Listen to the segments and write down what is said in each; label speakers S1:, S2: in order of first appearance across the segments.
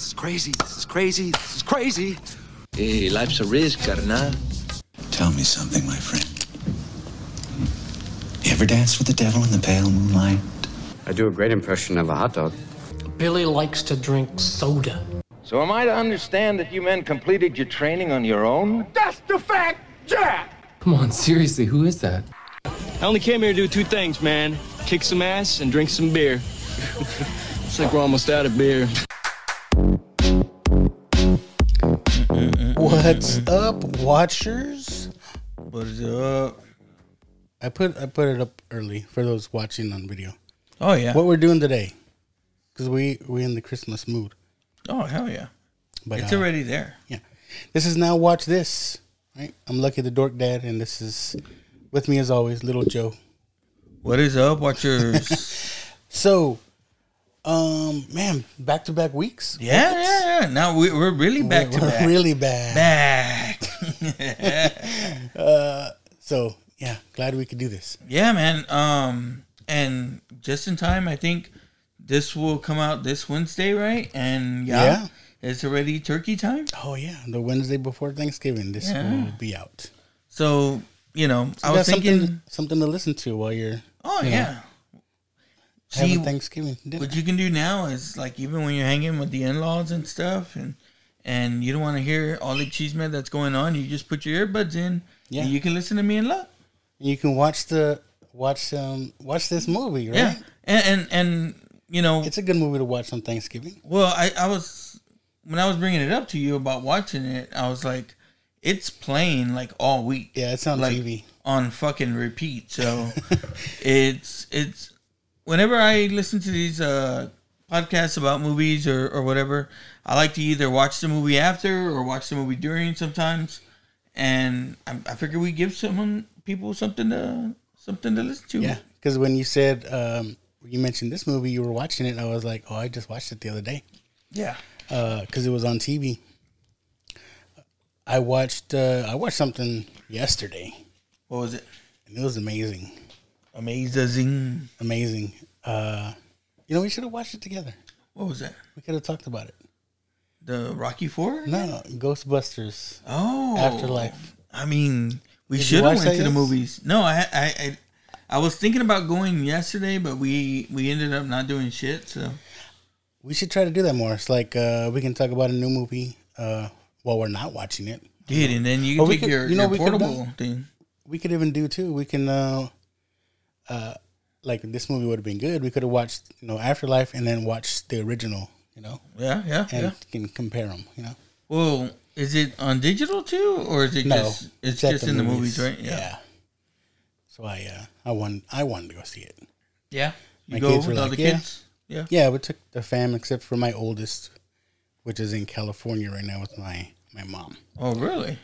S1: This is crazy. This is crazy. This is crazy.
S2: Hey, life's a risk, carnal.
S3: Tell me something, my friend. You ever danced with the devil in the pale moonlight?
S4: I do a great impression of a hot dog.
S5: Billy likes to drink soda.
S2: So am I to understand that you men completed your training on your own?
S1: That's the fact, Jack!
S5: Come on, seriously, who is that?
S6: I only came here to do two things, man. Kick some ass and drink some beer. Looks like we're almost out of beer.
S7: What's up, watchers? What is up? I put I put it up early for those watching on video.
S8: Oh yeah.
S7: What we're doing today, because we we're in the Christmas mood.
S8: Oh hell yeah.
S7: But
S8: it's
S7: uh,
S8: already there.
S7: Yeah, this is now watch this. Right, I'm Lucky the Dork Dad, and this is with me as always, Little Joe.
S8: What is up, watchers?
S7: So, um, man, back to back weeks.
S8: yeah, yeah, yeah. Now we, we're really back
S7: we're,
S8: to back.
S7: really bad.
S8: back.
S7: So yeah, glad we could do this.
S8: yeah, man. Um, and just in time, I think this will come out this Wednesday, right? And yeah,
S7: Yeah.
S8: it's already turkey time.
S7: Oh yeah, the Wednesday before Thanksgiving, this
S8: Yeah.
S7: will be out.
S8: So you know, I was thinking,
S7: something something to listen to while you're
S8: oh
S7: you
S8: yeah.
S7: having
S8: See,
S7: Thanksgiving dinner.
S8: what you can do now is like even when you're hanging with the in-laws and stuff and and you don't want to hear all the chisme that's going on you just put your earbuds in
S7: Yeah.
S8: and you can listen to me and love
S7: you can watch the watch um watch this movie, right?
S8: yeah and, and and you know
S7: It's a good movie to watch on Thanksgiving.
S8: well I, I was when i was bringing it up to you about watching it i was like it's playing like all week
S7: Yeah, it's on
S8: like
S7: TV.
S8: on fucking repeat. So it's it's whenever I listen to these uh podcasts about movies or, or whatever, I like to either watch the movie after or watch the movie during sometimes. And I, I figure we give someone people something to something to listen to.
S7: Yeah, because when you said um you mentioned this movie, you were watching it. I was like, oh, I just watched it the other day
S8: Yeah.
S7: because it was on TV. I watched uh, I watched something yesterday,
S8: What was it?
S7: and it was amazing,
S8: Amazing.
S7: amazing. Uh, you know, we should have watched it together.
S8: What was that?
S7: We could have talked about it.
S8: The Rocky Four?
S7: No, Ghostbusters
S8: Oh,
S7: Afterlife.
S8: I mean, we
S7: Did
S8: should have went to the movies. No, I, I, I, I was thinking about going yesterday, but we we ended up not doing shit. So
S7: We should try to do that more. It's like uh, we can talk about a new movie uh, while we're not watching it.
S8: dude, and then you can take
S7: could-
S8: your,
S7: you know
S8: your portable thing.
S7: We could even do too. We can, uh, uh, like this movie would have been good. We could have watched, you know, Afterlife and then watched the original, you know,
S8: Yeah, yeah,
S7: and
S8: yeah.
S7: can compare them. You know,
S8: Well, is it on digital too, or is it
S7: no,
S8: just it's, just in the movies, right?
S7: Yeah. So I, uh, I wanted, I wanted to go see it.
S8: yeah. You
S7: My
S8: go
S7: kids
S8: with
S7: were
S8: all
S7: like,
S8: the
S7: yeah.
S8: kids. Yeah.
S7: Yeah, we took the fam except for my oldest, which is in California right now with my my mom.
S8: Oh, really?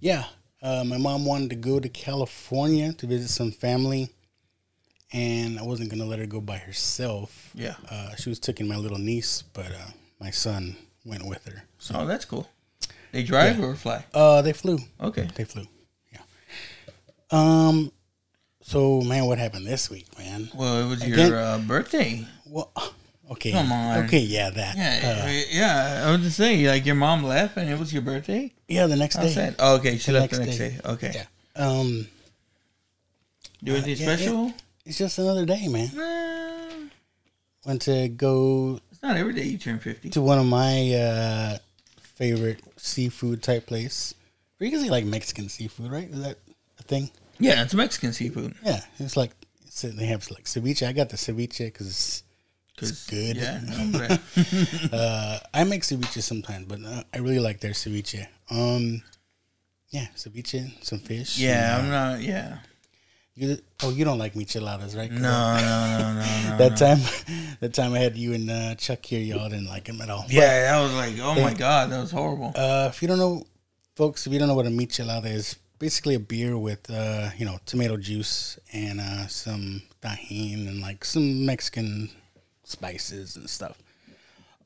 S7: Yeah, uh, my mom wanted to go to California to visit some family, and I wasn't gonna let her go by herself.
S8: Yeah.
S7: uh, she was taking my little niece, but uh, my son went with her. So
S8: Oh, that's cool. They drive or fly?
S7: uh, they flew.
S8: Okay.
S7: They flew. Yeah. Um. So man, what happened this week, man?
S8: Well, it was
S7: Again-
S8: your uh, birthday.
S7: Well, okay.
S8: Come on.
S7: Okay, yeah, that.
S8: Yeah,
S7: uh,
S8: yeah. I was just saying, like your mom left and it was your birthday.
S7: yeah. The next
S8: How
S7: day.
S8: Oh, okay, she
S7: The
S8: left the
S7: next
S8: next
S7: day.
S8: day. Okay.
S7: Yeah. Um.
S8: Do anything
S7: yeah, yeah.
S8: special?
S7: It's just another day, man.
S8: Nah,
S7: Went to go
S8: it's not every day you turn fifty.
S7: to one of my uh, favorite seafood type place. Or you can say like Mexican seafood, right? Is that a thing?
S8: Yeah, it's Mexican seafood.
S7: Yeah, it's like it's, they have like ceviche. I got the ceviche because it's, it's good.
S8: Yeah,
S7: uh, I make ceviche sometimes, but uh, I really like their ceviche. Um, yeah, ceviche, some fish.
S8: yeah.
S7: and,
S8: I'm
S7: uh,
S8: not. Yeah.
S7: You, oh, you don't like micheladas, right?
S8: No, no, no, no, no.
S7: That time, that time I had you and uh, Chuck here, y'all didn't like him at all.
S8: Yeah, I was like, oh my god, that was horrible.
S7: Uh, if you don't know, folks, if you don't know what a michelada is, basically a beer with uh, you know tomato juice and uh, some Tajín and like some Mexican spices and stuff.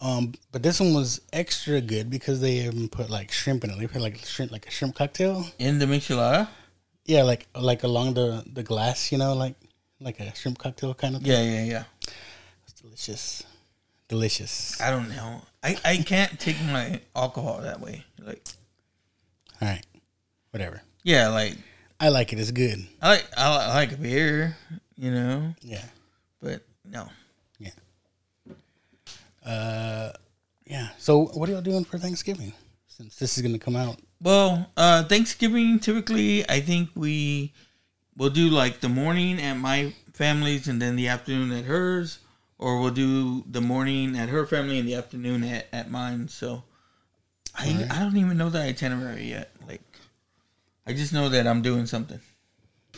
S7: Um, but this one was extra good because they even put like shrimp in it. They put like shrimp, like a shrimp cocktail.
S8: In the michelada.
S7: Yeah, like like along the the glass, you know, like like a shrimp cocktail kind of. Thing.
S8: Yeah, yeah, yeah.
S7: It's delicious, delicious.
S8: I don't know. I, I can't take my alcohol that way. Like
S7: All right, whatever.
S8: yeah, like
S7: I like it. It's good.
S8: I like I, I like a beer, you know,
S7: Yeah,
S8: but no.
S7: yeah. Uh, yeah. So, what are y'all doing for Thanksgiving? Since this is gonna come out,
S8: Well, uh Thanksgiving typically I think we will do like the morning at my family's and then the afternoon at hers, or we'll do the morning at her family and the afternoon at, at mine. So I I don't even know the itinerary yet. Like I just know that I'm doing something.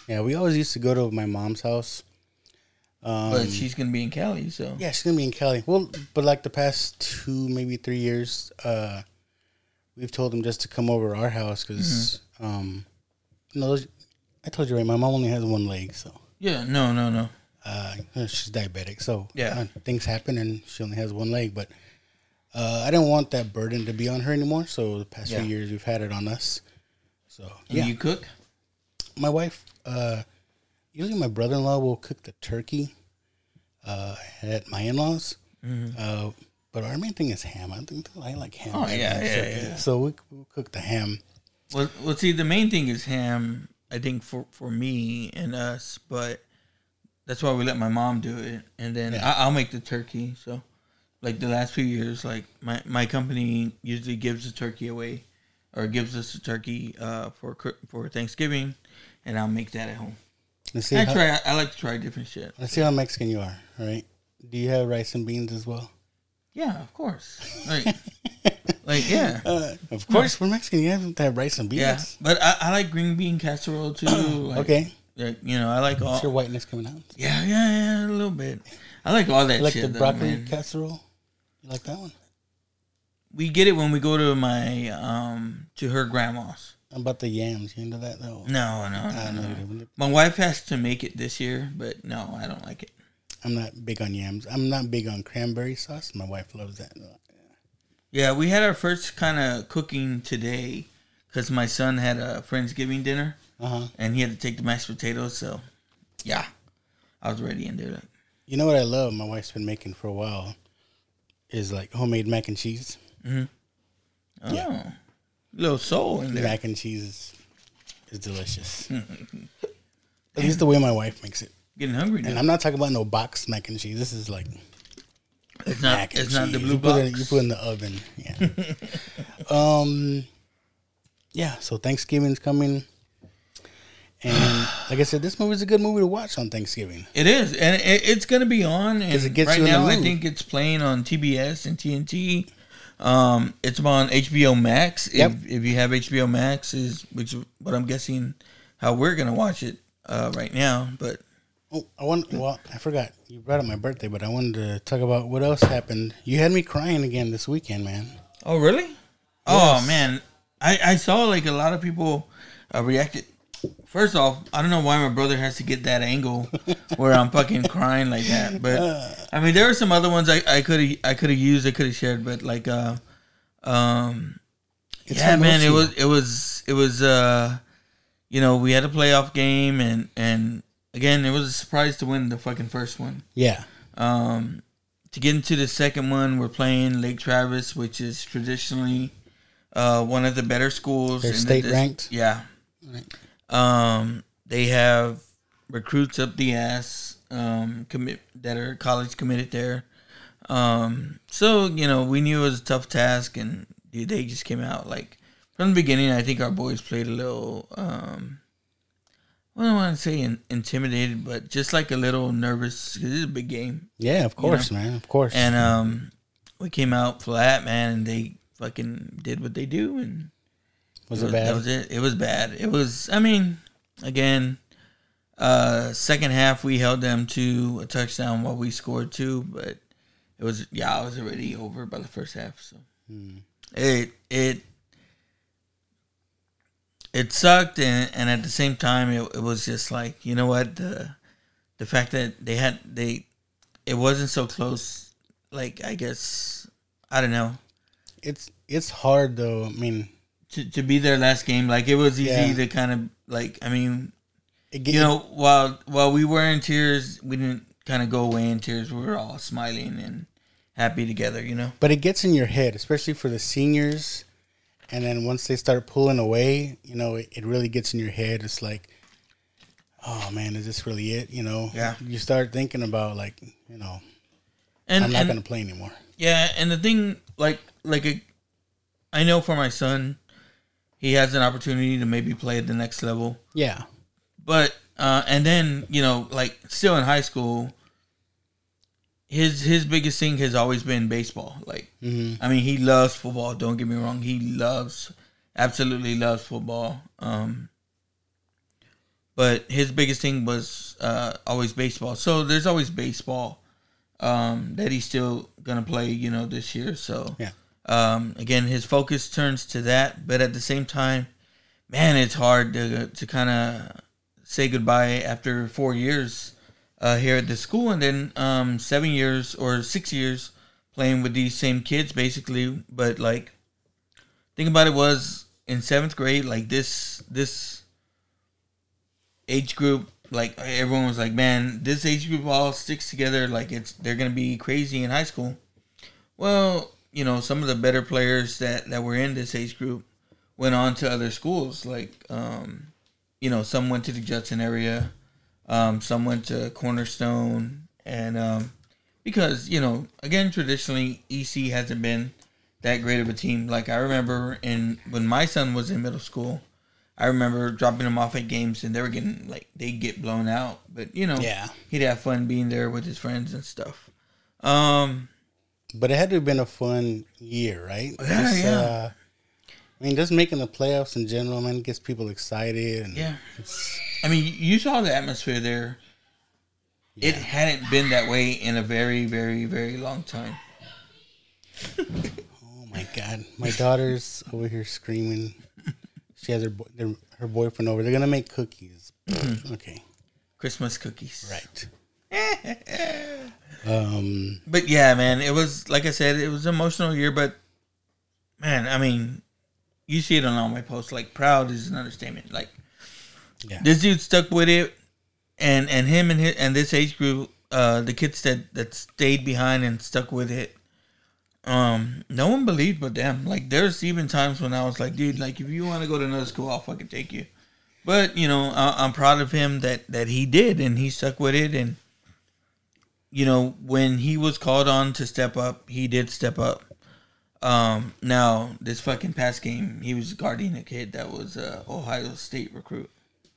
S7: yeah, we always used to go to my mom's house.
S8: but she's gonna be in Cali, so
S7: Yeah, she's gonna be in Cali. Well, but like the past two, maybe three years, uh, we've told them just to come over to our house because, um, no, those- I told you right. My mom only has one leg, so
S8: yeah, no, no, no.
S7: uh, she's diabetic. So
S8: Yeah.
S7: uh, things happen, and she only has one leg. But uh, I didn't want that burden to be on her anymore. So the past
S8: Yeah.
S7: few years, we've had it on us. So
S8: And
S7: yeah,
S8: you cook?
S7: my wife. Uh, usually, my brother-in-law will cook the turkey uh, at my in-laws.
S8: Mm-hmm.
S7: But our main thing is ham. I think I like ham.
S8: Oh, yeah, yeah, yeah.
S7: So we we'll cook the ham.
S8: Well, well, see, the main thing is ham. I think for for me and us, but that's why we let my mom do it, and then
S7: Yeah.
S8: I, I'll make the turkey. So, like the last few years, like my my company usually gives the turkey away, or gives us a turkey uh, for for Thanksgiving, and I'll make that at home.
S7: Let's see
S8: I
S7: how,
S8: try. I, I like to try different shit.
S7: let's see how Mexican you are. All right. Do you have rice and beans as well?
S8: Yeah, of course. Like, like yeah.
S7: Uh, of course, we're Mexican. You have to have rice and beans.
S8: Yeah, but I, I like green bean casserole too. Like,
S7: okay.
S8: like, you know, I like all.
S7: Your whiteness coming out?
S8: Yeah, yeah, yeah, a little bit. I like all that
S7: You like
S8: shit.
S7: the
S8: though,
S7: broccoli
S8: man.
S7: casserole? You like that one?
S8: We get it when we go to my um to her grandma's.
S7: About the yams? You into that though?
S8: No, no,
S7: I
S8: no,
S7: know
S8: no. My wife has to make it this year, but no, I don't like it.
S7: I'm not big on yams. I'm not big on cranberry sauce. My wife loves that.
S8: Yeah, we had our first kind of cooking today because my son had a friendsgiving dinner
S7: Uh huh.
S8: and he had to take the mashed potatoes. So, yeah, I was ready and there. Like,
S7: You know what I love? My wife's been making for a while. Is like homemade mac and cheese.
S8: oh,
S7: Yeah.
S8: little soul in there.
S7: Mac and cheese is, is delicious. At least the way my wife makes it.
S8: Getting hungry
S7: And
S8: now.
S7: I'm not talking about no box mac and cheese. This is like
S8: It's not.
S7: mac and
S8: It's not the blue
S7: you put it,
S8: box.
S7: you put it in the oven. Yeah. um. Yeah. So Thanksgiving's coming, and like I said, this movie's a good movie to watch on Thanksgiving.
S8: It is, and it, it's going to be on. And
S7: it gets
S8: right
S7: you in the
S8: now, I think it's playing on TBS and TNT. Um, it's on HBO Max. If,
S7: Yep.
S8: if you have HBO Max, is which but I'm guessing how we're going to watch it uh, right now. But
S7: Oh, I want. Well, I forgot you brought up my birthday, but I wanted to talk about what else happened. You had me crying again this weekend, man.
S8: oh, really? Oh man, I I saw like a lot of people uh, reacted. First off, I don't know why my brother has to get that angle where I'm fucking crying like that. But I mean, there were some other ones I I could have I could have used I could have shared, but like uh, um,
S7: It's
S8: yeah, man, it was it was it was uh, you know, we had a playoff game and and again, it was a surprise to win the fucking first one.
S7: Yeah.
S8: Um, to get into the second one, we're playing Lake Travis, which is traditionally uh, one of the better schools.
S7: They're
S8: in the
S7: state
S8: dis-
S7: ranked?
S8: Yeah.
S7: Right.
S8: Um, they have recruits up the ass um, commit that are college committed there. Um, so you know, we knew it was a tough task, and they just came out like from the beginning. I think our boys played a little. Um, I don't want to say in, intimidated, but just like a little nervous because it's a big game.
S7: Yeah, of course, man. Of course.
S8: And um, we came out flat, man, and they fucking did what they do, and
S7: was
S8: it
S7: it bad?
S8: That was it. It was bad. It was. I mean, again, uh, second half we held them to a touchdown while we scored two, but it was yeah, I was already over by the first half. So
S7: Hmm.
S8: it it it sucked, and and at the same time, it, it was just like you know what the the fact that they had they it wasn't so close. Like I guess I don't know
S7: It's it's hard though. I mean,
S8: to, to be their last game. Like it was easy
S7: Yeah.
S8: to kind of like. I mean,
S7: it,
S8: you know, while while we were in tears, we didn't kind of go away in tears. We were all smiling and happy together. You know.
S7: But it gets in your head, especially for the seniors. And then once they start pulling away, you know, it, it really gets in your head. It's like, oh man, is this really it? You know,
S8: Yeah.
S7: You start thinking about like, you know,
S8: And
S7: I'm not
S8: and-
S7: going to play anymore.
S8: Yeah, and the thing, like, like a, I know for my son, he has an opportunity to maybe play at the next level.
S7: Yeah,
S8: But uh, and then you know, like, still in high school, his his biggest thing has always been baseball. Like, I mean, he loves football. Don't get me wrong, he loves, absolutely loves football. Um, but his biggest thing was uh, always baseball. So there's always baseball um, that he's still gonna play. You know, this year. So
S7: Yeah.
S8: Um, again, his focus turns to that, but at the same time, man, it's hard to to kind of say goodbye after four years uh, here at the school, and then um, seven years or six years playing with these same kids, basically. But like, think about it was in seventh grade, like this this age group, like everyone was like, man, this age group all sticks together, like it's they're gonna be crazy in high school. Well, you know, some of the better players that that were in this age group went on to other schools. Like, um, you know, some went to the Judson area, um, some went to Cornerstone, and um, because you know, again, traditionally EC hasn't been that great of a team. Like I remember in when my son was in middle school, I remember dropping him off at games and they were getting like they get blown out. But you know,
S7: Yeah.
S8: he'd have fun being there with his friends and stuff. Um,
S7: but it had to have been a fun year, right?
S8: Yeah,
S7: Just,
S8: yeah.
S7: Uh, I mean, just making the playoffs in general, man, gets people excited. And
S8: Yeah. I mean, you saw the atmosphere there. It hadn't been that way in a very, very, very long time.
S7: oh my god, my daughter's over here screaming. She has her boy, their, her boyfriend over. They're gonna make cookies.
S8: Mm-hmm.
S7: okay,
S8: Christmas cookies.
S7: right. um,
S8: But yeah, man, it was like I said, it was an emotional year. But man, I mean, you see it on all my posts. Like proud is an understatement. Like
S7: Yeah.
S8: this dude stuck with it, and and him and his, and this age group, uh, the kids that that stayed behind and stuck with it. Um, no one believed but them. Like there's even times when I was like, dude, like if you want to go to another school, I'll fucking take you. But you know, I, I'm proud of him that that he did and he stuck with it and you know, when he was called on to step up, he did step up. Um, now this fucking past game, he was guarding a kid that was a Ohio State recruit,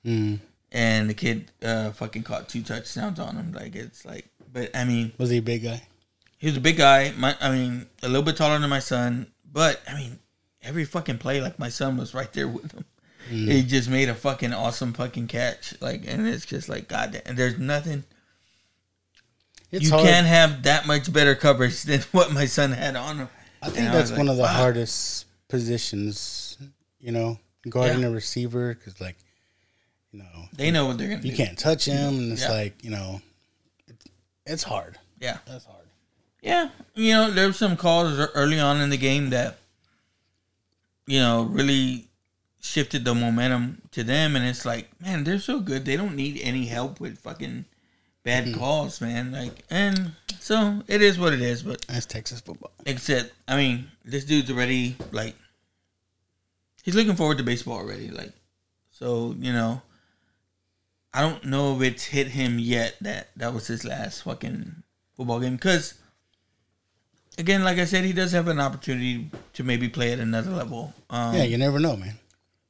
S7: mm,
S8: and the kid uh fucking caught two touchdowns on him. Like it's like, but I mean,
S7: was he a big guy?
S8: he was a big guy. My, I mean, a little bit taller than my son, but I mean, every fucking play, like my son was right there with him. He just made a fucking awesome fucking catch, like, and it's just like goddamn, And there's nothing
S7: It's
S8: you
S7: hard.
S8: can't have that much better coverage than what my son had on him.
S7: I think
S8: I
S7: that's
S8: was
S7: one
S8: like,
S7: of the hardest positions. You know, guarding
S8: Yeah.
S7: a receiver because, like, you know,
S8: They know what they're gonna
S7: you
S8: do.
S7: can't touch him, and it's
S8: Yeah.
S7: like, you know, it's, it's hard.
S8: Yeah,
S7: That's hard.
S8: yeah. You know, there were some calls early on in the game that, you know, really shifted the momentum to them, and it's like, man, they're so good. They don't need any help with fucking bad
S7: Mm-hmm.
S8: calls, man. Like, and so it is what it is. But
S7: That's Texas football.
S8: except, I mean, this dude's already like, he's looking forward to baseball already. Like, so you know, I don't know if it's hit him yet that that was his last fucking football game because, again, like I said, he does have an opportunity to maybe play at another level. Um,
S7: yeah, you never know, man.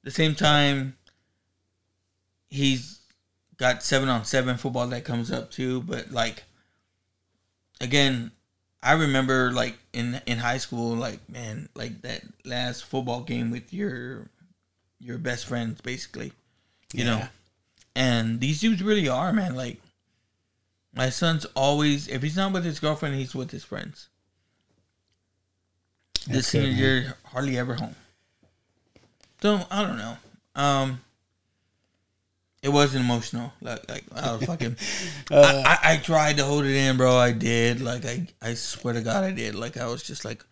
S8: the same time, he's got seven on seven football that comes up too. But like, again, I remember like in in high school, like man, like that last football game with your your best friends, basically, you know. And these dudes really are, man. Like, my son's always if he's not with his girlfriend, he's with his friends. This
S7: That's
S8: senior
S7: good,
S8: year, hardly ever home. So I don't know. Um, it wasn't emotional. Like, like I was fucking.
S7: Uh,
S8: I, I, I tried to hold it in, bro. I did. Like I, I swear to God, I did. Like I was just like,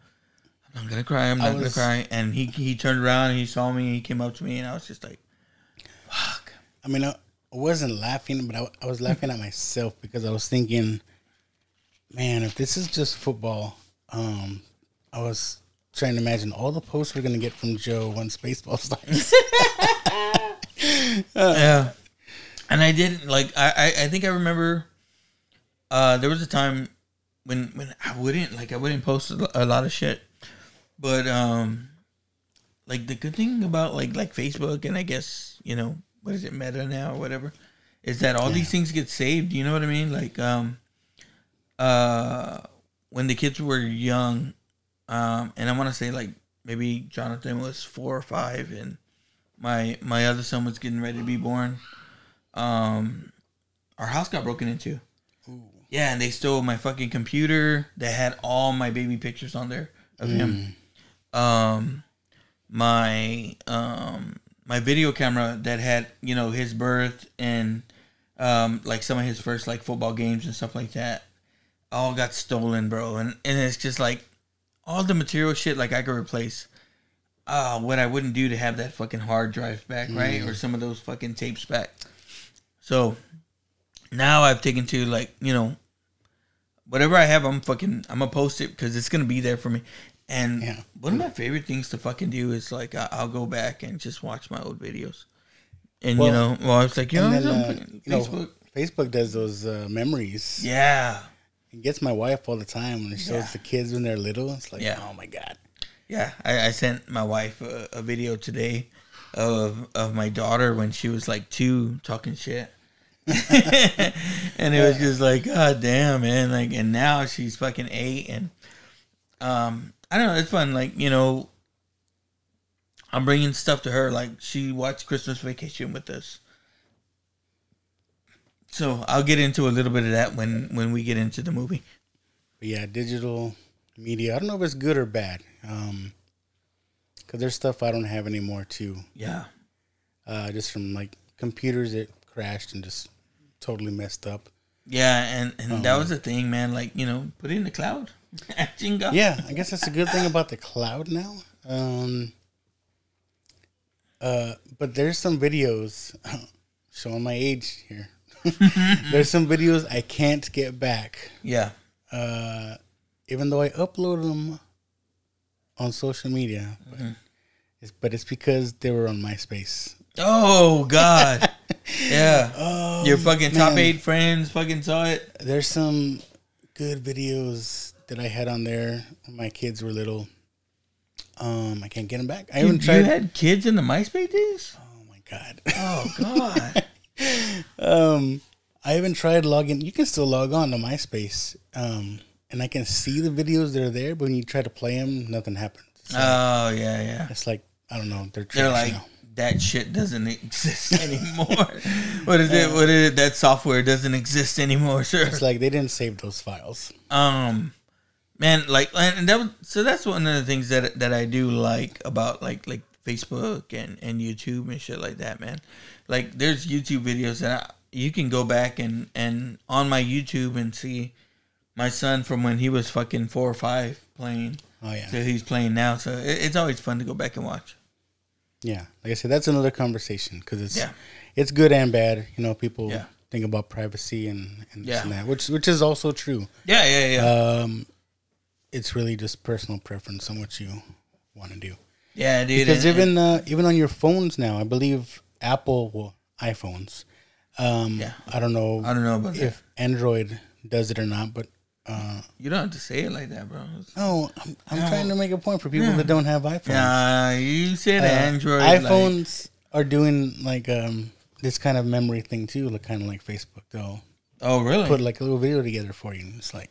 S8: I'm not gonna cry. I'm not gonna cry. And he he turned around and he saw me. He came up to me, and I was just like, fuck.
S7: I mean, I wasn't laughing, but I, I was laughing at myself because I was thinking, man, if this is just football, um, I was trying to imagine all the posts we're gonna get from Joe once baseball starts.
S8: yeah. And I didn't like. I, I I think I remember. Uh, there was a time when when I wouldn't like I wouldn't post a lot of shit, but um, like the good thing about like like Facebook and I guess you know what is it Meta now or whatever, is that all these things get saved. You know what I mean? Like um, uh, when the kids were young, um, and I want to say like maybe Jonathan was four or five and my my other son was getting ready to be born. Um, our house got broken into. Yeah, and they stole my fucking computer that had all my baby pictures on there of him. Um, my um my video camera that had you know his birth and um like some of his first like football games and stuff like that all got stolen, bro. And and it's just like all the material shit like I could replace uh, what I wouldn't do to have that fucking hard drive back, right? Or some of those fucking tapes back. So now I've taken to like, you know, whatever I have, I'm fucking, I'm gonna post it because it's gonna be there for me. And
S7: Yeah.
S8: one of my favorite things to fucking do is like, I- I'll go back and just watch my old videos. And you know, well, I was like, yo,
S7: and
S8: it's
S7: then, uh,
S8: fucking
S7: you know,
S8: Facebook.
S7: Facebook does those uh, memories.
S8: yeah.
S7: It gets my wife all the time when it shows
S8: Yeah.
S7: the kids when they're little. It's like,
S8: Yeah.
S7: oh my god.
S8: Yeah, I, I sent my wife a, a video today of of my daughter when she was like two talking shit. and it was just like, God damn, man. Like and now she's fucking eight and um I don't know, it's fun, like, you know, I'm bringing stuff to her. Like she watched Christmas Vacation with us. So I'll get into a little bit of that when when we get into the movie.
S7: But yeah, digital media. I don't know if it's good or bad. Um, cause there's stuff I don't have anymore too.
S8: Yeah.
S7: Uh, just from like computers that crashed and just totally messed up.
S8: Yeah, and, and that was the thing, man. Like, you know, put it in the cloud.
S7: Yeah, I guess that's a good thing about the cloud now. Um, uh, but there's some videos showing my age here. there's some videos I can't get back,
S8: Yeah.
S7: uh, even though I uploaded them on social media. But, it's, but it's because they were on MySpace.
S8: Oh God. yeah. Your fucking top
S7: man.
S8: eight friends fucking saw it.
S7: There's some good videos that I had on there when my kids were little. Um, I can't get them back. I
S8: You,
S7: even
S8: you had kids in the MySpace days?
S7: oh my god.
S8: Oh God.
S7: Um, I even tried logging. You can still log on to MySpace, um, and I can see the videos that are there. But when you try to play them, nothing happens. Like,
S8: oh yeah, yeah.
S7: it's like I don't know. They're
S8: They're like
S7: now.
S8: that shit doesn't exist anymore. what is it? What is it? That software doesn't exist anymore, sir.
S7: It's like they didn't save those files.
S8: um man like and that was so that's one of the things that that i do like about like like facebook and and youtube and shit like that man like there's youtube videos that I, you can go back and and on my youtube and see my son from when he was fucking four or five playing
S7: Oh yeah,
S8: So he's playing now so it, it's always fun to go back and watch
S7: yeah. Like I said, that's another conversation because it's
S8: Yeah.
S7: it's good and bad. You know, people
S8: Yeah.
S7: think about privacy and and,
S8: Yeah.
S7: and that, which which is also true.
S8: yeah yeah yeah
S7: Um, it's really just personal preference on what you want to do.
S8: yeah dude
S7: because
S8: and-
S7: even uh, even on your phones now, I believe Apple, well, iPhones. Um,
S8: Yeah.
S7: I don't know.
S8: I don't know about that.
S7: if Android does it or not, but uh,
S8: you don't have to say it like that bro
S7: no, I'm, I'm
S8: No.
S7: trying to make a point for people that don't have iPhones.
S8: nah you said
S7: Uh,
S8: android like-
S7: iPhones are doing like um, this kind of memory thing too, like kind of like Facebook. They'll
S8: oh really
S7: put like a little video together for you, and it's like,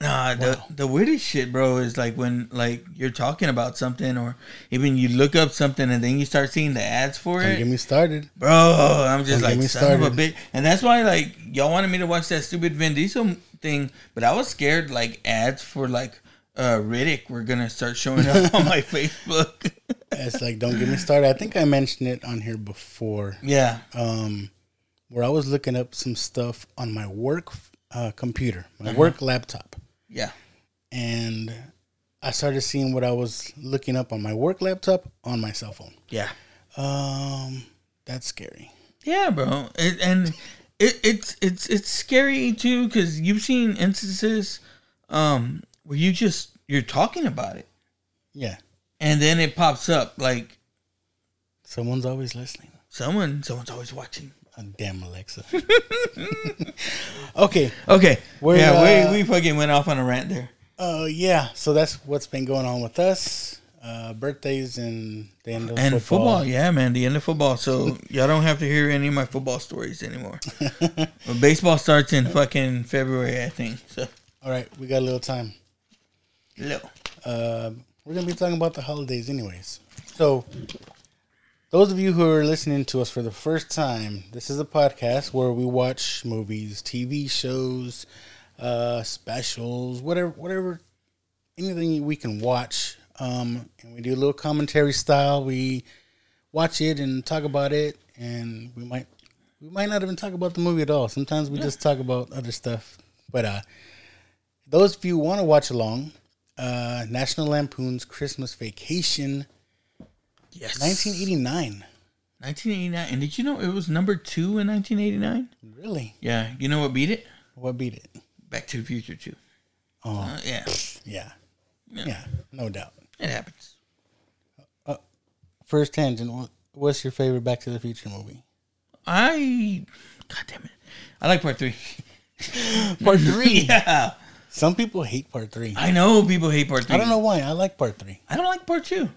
S8: Nah, the the weirdest shit, bro, is like when like you're talking about something, or even you look up something and then you start seeing the ads for
S7: don't
S8: it,
S7: get me started.
S8: bro. I'm just
S7: Don't
S8: like son of a bitch, and that's why like y'all wanted me to watch that stupid Vin Diesel thing, but I was scared like ads for like uh Riddick were gonna start showing up on my Facebook.
S7: It's like, don't get me started. I think I mentioned it on here before.
S8: yeah,
S7: um, where I was looking up some stuff on my work uh, computer, my work laptop,
S8: yeah,
S7: and I started seeing what I was looking up on my work laptop on my cell phone.
S8: yeah.
S7: Um, that's scary.
S8: Yeah, bro, it, and it, it's it's it's scary too because you've seen instances um, where you just you're talking about it,
S7: Yeah.
S8: and then it pops up like
S7: Someone's always listening.
S8: someone someone's always watching.
S7: Oh, damn Alexa. okay.
S8: Okay,
S7: We're,
S8: yeah,
S7: uh,
S8: we we fucking went off on a rant there.
S7: Uh, yeah. So that's what's been going on with us. Uh, birthdays and the end of
S8: And
S7: football.
S8: football. yeah, man, the end of football. So y'all don't have to hear any of my football stories anymore. but baseball starts in fucking February, I think. So,
S7: All right, we got a little time.
S8: little.
S7: Uh, we're gonna be talking about the holidays, anyways. So, those of you who are listening to us for the first time, this is a podcast where we watch movies, TV shows, uh, specials, whatever, whatever, anything we can watch. Um, and we do a little commentary style. We watch it and talk about it, and we might, we might not even talk about the movie at all. Sometimes we just talk about other stuff. But uh, those of you want to watch along, uh, National Lampoon's Christmas Vacation,
S8: Yes.
S7: 1989.
S8: 1989. And did you know it was number two in 1989?
S7: Really?
S8: Yeah. You know what beat it?
S7: What beat it?
S8: Back to the Future 2.
S7: Oh,
S8: Uh, yeah.
S7: yeah.
S8: Yeah.
S7: Yeah, no doubt.
S8: It happens.
S7: First tangent. What's your favorite Back to the Future movie?
S8: I. God damn it. I like part three.
S7: Part three.
S8: yeah.
S7: Some people hate part three.
S8: I know people hate part three.
S7: I don't know why. I like part three.
S8: I don't like part two.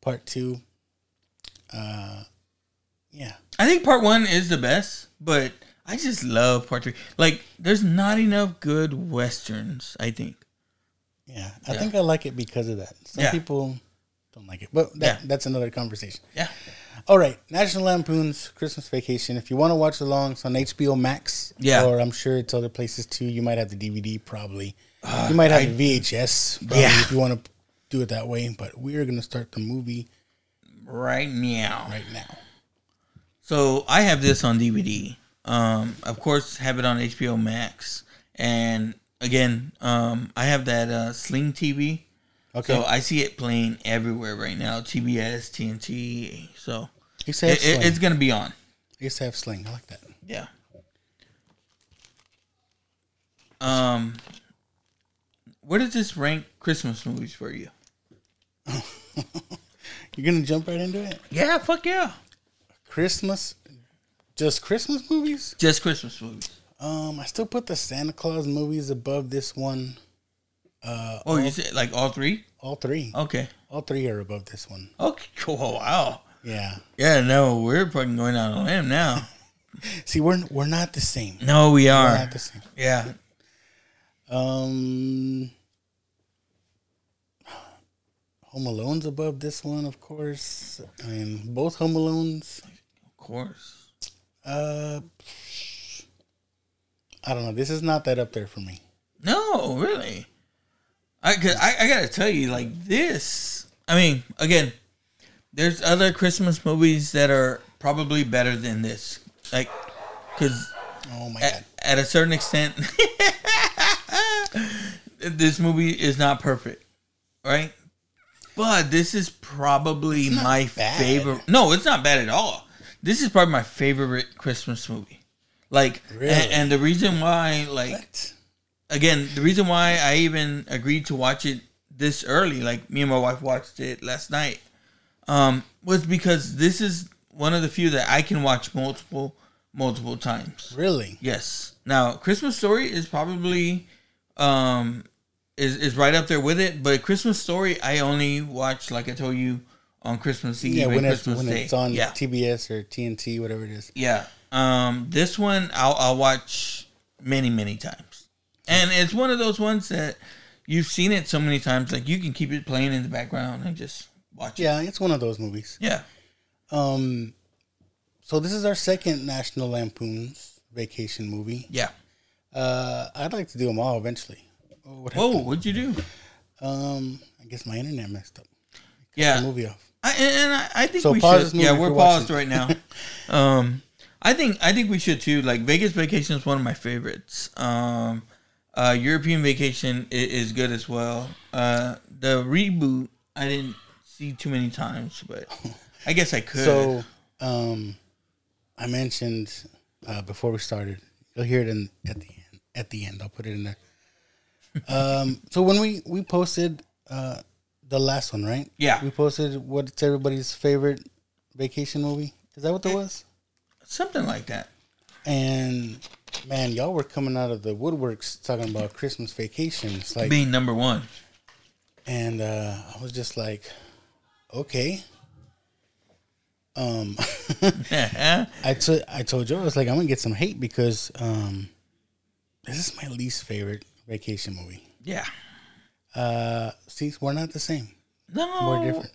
S7: Part two. Uh, yeah.
S8: I think part one is the best, but I just love part three. Like, there's not enough good westerns. I think.
S7: Yeah. I
S8: Yeah.
S7: think I like it because of that. Some
S8: Yeah.
S7: people don't like it, but that,
S8: Yeah.
S7: that's another conversation.
S8: Yeah.
S7: All right, National Lampoon's Christmas Vacation. If you want to watch along, it's on HBO Max.
S8: Yeah.
S7: Or I'm sure it's other places too. You might have the DVD probably. you might have
S8: I-
S7: VHS probably
S8: Yeah.
S7: if you want to do it that way. But we're gonna start the movie
S8: Right now.
S7: right now.
S8: So I have this on DVD. Um, of course, have it on HBO Max, and again, um, I have that uh, Sling TV.
S7: Okay.
S8: So I see it playing everywhere right now. TBS, TNT. So
S7: to have
S8: it, it- it's gonna be on.
S7: have Sling. I like that.
S8: Yeah. Um, where does this rank Christmas movies for you?
S7: You're gonna jump right into it.
S8: Yeah, fuck yeah.
S7: Christmas, just Christmas movies.
S8: Just Christmas movies.
S7: Um, I still put the Santa Claus movies above this one.
S8: Oh, you said like all three?
S7: All three.
S8: Okay.
S7: All three are above this one.
S8: Okay. Cool. Wow.
S7: Yeah.
S8: Yeah. No, we're fucking going out on a limb now.
S7: See, we're we're not the same.
S8: No, we
S7: We're
S8: are.
S7: not the same.
S8: Yeah.
S7: Um, Home Alone's above this one, of course. I mean, both Home Alones.
S8: Of course.
S7: Uh, I don't know. This is not that up there for me.
S8: No, really. I, 'cause I I gotta tell you, like this. I mean, again, there's other Christmas movies that are probably better than this. Like, because
S7: Oh my god.
S8: at, at a certain extent, this movie is not perfect, right? But this is probably my
S7: bad.
S8: favorite. No, it's not bad at all. This is probably my favorite Christmas movie. Like,
S7: Really?
S8: and, and the reason why, like,
S7: What?
S8: again, the reason why I even agreed to watch it this early, like me and my wife watched it last night, um, was because this is one of the few that I can watch multiple, multiple times.
S7: Really?
S8: Yes. Now, Christmas Story is probably um is is right up there with it, but Christmas Story I only watch like I told you on Christmas Eve
S7: Yeah, when it's
S8: Christmas
S7: when
S8: Day.
S7: it's on
S8: yeah.
S7: TBS or TNT, whatever it is.
S8: Yeah. Um, this one I'll, I'll watch many, many times, and it's one of those ones that you've seen it so many times, like you can keep it playing in the background and just watch it.
S7: Yeah, it's one of those movies.
S8: Yeah.
S7: Um, so this is our second National Lampoon's Vacation movie.
S8: Yeah.
S7: Uh, I'd like to do them all eventually. Oh, what
S8: Whoa, what'd you do?
S7: Um, I guess my internet messed up.
S8: Yeah.
S7: The movie off.
S8: I, and I, I think
S7: So
S8: we should. Yeah, we're paused right now. um, I think I think we should too. Like Vegas Vacation is one of my favorites. Um, uh, European Vacation is, is good as well. Uh, the reboot I didn't see too many times, but I guess I could.
S7: So, um, I mentioned uh, before we started. You'll hear it in at the end. At the end, I'll put it in there. Um, so when we we posted uh, the last one, right?
S8: Yeah.
S7: we posted what's everybody's favorite vacation movie. Is that what that was?
S8: Something like that.
S7: And man, y'all were coming out of the woodworks talking about Christmas vacations, like,
S8: Being number one.
S7: and uh, I was just like, okay. Um, I told I told Joe I was like, I'm gonna get some hate because um, this is my least favorite vacation movie.
S8: yeah.
S7: Uh, see, we're not the same.
S8: No.
S7: We're different.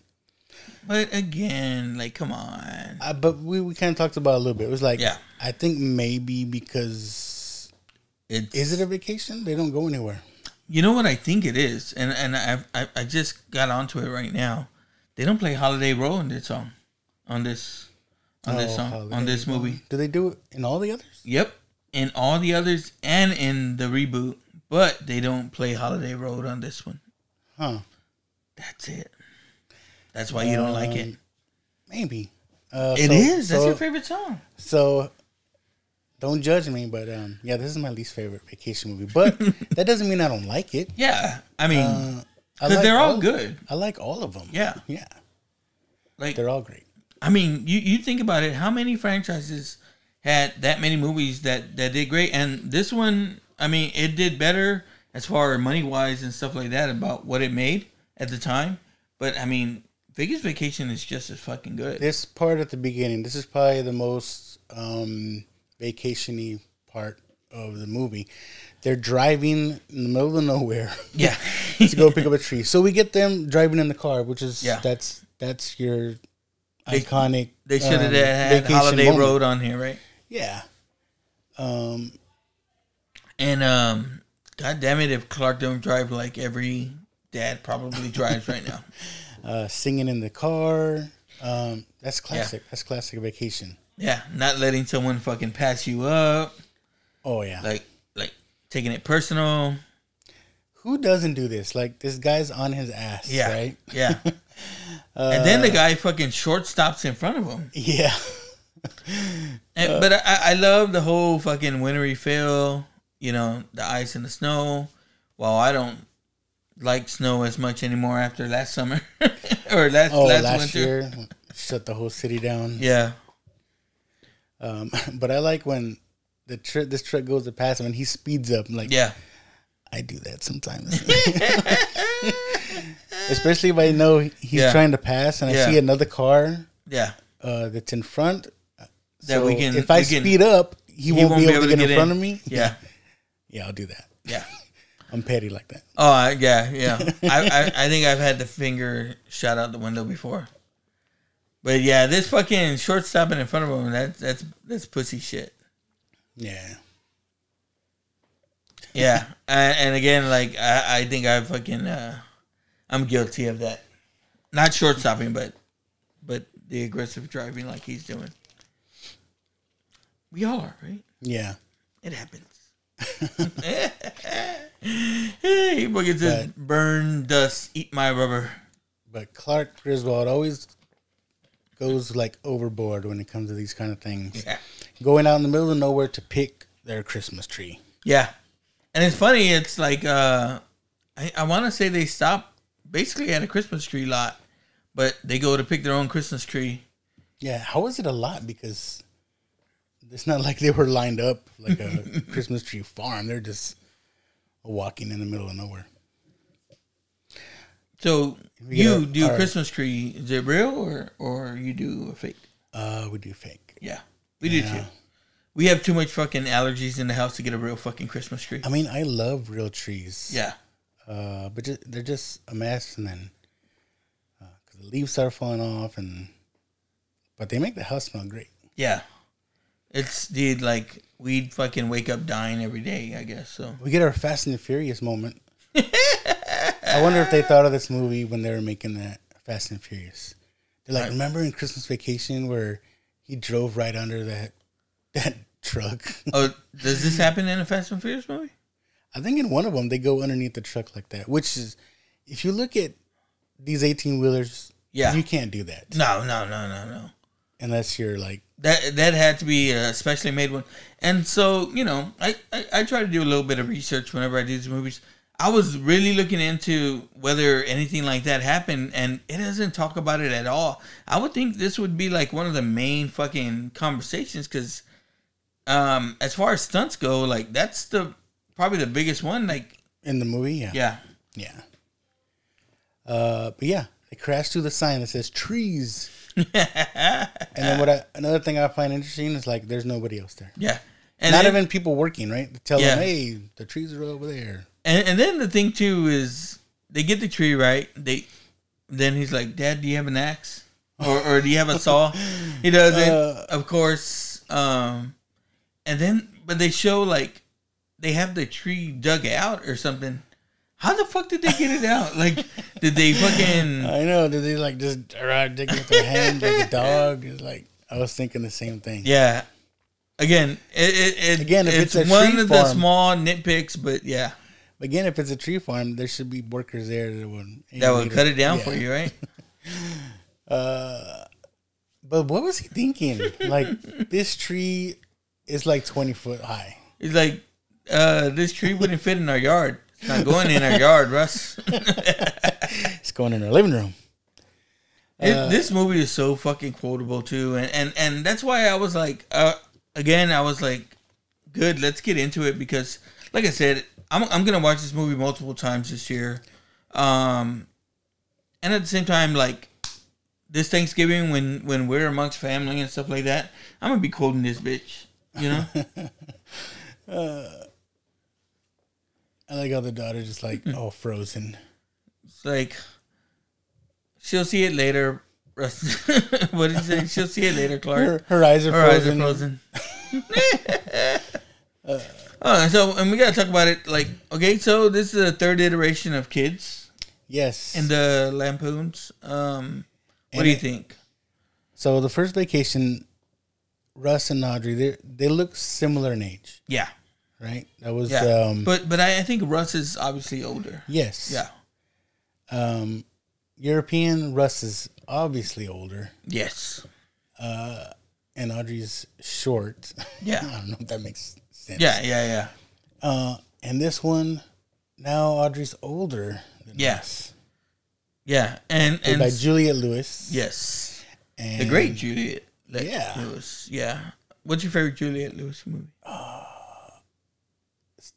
S8: But again, like, come on.
S7: Uh, but we, we kind of talked about it a little bit. It was like,
S8: Yeah.
S7: I think maybe because
S8: It's,
S7: is it a vacation? They don't go anywhere.
S8: You know what I think it is, and and I I, I just got onto it right now. They don't play Holiday Road in this song, on this, on this
S7: Oh,
S8: song,
S7: Holiday
S8: on this movie.
S7: Do they do it in all the others?
S8: Yep, in all the others and in the reboot, but they don't play Holiday Road on this one.
S7: Huh?
S8: That's it. That's why you don't like it.
S7: Um, Maybe. Uh,
S8: It
S7: so-
S8: is. That's
S7: so-
S8: your favorite song.
S7: So don't judge me, but um, yeah, this is my least favorite vacation movie. But that doesn't mean I don't like it.
S8: Yeah, I mean,
S7: Uh, I
S8: because
S7: like
S8: they're all good.
S7: I like all of them.
S8: Yeah.
S7: yeah,
S8: Like
S7: they're all great.
S8: I mean, you, you think about it, how many franchises had that many movies that, that did great? And this one, I mean, it did better as far as money wise and stuff like that about what it made at the time. But I mean, Vegas Vacation is just as fucking good.
S7: This part at the beginning, this is probably the most um, vacationy part of the movie. They're driving in the middle of nowhere
S8: Yeah.
S7: to go pick up a tree. So we get them driving in the car, which is
S8: Yeah.
S7: that's that's your
S8: They-
S7: iconic.
S8: They should have
S7: um,
S8: had Holiday
S7: moment.
S8: Road on here, right?
S7: Yeah. Um,
S8: And um, God damn it, if Clark don't drive like every dad probably drives right now.
S7: uh, singing in the car. Um, that's classic. That's classic vacation.
S8: Yeah, not letting someone fucking pass you up,
S7: Oh yeah.
S8: like like taking it personal.
S7: Who doesn't do this? Like this guy's on his ass.
S8: Yeah,
S7: Right.
S8: yeah. and then the guy fucking short stops in front of him.
S7: Yeah.
S8: And, but I, I love the whole fucking wintry feel. You know, the ice and the snow. Well, I don't like snow as much anymore after last summer or last
S7: Oh,
S8: last,
S7: last,
S8: winter.
S7: year shut the whole city down.
S8: Yeah,
S7: Um, but I like when the tr- this truck goes to pass him and he speeds up. I'm like,
S8: yeah,
S7: I do that sometimes. Especially if I know he's
S8: Yeah.
S7: trying to pass and I
S8: Yeah.
S7: see another car
S8: yeah.
S7: uh, that's in front.
S8: That we can-
S7: if I
S8: can-
S7: speed up, he, won't, be able, to get, in front of me.
S8: Yeah,
S7: Yeah, I'll do that.
S8: yeah.
S7: I'm petty like that.
S8: Oh, I- yeah, yeah. I, I, I think I've had the finger shot out the window before. But yeah, this fucking short stopping in front of him, that's that's that's pussy shit.
S7: Yeah.
S8: Yeah, and, and again, like I, I think I fucking uh, I'm guilty of that. Not short stopping, but but the aggressive driving like he's doing. We all are, right?
S7: Yeah.
S8: It happens. hey, Bucket says, "Burn dust, eat my rubber."
S7: But Clark Griswold always goes like overboard when it comes to these kind of things.
S8: Yeah,
S7: Going out in the middle of nowhere to pick their Christmas tree.
S8: yeah, and it's funny. It's like uh, I I want to say they stop basically at a Christmas tree lot, but they go to pick their own Christmas tree.
S7: Yeah, how is it a lot? Because it's not like they were lined up like a Christmas tree farm. They're just walking in the middle of nowhere.
S8: So you do
S7: our-
S8: Christmas tree? Is it real or or you do a fake?
S7: Uh, we do fake.
S8: Yeah, we do
S7: Yeah.
S8: too. We have too much fucking allergies in the house to get a real fucking Christmas tree.
S7: I mean, I love real trees.
S8: Yeah,
S7: Uh, but just, they're just a mess, and then because the leaves start falling off, and but they make the house smell great.
S8: yeah. It's dude like we'd fucking wake up dying every day. I guess so.
S7: We get our Fast and the Furious moment. I wonder if they thought of this movie when they were making that Fast and Furious. They're like,
S8: Right.
S7: remember in Christmas Vacation where he drove right under that that truck?
S8: Oh, does this happen in a Fast and Furious movie?
S7: I think in one of them they go underneath the truck like that. Which is, if you look at these eighteen wheelers,
S8: Yeah.
S7: you can't do that
S8: No, no, no, no, no.
S7: unless you're like,
S8: That that had to be a specially made one. And so you know, I, I I try to do a little bit of research whenever I do these movies. I was really looking into whether anything like that happened, and it doesn't talk about it at all. I would think this would be like one of the main fucking conversations because, um, as far as stunts go, like that's the probably the biggest one. Like,
S7: In the movie, yeah.
S8: yeah,
S7: Yeah. Uh, but yeah, they crash through the sign that says trees. and then what I, another thing I find interesting is like there's nobody else there.
S8: yeah, and
S7: Not
S8: then,
S7: even people working, right? They tell
S8: Yeah.
S7: them, hey, the trees are over there.
S8: and, and then the thing too is they get the tree right. They then he's like, "Dad, do you have an axe, or or do you have a saw?" He doesn't,
S7: Uh.
S8: of course. Um, and then but they show like they have the tree dug out or something. How the fuck did they get it out? Like, did they fucking?
S7: I know. Did they like just around digging with their hand like a dog? It's like I was thinking the same thing.
S8: Yeah. Again, it, it, it
S7: Again, if
S8: it's,
S7: it's a
S8: one
S7: tree
S8: of the small nitpicks, but yeah,
S7: Again, if it's a tree farm, there should be workers there that would
S8: that would cut it down
S7: Yeah.
S8: for you, right?
S7: uh, But what was he thinking? Like this tree is like twenty foot high.
S8: He's like, uh, this tree wouldn't fit in our yard. It's not going in our yard, Russ.
S7: It's going in our living room.
S8: It, this movie is so fucking quotable too, and and and that's why I was like, uh, again, I was like, good, let's get into it because, like I said, I'm I'm gonna watch this movie multiple times this year, um, and at the same time, like this Thanksgiving when when we're amongst family and stuff like that, I'm gonna be quoting this bitch, you know.
S7: I like how the daughter just like
S8: Hmm.
S7: oh frozen.
S8: It's like she'll see it later. Russ. what did you say? She'll see it later, Clark.
S7: Her, her eyes are
S8: Her eyes are
S7: frozen.
S8: frozen. oh, so and we gotta talk about it. Like, okay, so this is the third iteration of Kids
S7: Yes.
S8: and the Lampoons. Um, what
S7: And
S8: do you
S7: it-
S8: think?
S7: so the first vacation, Russ and Audrey, they they look similar in age,
S8: Yeah,
S7: right? That was
S8: yeah.
S7: um
S8: but but I, I think Russ is obviously older.
S7: yes.
S8: Yeah.
S7: Um European Russ is obviously older
S8: Yes.
S7: Uh, and Audrey's short.
S8: Yeah.
S7: I don't know if that makes sense.
S8: Yeah. Yeah. Yeah.
S7: Uh and this one now Audrey's older than
S8: Yeah. And and
S7: by Juliette Lewis.
S8: yes,
S7: And
S8: the great Juliette.
S7: Yeah.
S8: Lewis. Yeah. What's your favorite Juliette Lewis movie?
S7: it's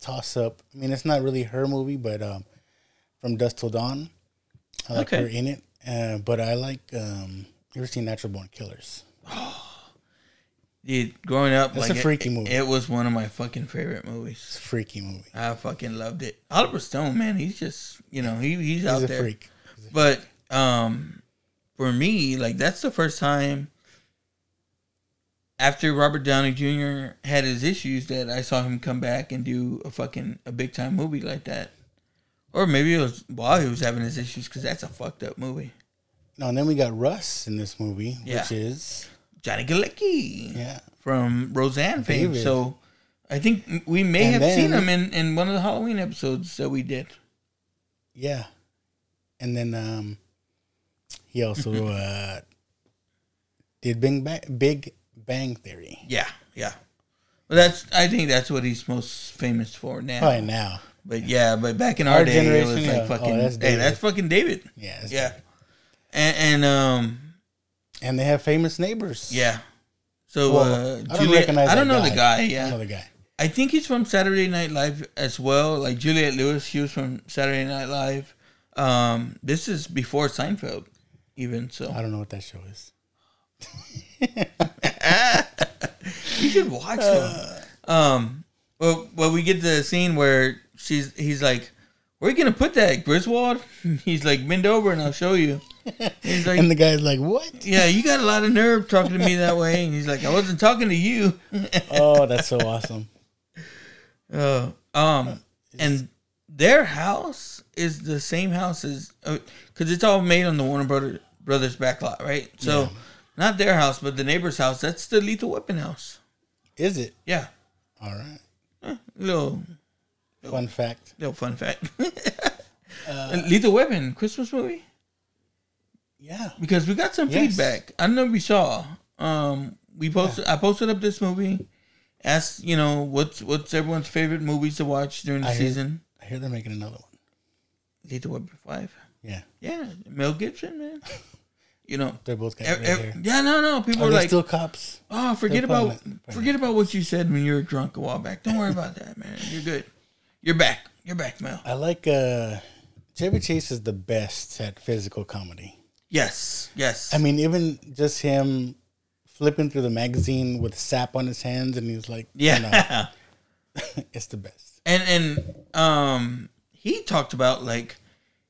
S7: toss up. I mean, it's not really her movie, but um, from Dusk Till Dawn, I like
S8: Okay.
S7: her in it. Uh, but I like um, you ever seen Natural Born Killers?
S8: Oh Dude, growing up,
S7: That's
S8: like
S7: a
S8: it-
S7: freaky
S8: it,
S7: movie.
S8: It was one of my fucking favorite movies.
S7: It's a freaky movie.
S8: I fucking loved it. Oliver Stone, man, he's just you know he he's,
S7: He's
S8: out
S7: a
S8: there.
S7: freak.
S8: But um, for me, like that's the first time after Robert Downey Jr. had his issues that I saw him come back and do a fucking a big time movie like that. Or maybe it was while he was having his issues because that's a fucked up movie.
S7: No, and then we got Russ in this movie,
S8: Yeah.
S7: which is
S8: Johnny Galecki
S7: yeah,
S8: from Roseanne fame.
S7: David.
S8: So I think we may
S7: And
S8: have seen him in, in one of the Halloween episodes that we did.
S7: yeah, and then um, he also uh, did Big Bang, Big Bang Theory.
S8: Yeah, yeah. Well, that's I think that's what he's most famous for now.
S7: Probably now,
S8: But yeah, but back in our,
S7: Our
S8: day, it was
S7: yeah.
S8: like
S7: Oh,
S8: fucking.
S7: that's
S8: hey, that's fucking David.
S7: yeah,
S8: Yeah, and, and um,
S7: and they have famous neighbors.
S8: yeah. So
S7: Well,
S8: uh,
S7: I don't
S8: Juliet,
S7: recognize.
S8: I don't know the guy.
S7: I
S8: Yeah,
S7: don't know the guy.
S8: I think he's from Saturday Night Live as well. Like Juliet Lewis, she was from Saturday Night Live. Um, this is before Seinfeld, even so.
S7: I don't know what that show is.
S8: You should watch them. Um, well, well, we get the scene where she's he's like, "Where are you gonna put that, Griswold?" He's like, "Bend over and I'll show you." He's like,
S7: And the guy's like, "What?
S8: "Yeah, you got a lot of nerve talking to me that way." And he's like, "I wasn't talking to you."
S7: Oh, that's so awesome."
S8: Uh, um, and their house is the same house as because it's all made on the Warner Brother, Brothers backlot, right? So,
S7: Yeah.
S8: Not their house, but the neighbor's house. That's the Lethal Weapon house.
S7: Is it?
S8: Yeah,
S7: All right.
S8: little
S7: Fun fact.
S8: little fun fact. Uh, Lethal Weapon Christmas movie
S7: Yeah.
S8: because we got some
S7: Yes.
S8: feedback. I don't know if you saw. Um, we posted. I posted up this movie. Asked you know what's what's everyone's favorite movies to watch during the
S7: I hear-
S8: season.
S7: I hear they're making another one.
S8: Lethal Weapon Five.
S7: Yeah,
S8: Yeah, Mel Gibson, man. You know,
S7: they're both got
S8: ev- ev- yeah, no, no. People
S7: Are
S8: are like,
S7: still cops?
S8: oh, forget about
S7: probably-
S8: forget about what you said when you were drunk a while back. Don't worry about that, man. You're good. You're back. You're back, Mel.
S7: I like uh Chevy Chase is the best at physical comedy.
S8: Yes, yes.
S7: I mean, even just him flipping through the magazine with sap on his hands, and he's like,
S8: yeah.
S7: know, it's the best.
S8: and and um, he talked about like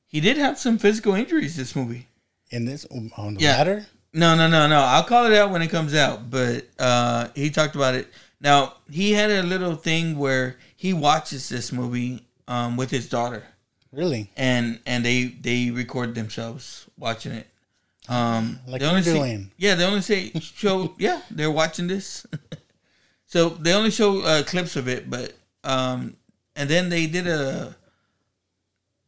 S8: he did have some physical injuries this movie.
S7: In this, on the
S8: Yeah.
S7: ladder,
S8: No, no, no, no. I'll call it out when it comes out. But uh, he talked about it. Now he had a little thing where he watches this movie um, with his daughter,
S7: really,
S8: and and they they record themselves watching it. Um,
S7: Like
S8: they only say-
S7: doing.
S8: yeah, they only say show. yeah, they're watching this. so they only show uh, clips of it, but um, and then they did a,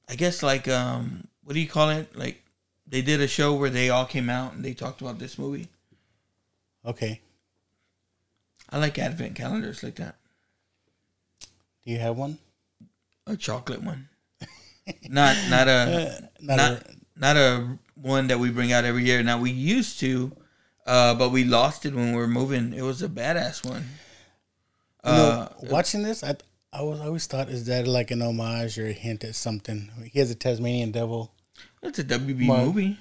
S8: I guess like um, what do you call it? Like they did a show where they all came out and they talked about this movie.
S7: okay.
S8: I like advent calendars like that.
S7: Do you have one?
S8: A chocolate one. not not a
S7: Not,
S8: not
S7: a,
S8: not a one that we bring out every year. Now we used to, uh, but we lost it when we were moving. It was a badass one.
S7: you know,
S8: Uh,
S7: watching this, I I was I always thought is that like an homage or a hint at something. He has a Tasmanian devil
S8: it's a WB
S7: Mug.
S8: movie.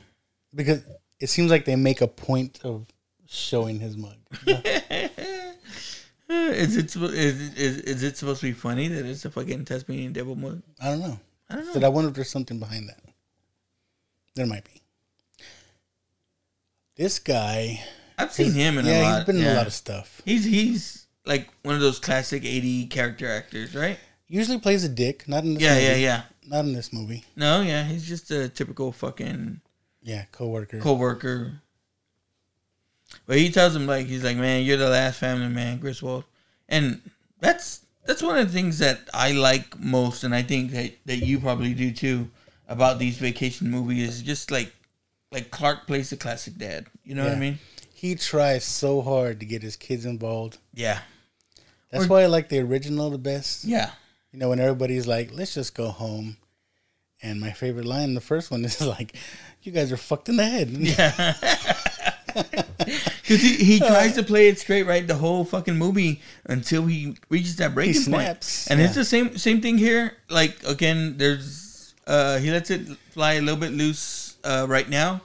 S7: because it seems like they make a point of showing his mug.
S8: Is it is, is is it supposed to be funny that it's a fucking Tasmanian devil mug?
S7: I don't know.
S8: I don't know.
S7: But I wonder if there's something behind that. There might be. This guy,
S8: I've seen him in
S7: yeah,
S8: a lot.
S7: Yeah, he's been in a lot of stuff.
S8: He's he's like one of those classic eighty character actors, right?
S7: Usually plays a dick, not in this
S8: Yeah,
S7: movie.
S8: yeah, yeah.
S7: Not in this movie.
S8: No, yeah, he's just a typical fucking
S7: Yeah, coworker.
S8: co-worker. But he tells him like he's like, man, you're the last family man, Griswold, and that's that's one of the things that I like most, and I think that that you probably do too about these vacation movies. Is just like like Clark plays the classic dad. You know what I mean?
S7: He tries so hard to get his kids involved.
S8: Yeah,
S7: That's
S8: Or-
S7: why I like the original the best.
S8: yeah.
S7: You know, when everybody's like, let's just go home. And my favorite line, the first one, is like, you guys are fucked in the head. Yeah.
S8: Because he, he tries to play it straight right the whole fucking movie until he reaches that breaking point.
S7: snaps,
S8: And it's the same same thing here. Like again, there's uh he lets it fly a little bit loose uh right now,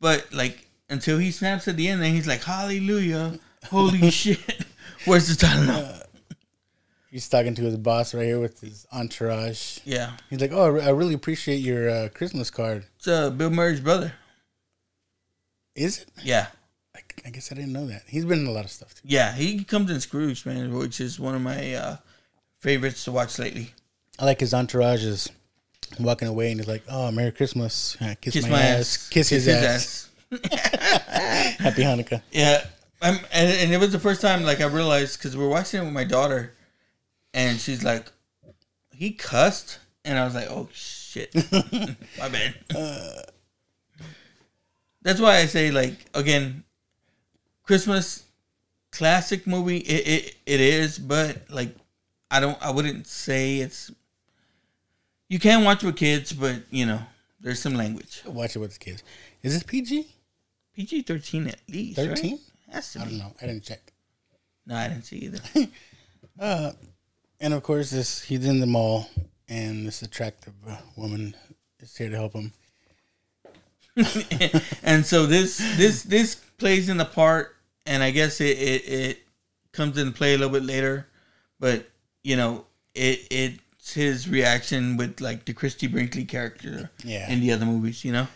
S8: but like until he snaps at the end, then he's like, Hallelujah, holy shit. Where's the Tylenol?
S7: He's talking to his boss right here with his entourage.
S8: Yeah,
S7: He's like, oh, I re- I really appreciate your uh, Christmas card.
S8: it's uh, Bill Murray's brother.
S7: Is it?
S8: Yeah,
S7: I, I guess I didn't know that. He's been in a lot of stuff too.
S8: yeah, he comes in Scrooged, man, which is one of my uh favorites to watch lately.
S7: I like his entourage is walking away and he's like, oh, Merry Christmas. Uh, kiss,
S8: Kiss
S7: my, ass. Kiss, his, ass. Happy Hanukkah.
S8: Yeah, I'm, and, and it was the first time like I realized because we're watching it with my daughter, and she's like, "He cussed," and I was like, "Oh shit, my bad." That's why I say like again, Christmas classic movie. It it, it is, but like I don't. I wouldn't say it's. You can watch with kids, but you know there's some language.
S7: Watch it with the kids. Is this PG?
S8: PG thirteen at least. right?
S7: 13?
S8: Has to
S7: I
S8: be.
S7: don't know. I didn't check.
S8: No, I didn't see either.
S7: Uh, And of course, this he's in the mall, and this attractive uh, woman is here to help him.
S8: and so this this this plays in the part, and I guess it it, it comes into play a little bit later, but you know it it's his reaction with like the Christy Brinkley character
S7: Yeah.
S8: in the other movies, you know.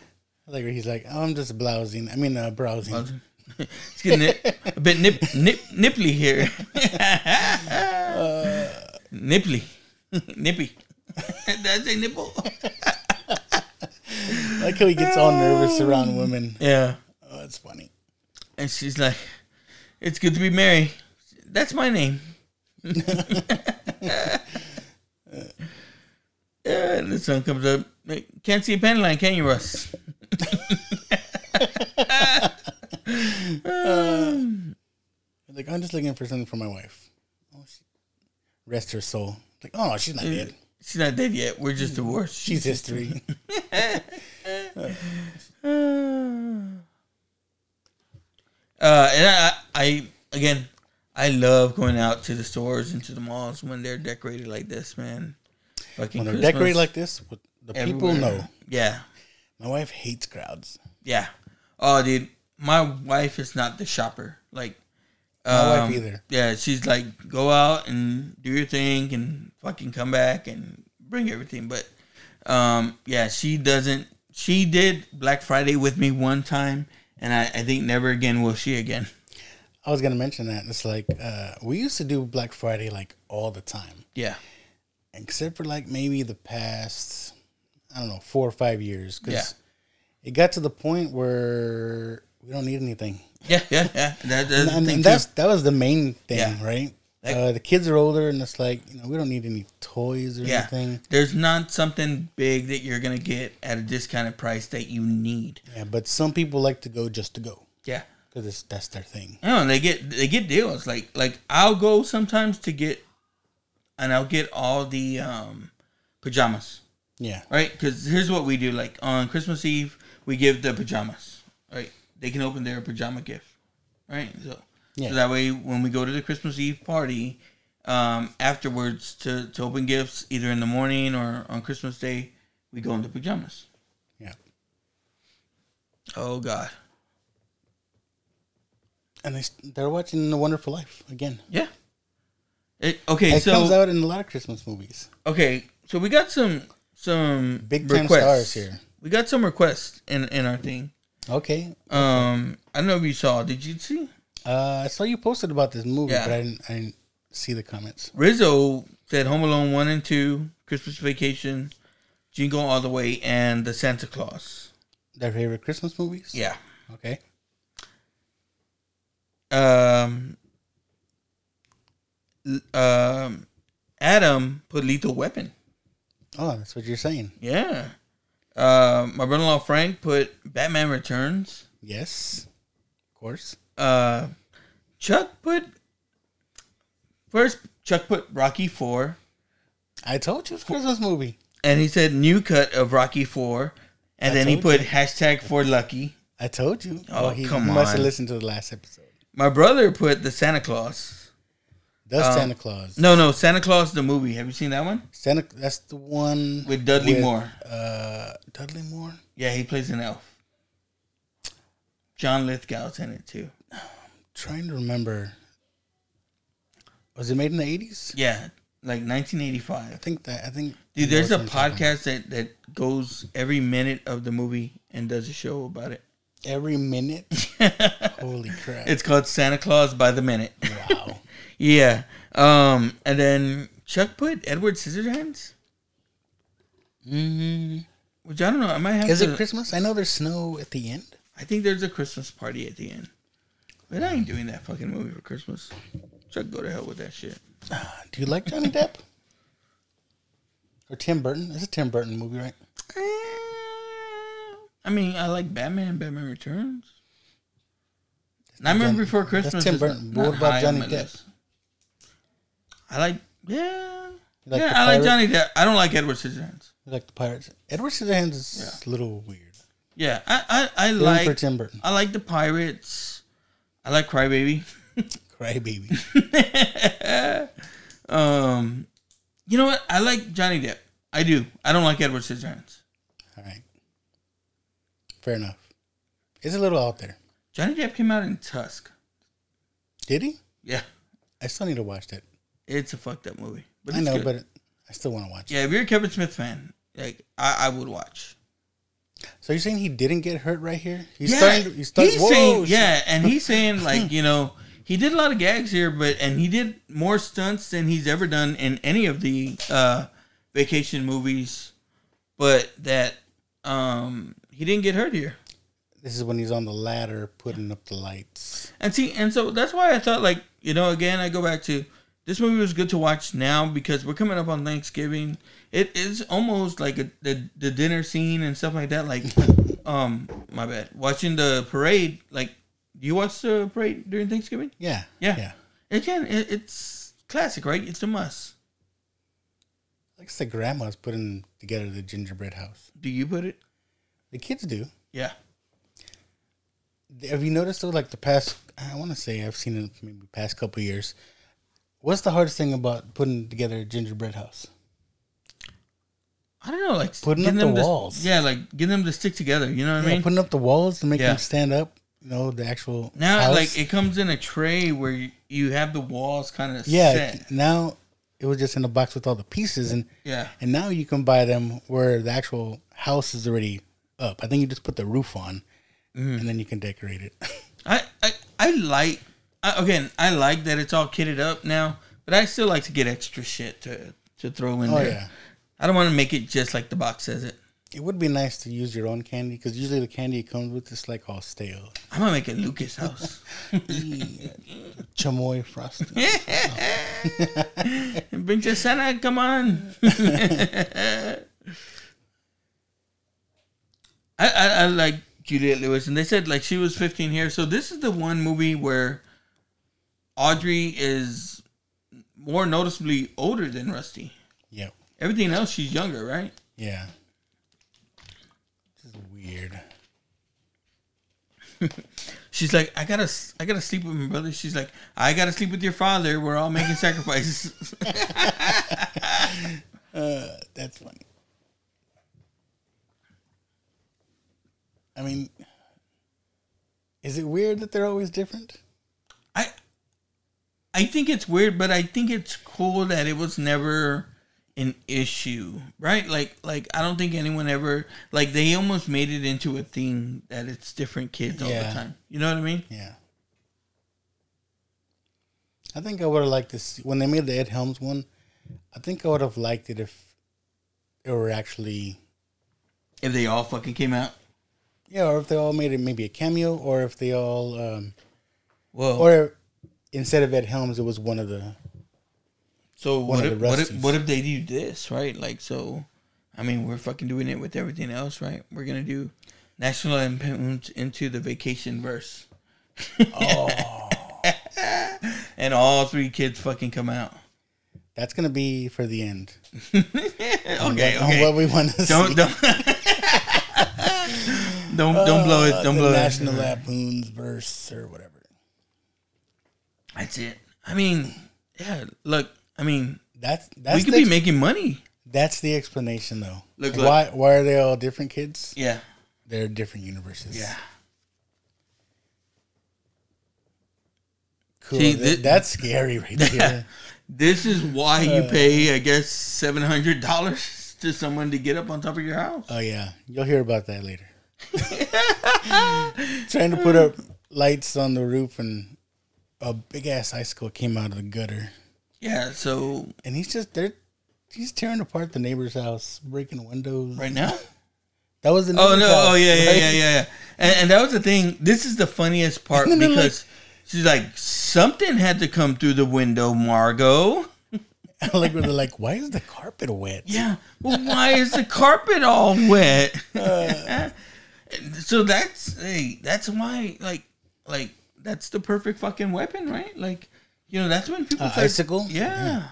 S7: I like where he's like, oh, I'm just blousing. I mean, uh, browsing.
S8: It's getting a bit nip, nip nipply here. nipply, nippy. Did I say nipple?
S7: Like how he gets all nervous around women.
S8: Yeah.
S7: Oh, it's funny.
S8: And she's like, "It's good to be Mary. That's my name." yeah, uh, and the sun comes up. Can't see a pen line, can you, Russ?
S7: Uh, He's like, I'm just looking for something for my wife. Rest her soul. Like, oh she's not dead.
S8: She's not dead yet. We're just divorced.
S7: She's history.
S8: Uh, and I, I again, I love going out to the stores and to the malls when they're decorated like this, man. Fucking
S7: when they're
S8: Christmas
S7: decorated like this, what the people
S8: everywhere.
S7: know.
S8: Yeah,
S7: My wife hates crowds.
S8: yeah. Oh, dude, my wife is not the shopper. Like,
S7: My
S8: um,
S7: wife either.
S8: Yeah, she's like, go out and do your thing and fucking come back and bring everything. But, um, yeah, she doesn't. She did Black Friday with me one time, and I, I think never again will she again.
S7: I was gonna mention that. It's like uh, we used to do Black Friday like all the time,
S8: Yeah,
S7: except for like maybe the past, I don't know, four or five years. Because
S8: Yeah.
S7: it got to the point where we don't need anything.
S8: Yeah, yeah, yeah. That, that's
S7: And, and, that's that was the main thing,
S8: Yeah.
S7: right?
S8: Like-
S7: uh, the kids are older, and it's like you know we don't need any toys or
S8: Yeah.
S7: anything.
S8: There's not something big that you're gonna get at a discounted price that you need.
S7: Yeah, but some people like to go just to go
S8: Yeah.
S7: because that's their thing.
S8: No, they get they get deals. Like like I'll go sometimes to get, and I'll get all the um, pajamas.
S7: Yeah,
S8: Right? Because here's what we do. Like on Christmas Eve, we give the pajamas. Right? They can open their pajama gift. Right? So,
S7: Yeah.
S8: so that way, when we go to the Christmas Eve party, um, afterwards to to open gifts, either in the morning or on Christmas Day, we go in the pajamas.
S7: yeah.
S8: Oh God.
S7: And they they're watching The Wonderful Life again.
S8: Yeah. It, okay,
S7: It
S8: so
S7: comes out in a lot of Christmas movies.
S8: Okay, so we got some some
S7: Big time stars here.
S8: We got some requests in in our thing.
S7: Okay,
S8: Um, I don't know if you saw. Did you see?
S7: uh, I saw you posted about this movie,
S8: Yeah.
S7: but I didn't, I didn't see the comments.
S8: Rizzo said Home Alone one and two, Christmas Vacation, Jingle All the Way, and the Santa Claus.
S7: Their favorite Christmas movies?
S8: Yeah.
S7: Okay.
S8: Um. Um. Adam put Lethal Weapon.
S7: Oh, that's what you're saying.
S8: Yeah. Uh, my brother-in-law Frank put Batman Returns.
S7: Yes, of course.
S8: uh Chuck put first Chuck put Rocky Four,
S7: I told you it's a Christmas movie.
S8: and he said new cut of Rocky Four, and
S7: I
S8: then he put
S7: you.
S8: hashtag for Lucky.
S7: I told you.
S8: Oh,
S7: he
S8: come
S7: must have listened to the last episode.
S8: My brother put the Santa Claus.
S7: That's
S8: Um,
S7: Santa Claus.
S8: No, no, Santa Claus the movie. Have you seen that one
S7: Santa. That's the one
S8: with Dudley
S7: with,
S8: Moore?
S7: Uh, Dudley Moore.
S8: Yeah, he plays an elf. John Lithgow's in it too.
S7: Trying to remember. Was it made in the eighties?
S8: Yeah, like 1985.
S7: I think that. I think.
S8: Dude, there's a podcast that that goes every minute of the movie and does a show about it.
S7: every minute. Holy crap!
S8: It's called Santa Claus by the minute.
S7: wow.
S8: Yeah. Um, and then Chuck put Edward Scissorhands,
S7: hmm
S8: which I don't know. I might have
S7: Is
S8: to.
S7: it Christmas? I know there's snow at the end.
S8: I think there's a Christmas party at the end, but I ain't doing that fucking movie for Christmas. Chuck, go to hell with that shit.
S7: Do you like Johnny Depp? Or Tim Burton? It's a Tim Burton movie, right?
S8: Eh, I mean, I like Batman. Batman Returns. Nightmare
S7: Jon-
S8: Before
S7: that's
S8: Christmas.
S7: Tim Burton. What about Johnny Depp?
S8: list. I like. Yeah.
S7: like
S8: yeah, I like? Johnny Depp. I don't like Edward Scissorhands.
S7: You like the Pirates? Edward Scissorhands is a little weird.
S8: Yeah, I I, I like
S7: Tim Burton.
S8: I like the Pirates. I like Crybaby.
S7: Crybaby.
S8: Um, you know what? I like Johnny Depp. I do. I don't like Edward Scissorhands.
S7: All right. Fair enough. It's a little out there.
S8: Johnny Depp came out in Tusk.
S7: Did he?
S8: Yeah,
S7: I still need to watch that.
S8: It's a fucked up movie. But
S7: I know,
S8: good.
S7: but I still want to watch it.
S8: yeah, if you're a Kevin Smith fan, like I, I would watch.
S7: So you're saying he didn't get hurt right here? He's
S8: yeah,
S7: starting. To, he's starting.
S8: he's
S7: whoa,
S8: saying
S7: shit.
S8: yeah, and he's saying like you know he did a lot of gags here, but and he did more stunts than he's ever done in any of the uh, vacation movies, but that um he didn't get hurt here.
S7: This is when he's on the ladder putting up the lights.
S8: And see, and so that's why I thought, like, you know, again, I go back to this movie was good to watch now because we're coming up on Thanksgiving. It is almost like a, the the dinner scene and stuff like that. Like, um, my bad. Watching the parade, like, do you watch the parade during Thanksgiving?
S7: Yeah.
S8: Yeah.
S7: Yeah.
S8: Again, it, it's classic, right? It's a must.
S7: Like the grandma's putting together the gingerbread house.
S8: Do you put it?
S7: The kids do.
S8: Yeah.
S7: Have you noticed though? Like the past, I want to say I've seen it maybe past couple years. What's the hardest thing about putting together a gingerbread house?
S8: I don't know, like
S7: Putting up the
S8: them to-
S7: walls.
S8: yeah, like getting them to stick together. You know what I mean?
S7: putting up the walls to make
S8: Yeah.
S7: them stand up. You know the actual
S8: now,
S7: house.
S8: like it comes in a tray where you, you have the walls kind of
S7: yeah.
S8: set.
S7: Now it was just in a box with all the pieces, and
S8: Yeah.
S7: and now you can buy them where the actual house is already up. I think you just put the roof on,
S8: Mm-hmm.
S7: and then you can decorate it.
S8: I, I, I like I, again. I like that it's all kitted up now, but I still like to get extra shit to to throw in
S7: oh
S8: there.
S7: yeah.
S8: I don't want to make it just like the box says it.
S7: It would be nice to use your own candy because usually the candy it comes with is like all stale.
S8: I'm gonna make a Lucas House.
S7: Chamoy frosting.
S8: Pinche Santa, come on. I, I, I like Juliette Lewis, and they said like she was 15 here. So this is the one movie where Audrey is more noticeably older than Rusty.
S7: Yep.
S8: Everything else, she's younger, right?
S7: Yeah. This is weird.
S8: She's like, I gotta, I gotta sleep with my brother. She's like, I gotta sleep with your father. We're all making sacrifices.
S7: Uh, that's funny. I mean, is it weird that they're always different?
S8: I think it's weird, but I think it's cool that it was never an issue, right? Like like I don't think anyone ever like they almost made it into a thing that it's different kids all
S7: Yeah.
S8: the time. You know what I mean?
S7: Yeah. I think I would have liked to see when they made the Ed Helms one. I think I would have liked it if it were actually
S8: If they all fucking came out.
S7: yeah, or if they all made it maybe a cameo, or if they all um,
S8: Whoa.
S7: or instead of Ed Helms, it was one of the
S8: so what if, what if what if they do this, right? Like so I mean we're fucking doing it with everything else, right? We're gonna do National Lampoon's into the vacation verse.
S7: oh
S8: and all three kids fucking come out.
S7: that's gonna be for the end.
S8: Okay,
S7: on
S8: okay.
S7: what we want to
S8: don't
S7: see.
S8: don't don't don't blow it.
S7: Uh,
S8: Don't
S7: the
S8: blow
S7: National
S8: it.
S7: Lampoon's verse or whatever.
S8: That's it. I mean, yeah. Look, I mean,
S7: That's that's
S8: we could
S7: the
S8: be making money.
S7: that's the explanation though.
S8: Look, look.
S7: why why are they all different kids?
S8: Yeah,
S7: They're different universes.
S8: yeah.
S7: cool.
S8: See,
S7: That-
S8: thi-
S7: that's scary right there.
S8: This is why you
S7: Uh.
S8: pay, I guess, seven hundred dollars to someone to get up on top of your house.
S7: oh yeah, you'll hear about that later. Trying to put up lights on the roof and a big ass icicle came out of the gutter,
S8: Yeah. So
S7: and he's just there. He's tearing apart the neighbor's house, breaking windows.
S8: right now.
S7: That was the
S8: Oh no!
S7: Oh, house,
S8: Oh yeah, yeah,
S7: right?
S8: yeah, yeah, yeah. And, and that was the thing. This is the funniest part
S7: And then they're
S8: because she's like, something had to come through the window, Margo.
S7: like where they're like, why is the carpet wet?
S8: Yeah. Well, why is the carpet all wet? Uh. so that's hey, that's why like like that's the perfect fucking weapon, right? Like you know that's when people
S7: Uh, icicle?
S8: Yeah.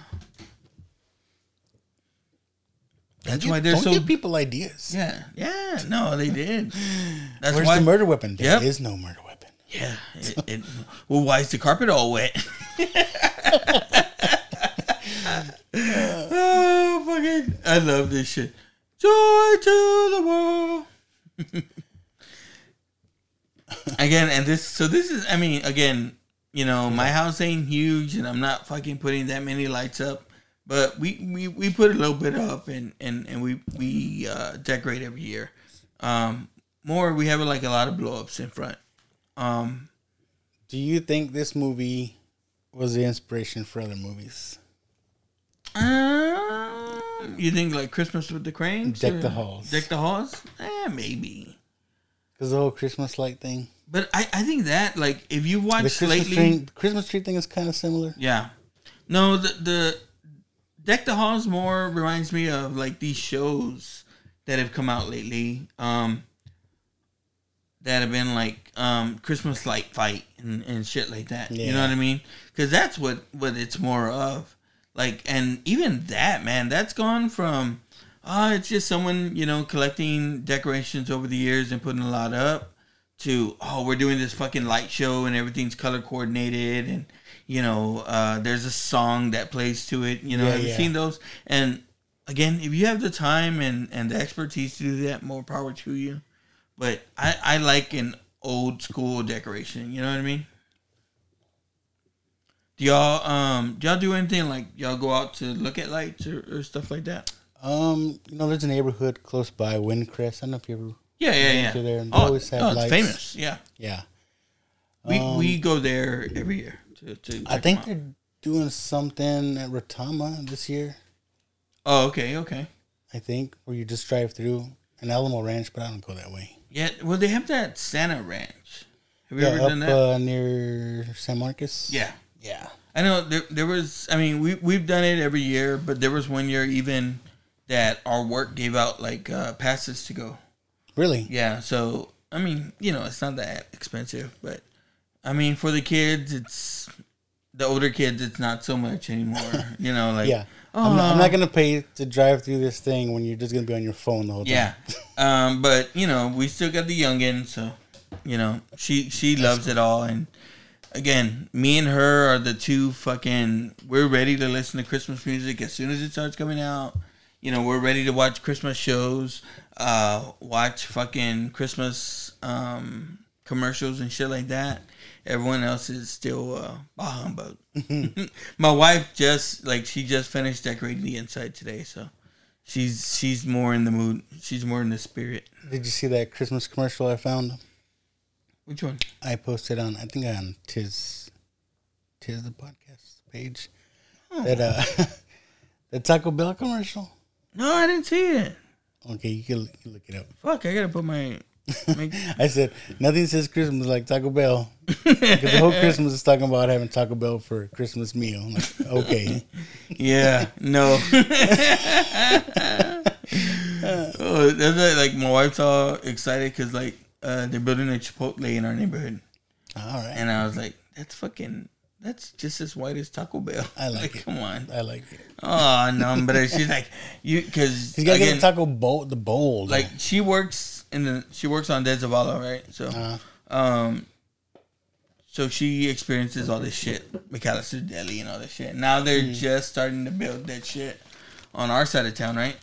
S8: That's
S7: Don't
S8: why they're
S7: don't
S8: so.
S7: give people ideas.
S8: yeah, yeah. No, they did. That's
S7: Where's
S8: why.
S7: the murder weapon? There is
S8: Yep.
S7: no murder weapon.
S8: Yeah. It, it, well, why is the carpet all wet? oh, fucking. I love this shit. Joy to the world. again, and this, so this is, I mean, again, you know, my house ain't huge and I'm not fucking putting that many lights up. But we, we, we put a little bit up and, and, and we, we uh, decorate every year. Um, more, we have like a lot of blow ups in front. Um,
S7: Do you think this movie was the inspiration for other movies?
S8: Um, you think like Christmas with the Cranes?
S7: Deck the Halls.
S8: Deck the Halls? Eh, maybe.
S7: Because the whole Christmas light thing,
S8: But I, I think that like if you
S7: the
S8: watch
S7: Christmas
S8: lately,
S7: tree, Christmas tree thing is kind of similar.
S8: yeah, no, the the Deck the Halls more reminds me of like these shows that have come out lately. Um, that have been like um Christmas light fight and, and shit like that. You know what I mean? Because that's what what it's more of. Like, and even that, man, that's gone from, oh, it's just someone, you know, collecting decorations over the years and putting a lot up to, oh, we're doing this fucking light show and everything's color coordinated and, you know, uh, there's a song that plays to it. You know,
S7: Yeah,
S8: have you seen those? And again, if you have the time and, and the expertise to do that, more power to you. But I, I like an old school decoration. You know what I mean? Do y'all um do y'all do anything like y'all go out to look at lights or, or stuff like that?
S7: Um, you know, there's a neighborhood close by Windcrest. I don't know if you ever.
S8: Yeah, yeah, yeah.
S7: there, and they
S8: oh,
S7: always have
S8: oh, it's
S7: lights.
S8: famous. Yeah,
S7: Yeah,
S8: we
S7: Um,
S8: we go there every year to. to
S7: I think they're doing something at Rotama this year.
S8: Oh, okay, okay.
S7: I think where you just drive through an Alamo Ranch, but I don't go that way.
S8: Yeah, well, they have that Santa Ranch. Have you
S7: Yeah,
S8: ever
S7: up
S8: done that?
S7: uh, near San Marcos.
S8: yeah,
S7: yeah.
S8: I know there, there was. I mean, we we've done it every year, but there was one year even that our work gave out like uh, passes to go.
S7: Really?
S8: Yeah, so I mean, you know, it's not that expensive, but I mean, for the kids, it's the older kids, it's not so much anymore. You know, like
S7: Yeah. I'm, not, I'm not
S8: "Oh,
S7: gonna pay to drive through this thing when you're just gonna be on your phone the whole time.
S8: Yeah, um, but you know, we still got the youngin, so you know, she she loves it all, and again, me and her are the two fucking. We're ready to listen to Christmas music as soon as it starts coming out. You know, we're ready to watch Christmas shows, uh, watch fucking Christmas um, commercials and shit like that. Everyone else is still uh, bah humbug. My wife just like she just finished decorating the inside today, so she's she's more in the mood. She's more in the spirit.
S7: Did you see that Christmas commercial I found?
S8: Which one?
S7: I posted on I think on Tis Tis the podcast page. That uh the Taco Bell commercial.
S8: No, I didn't see it.
S7: Okay, you can, you can look it up.
S8: Fuck, I gotta put my. my
S7: I said nothing says Christmas like Taco Bell because the whole Christmas is talking about having Taco Bell for a Christmas meal. I'm like, okay,
S8: yeah, no. oh, that's why, like my wife's all excited because like uh, they're building a Chipotle in our neighborhood,
S7: all right,
S8: and I was like, "That's fucking." That's just as white as Taco Bell.
S7: I like it.
S8: Come on.
S7: I like it.
S8: Oh no, but she's like you because
S7: He's gotta get
S8: again,
S7: the taco bowl, the bowl.
S8: like she works in the she works on De Zavala, right? So
S7: Uh,
S8: um so she experiences all this shit, McAlister Deli and all this shit. Now they're
S7: Hmm.
S8: just starting to build that shit on our side of town, right?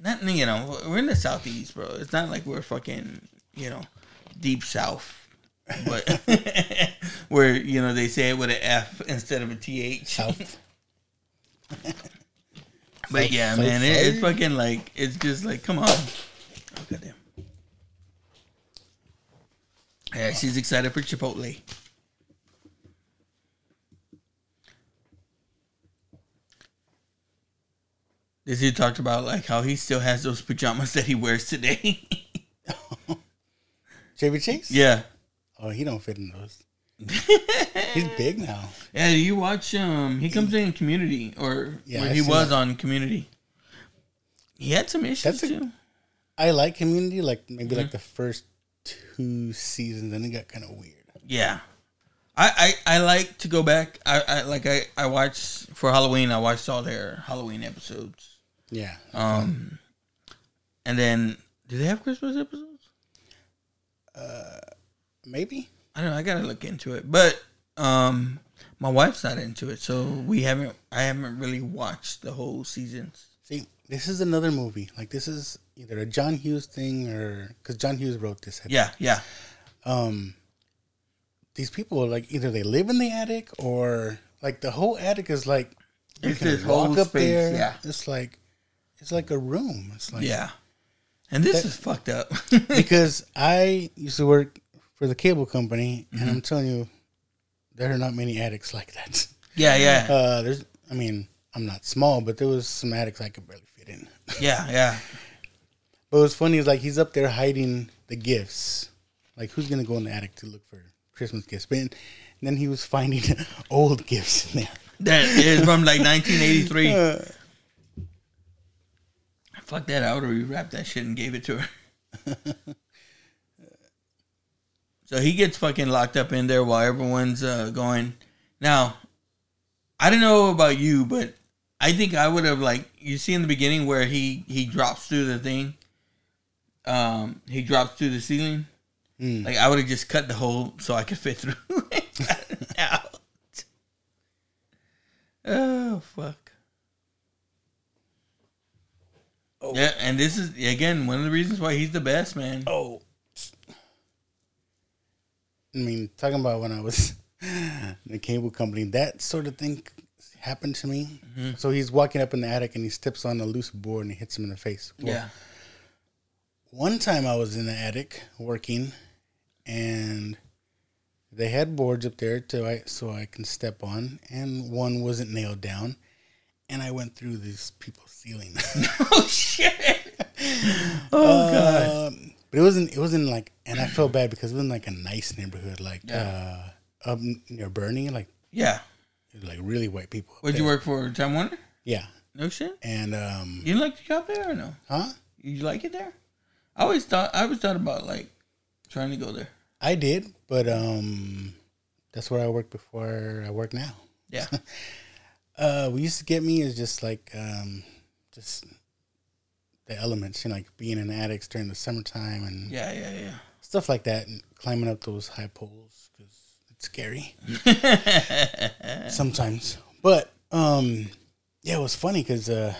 S8: Not you know, we're in the southeast, bro. It's not like we're fucking, you know, deep south. But where, you know, they say it with an F instead of a TH.
S7: South.
S8: But yeah,
S7: South
S8: man, it, it's fucking like it's just like come on. Oh, goddamn. Yeah, she's excited for Chipotle. This dude talked about like how he still has those pajamas that he wears today.
S7: Chevy Chase.
S8: yeah.
S7: Oh, he don't fit in those. He's big now.
S8: Yeah, you watch um he comes in community or
S7: Yeah,
S8: where
S7: I've
S8: he was
S7: that.
S8: on community. He had some issues
S7: That's a-
S8: too.
S7: I like Community, like maybe
S8: Mm-hmm.
S7: like the first two seasons, and it got kind of weird.
S8: Yeah. I, I, I like to go back. I, I like I, I watched for Halloween. I watched all their Halloween episodes.
S7: Yeah.
S8: Um, and then do they have Christmas episodes?
S7: Maybe.
S8: I don't know. I gotta look into it. But um, my wife's not into it, so we haven't. I haven't really watched the whole seasons.
S7: See, this is another movie. Like this is either a John Hughes thing or because John Hughes wrote this.
S8: Yeah, yeah,
S7: Um, these people like either they live in the attic or like the whole attic is like you
S8: It's
S7: can
S8: this
S7: walk
S8: whole
S7: up
S8: space,
S7: there.
S8: yeah.
S7: It's like it's like a room. It's like
S8: yeah. And this
S7: That-
S8: is fucked up.
S7: because I used to work for the cable company,
S8: Mm-hmm.
S7: and I'm telling you, there are not many attics like that.
S8: yeah, yeah,
S7: Uh, there's, I mean, I'm not small, but there was some attics I could barely fit in.
S8: yeah, yeah.
S7: But what's funny is like he's up there hiding the gifts. Like who's gonna go in the attic to look for Christmas gifts? But and then he was finding old gifts in there.
S8: That is from like 1983. Fuck that. I would have rewrapped that shit and gave it to her. So he gets fucking locked up in there while everyone's uh, going. Now, I don't know about you, but I think I would have like you see in the beginning where he he drops through the thing. Um, he drops through the ceiling.
S7: Hmm.
S8: Like I would have just cut the hole so I could fit through. out. Oh fuck. Oh. Yeah, and this is again one of the reasons why he's the best man.
S7: Oh. I mean, talking about when I was in the cable company, that sort of thing happened to me. Mm-hmm. So he's walking up in the attic and he steps on a loose board and he hits him in the face. Well,
S8: Yeah.
S7: One time I was in the attic working and they had boards up there to I, so I can step on and one wasn't nailed down and I went through these people's ceiling.
S8: Oh shit. Uh, oh god.
S7: But it wasn't. It wasn't like, and I felt bad because it wasn't like a nice neighborhood, like uh, up near Boerne, like
S8: Yeah.
S7: like really white people.
S8: Where'd you work for? Time Warner?
S7: Yeah,
S8: No shit.
S7: and um,
S8: You like the job there or no?
S7: huh?
S8: You like it there? I always thought I always thought about like trying to go there.
S7: I did, but um, that's where I worked before I work now.
S8: Yeah.
S7: Uh, what used to get me is just like um, just the elements, you know, like being in attics during the summertime and
S8: yeah, yeah, yeah.
S7: stuff like that, and climbing up those high poles because it's scary sometimes. But um, yeah, it was funny because uh,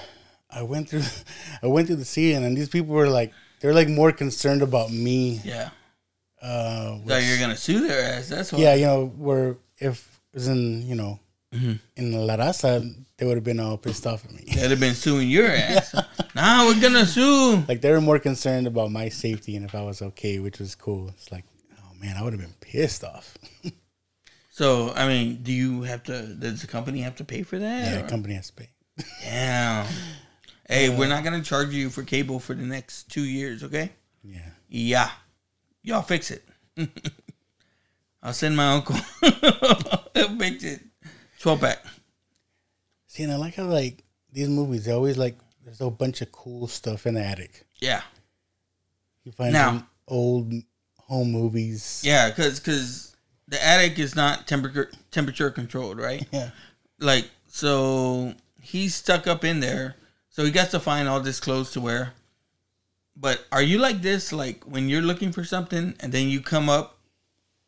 S7: I went through, I went through the scene, and these people were like, they're like more concerned about me.
S8: Yeah.
S7: Uh,
S8: So you're gonna sue their ass. That's what
S7: yeah, you know, where if it was in, you know,
S8: Mm-hmm.
S7: in La Raza, they would have been all pissed off at me.
S8: they'd have been suing your ass. Nah, we're gonna sue.
S7: like they were more concerned about my safety and if I was okay, which was cool. It's like, oh man, I would have been pissed off.
S8: So I mean, do you have to does the company have to pay for that?
S7: Yeah,
S8: or-
S7: the company has to pay.
S8: Damn. Hey, uh, we're not gonna charge you for cable for the next two years, okay?
S7: Yeah.
S8: Yeah. Y'all fix it. I'll send my uncle. He'll fix it. Twelve pack.
S7: And I like how like these movies, they always like there's a bunch of cool stuff in the attic.
S8: Yeah.
S7: You find
S8: Now-
S7: some old home movies.
S8: Yeah, cause cause the attic is not temperature temperature controlled, right?
S7: Yeah.
S8: Like so he's stuck up in there, so he got to find all this clothes to wear. But are you like this? Like when you're looking for something and then you come up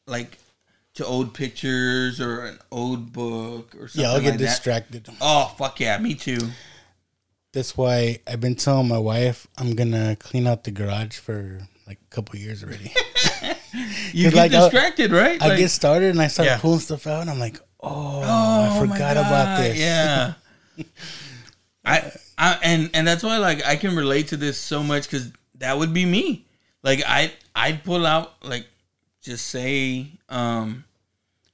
S8: like to old pictures or an old book or something
S7: Yeah, I'll get
S8: like that?
S7: distracted.
S8: Oh fuck yeah, me too.
S7: That's why I've been telling my wife I'm gonna clean out the garage for like a couple years already.
S8: you get
S7: like, I'll-
S8: distracted, right?
S7: I
S8: Like,
S7: get started and I start
S8: Yeah.
S7: pulling stuff out and I'm like, oh,
S8: oh,
S7: I forgot about this.
S8: Yeah. I, I and and that's why like I can relate to this so much because that would be me. Like I I'd pull out like just say um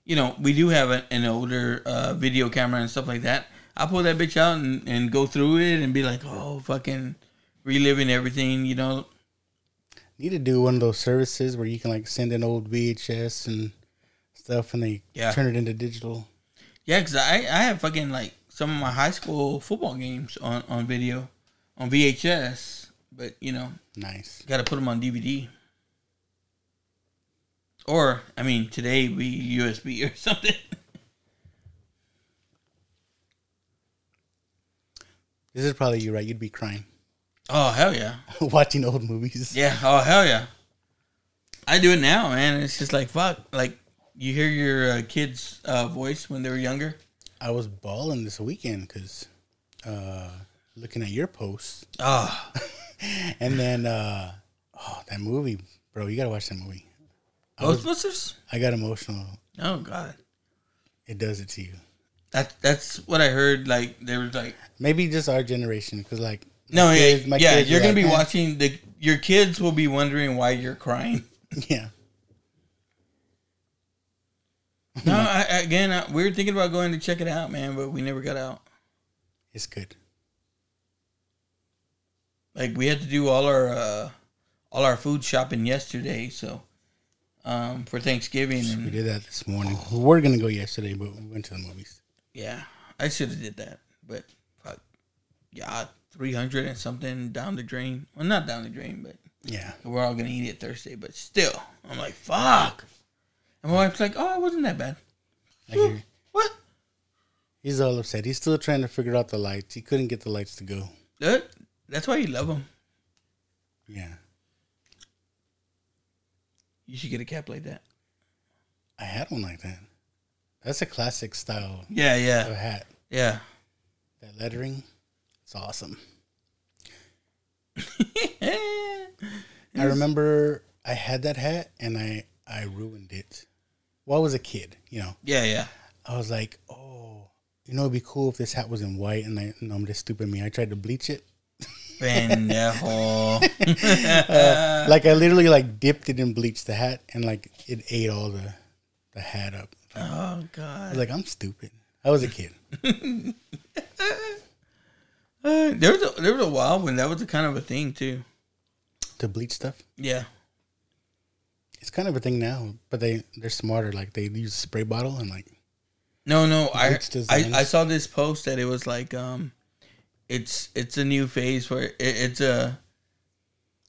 S8: you know we do have a, an older uh, video camera and stuff like that. I pull that bitch out and, and go through it and be like oh fucking reliving everything you know
S7: Need to do one of those services where you can like send an old VHS and stuff and they
S8: Yeah.
S7: turn it into digital.
S8: Yeah, because I, I have fucking like some of my high school football games on, on video, on VHS, but you know,
S7: Nice.
S8: got to put them on DVD. Or, I mean, today we USB or something.
S7: This is probably you, right? You'd be crying
S8: Oh, hell yeah.
S7: watching old movies.
S8: Yeah, oh, hell yeah. I do it now, man. It's just like, fuck. Like, you hear your uh, kid's uh, voice when they were younger.
S7: I was balling this weekend because uh, looking at your posts,
S8: Oh,
S7: and then uh, oh, that movie, bro, you gotta watch that movie. I,
S8: Ghostbusters?
S7: I got emotional.
S8: Oh, God.
S7: It does it to you.
S8: That, that's what I heard. Like, there was like,
S7: Maybe just our generation, because like
S8: No, yeah,
S7: kids- my
S8: yeah. You're gonna be
S7: eh.
S8: watching the. Your kids will be wondering why you're crying.
S7: Yeah,
S8: No, I, I- again, I, we were thinking about going to check it out, man, but we never got out.
S7: it's good.
S8: Like we had to do all our uh, all our food shopping yesterday, so um, for Thanksgiving,
S7: We did that this morning. We were gonna go yesterday, but we went to the movies.
S8: yeah, I should have did that, but fuck, yeah, three hundred and something down the drain. Well, not down the drain, but
S7: Yeah,
S8: we're all gonna eat it Thursday. But still, I'm like, fuck. And my wife's like, oh, it wasn't that bad.
S7: I hear.
S8: What?
S7: He's all upset. He's still trying to figure out the lights. He couldn't get the lights to go.
S8: That, that's why you love him.
S7: Yeah.
S8: You should get a cap like that.
S7: I had one like that. That's a classic style
S8: Yeah,
S7: of
S8: yeah,
S7: hat.
S8: yeah.
S7: That lettering, it's awesome. I remember I had that hat and I I ruined it. Well, I was a kid, you know.
S8: yeah, yeah.
S7: I was like, oh, you know, it'd be cool if this hat was in white. And I, no, I'm just stupid me. I tried to bleach it.
S8: Pendejo.
S7: like I literally like dipped it in bleach the hat, and like it ate all the the hat up.
S8: oh
S7: I
S8: God.
S7: was like, I'm stupid. I was a kid.
S8: Uh, there was a, there was a while when that was a kind of a thing too.
S7: to bleach stuff.
S8: Yeah.
S7: It's kind of a thing now, but they they're smarter. Like they use a spray bottle and like
S8: No, no. I, I. I saw this post that it was like um, it's it's a new phase where it, it's a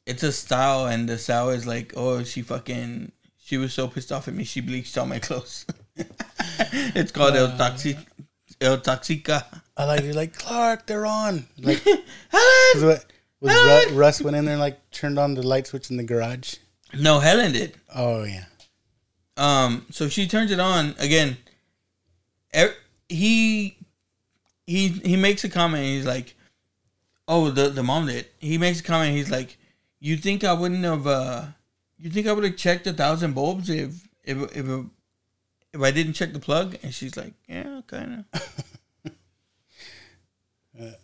S8: it's a style and the style is like oh she fucking she was so pissed off at me she bleached all my clothes. it's called El Toxic El Toxica.
S7: I like you're like Clark, they're on. Like
S8: Helen!
S7: what was Ru- Russ went in there and like turned on the light switch in the garage.
S8: No, Helen did.
S7: Oh yeah,
S8: Um, so she turns it on again. er- He he he makes a comment. He's like, "Oh, the the mom did." He makes a comment. He's like, "You think I wouldn't have? uh You think I would have checked a thousand bulbs if if if if I didn't check the plug?" And she's like, "Yeah, kind of."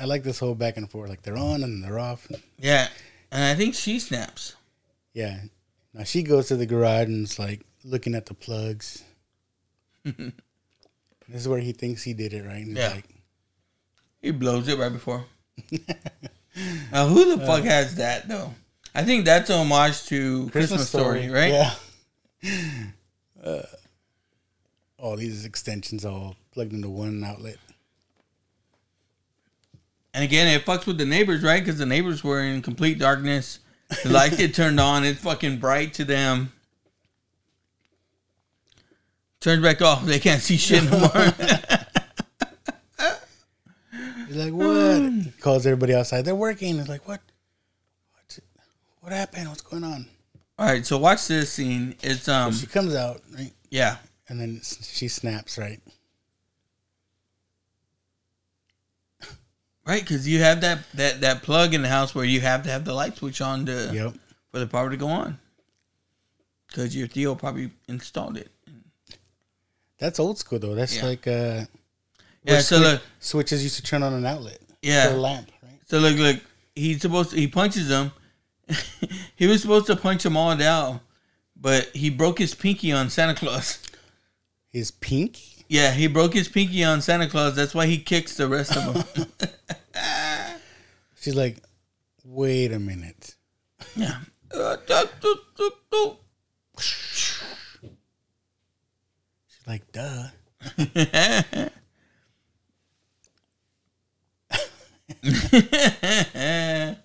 S7: I like this whole back and forth. Like they're on and they're off.
S8: Yeah, and I think she snaps.
S7: Yeah. Now she goes to the garage and is like looking at the plugs. this is where he thinks he did it right.
S8: Yeah.
S7: like,
S8: He blows it right before. now, who the fuck has that though? I think that's a homage to Christmas, Story, right?
S7: Yeah. Uh, all these extensions all plugged into one outlet.
S8: And again, it fucks with the neighbors, right? Because the neighbors were in complete darkness. The light get turned on. It's fucking bright to them. Turns back off. They can't see shit no more.
S7: He's like, what? He calls everybody outside. They're working. It's like, what? What? What happened? What's going on?
S8: All right, so watch this scene. It's um,
S7: She comes out, right?
S8: yeah,
S7: And then she snaps, right?
S8: right, because you have that that that plug in the house where you have to have the light switch on to
S7: Yep.
S8: for the power to go on. Because your Theo probably installed it.
S7: That's old school though. That's
S8: Yeah.
S7: like uh,
S8: Yeah, so
S7: swi-
S8: look,
S7: switches used to turn on an outlet.
S8: Yeah.
S7: Lamp, right?
S8: So look, look, he's supposed to, he punches him. he was supposed to punch them all down, but he broke his pinky on Santa Claus.
S7: His pinky.
S8: Yeah, he broke his pinky on Santa Claus. That's why he kicks the rest of them.
S7: She's like, wait a minute.
S8: yeah.
S7: Uh, She's like, duh.
S8: and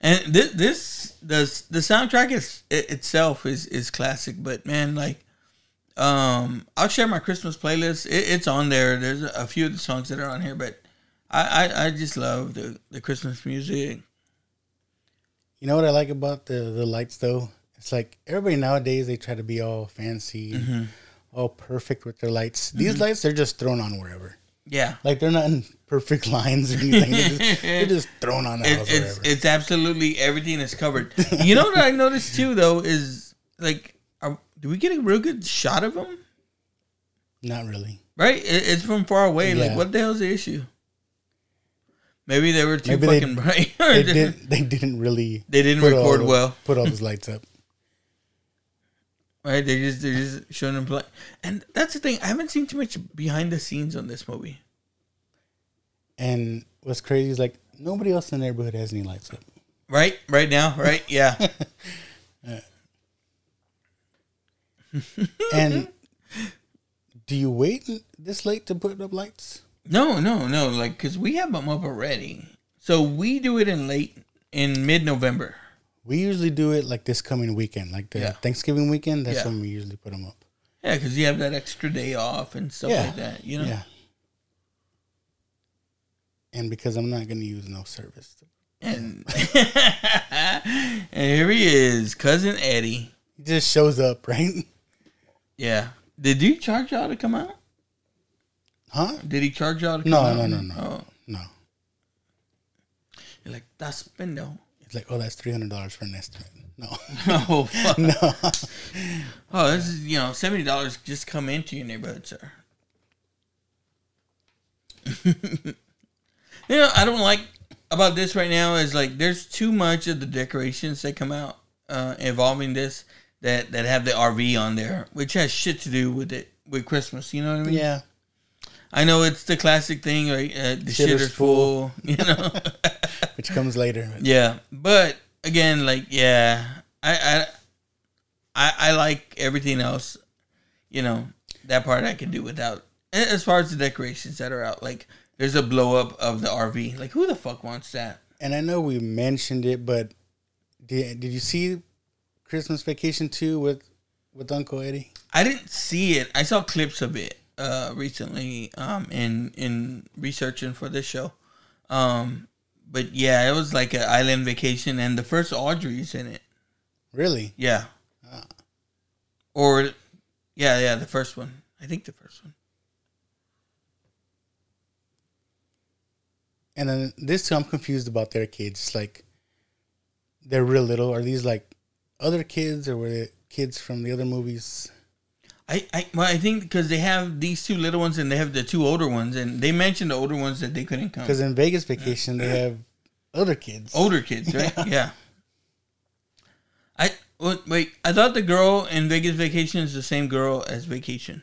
S8: this, this the the soundtrack is it, itself is is classic, but man, like, um, I'll share my Christmas playlist. It, it's on there. There's a few of the songs that are on here, but I I, I just love the the Christmas music.
S7: You know what I like about the the lights though? It's like everybody nowadays they try to be all fancy, and all perfect with their lights. These lights they're just thrown on wherever.
S8: Yeah.
S7: Like they're not in perfect lines or anything. they're, just, they're just thrown on the
S8: It,
S7: house
S8: it's it's absolutely everything is covered. You know what I noticed too though is like, are, do we get a real good shot of them?
S7: not really.
S8: Right, it, it's from far away. Like, what the hell's the issue? Maybe they were too
S7: Maybe they-
S8: fucking bright.
S7: They did. They didn't really.
S8: They didn't
S7: put all
S8: record well.
S7: Put all those lights up.
S8: Right, they just they just showing them play, and that's the thing. I haven't seen too much behind the scenes on this movie.
S7: And what's crazy is like nobody else in the neighborhood has any lights up.
S8: Right, right now, right, yeah.
S7: And do you wait this late to put up lights?
S8: no, no, no. Like, cause we have them up already, so we do it in late in mid November.
S7: We usually do it like this coming weekend, like the
S8: Yeah.
S7: Thanksgiving weekend. That's
S8: Yeah.
S7: when we usually put them up.
S8: Yeah, because you have that extra day off and stuff
S7: Yeah.
S8: like that. You know.
S7: Yeah. And because I'm not going to use no service.
S8: And and here he is, cousin Eddie.
S7: He just shows up, right?
S8: Yeah. Did you charge y'all to come out?
S7: Huh?
S8: Did he charge y'all to come
S7: No,
S8: out?
S7: no, no, no.
S8: Oh,
S7: No.
S8: you're like that's spendo.
S7: It's like, oh, that's $300 for an estimate. No.
S8: Oh, fuck.
S7: no.
S8: oh, this is you know seventy dollars just come into your neighborhood, sir. you know, I don't like about this right now is like there's too much of the decorations that come out uh, involving this that that have the RV on there, which has shit to do with it with Christmas. You know what I mean?
S7: Yeah.
S8: I know it's the classic thing, right? Uh, the
S7: Shitter's
S8: shitter's full, you know.
S7: Which comes later.
S8: yeah, but again, like, yeah, I, I, I, I like everything else. You know, that part I can do without. As far as the decorations that are out, like, there's a blow up of the RV. Like, who the fuck wants that?
S7: And I know we mentioned it, but did, did you see Christmas Vacation 2 with, with Uncle Eddie?
S8: I didn't see it. I saw clips of it uh, recently um, in in researching for this show. Um, but yeah, it was like an island vacation, and the first Audrey's in it.
S7: Really?
S8: Yeah. Or, yeah, yeah, the first one. I think the first one.
S7: And then this two, I'm confused about their kids. Like, they're real little. Are these like other kids or were they kids from the other movies?
S8: I, I well, I think because they have these two little ones and they have the two older ones, and they mentioned the older ones that they couldn't come.
S7: Because in Vegas Vacation, they have other kids.
S8: older kids, right? yeah. I wait, wait. I thought the girl in Vegas Vacation is the same girl as Vacation.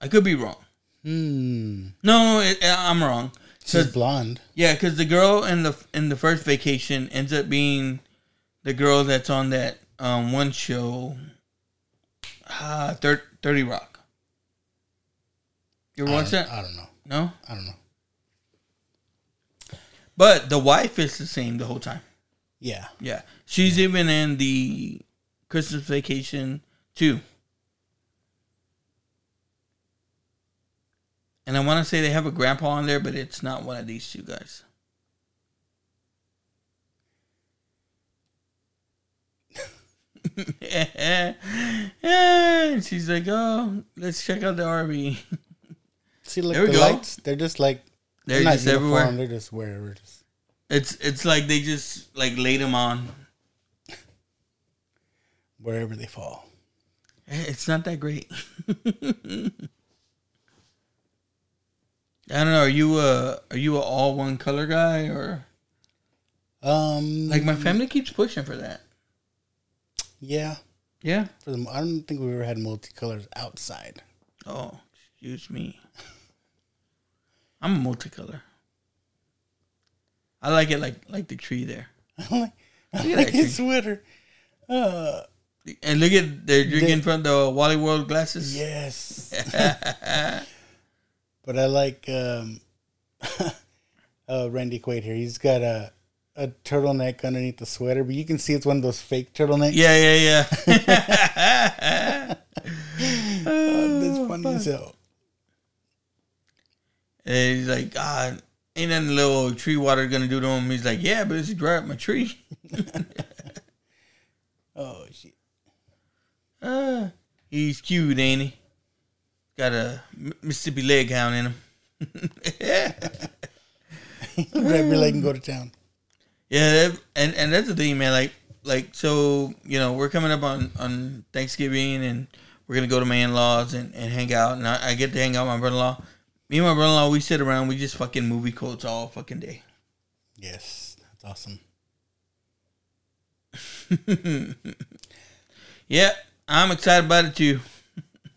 S8: I could be wrong.
S7: Hmm.
S8: No, it, I'm wrong.
S7: She's blonde.
S8: Yeah, because the girl in the in the first vacation ends up being the girl that's on that um, one show, uh, Thir- Thirty Rock. You ever watch that?
S7: I don't know.
S8: No,
S7: I don't know.
S8: but the wife is the same the whole time.
S7: Yeah.
S8: Yeah, she's even in the Christmas Vacation too. And I want to say they have a grandpa on there, but it's not one of these two guys. And she's like, "Oh, let's check out the RV."
S7: See, look,
S8: There
S7: the lights, they're just like,
S8: They're
S7: they're, not
S8: just
S7: uniform,
S8: everywhere.
S7: They're just wherever. Just,
S8: It's it's like they just like laid them on.
S7: wherever they fall.
S8: Eh, It's not that great. I don't know. Are you a are you a all one color guy or
S7: Um,
S8: like my family keeps pushing for that?
S7: Yeah.
S8: Yeah.
S7: For the, I don't think we ever had multicolors outside.
S8: Oh, excuse me. I'm a multicolor. I like it like like the tree there.
S7: I like, I like his sweater. Uh,
S8: And look at they're drinking
S7: They-
S8: from the Wally World glasses.
S7: yes. but I like um, uh, Randy Quaid here. He's got a a turtleneck underneath the sweater, but you can see it's one of those fake turtlenecks.
S8: Yeah, yeah, yeah.
S7: Uh, that's funny as hell.
S8: And he's like, ah, ain't nothing little tree water gonna do to him. He's like, yeah, but it's dry up my tree.
S7: Oh shit.
S8: Uh, he's cute, ain't he? Got a Mississippi leg hound in him.
S7: Yeah, Grab your leg and go to town.
S8: Yeah, and and that's the thing, man. Like like so, you know, we're coming up on on Thanksgiving, and we're gonna go to my in laws and, and hang out, and I, I get to hang out with my brother in law. Me and my brother in law, we sit around, we just fucking movie quotes all fucking day.
S7: Yes, that's awesome.
S8: Yeah, I'm excited about it too.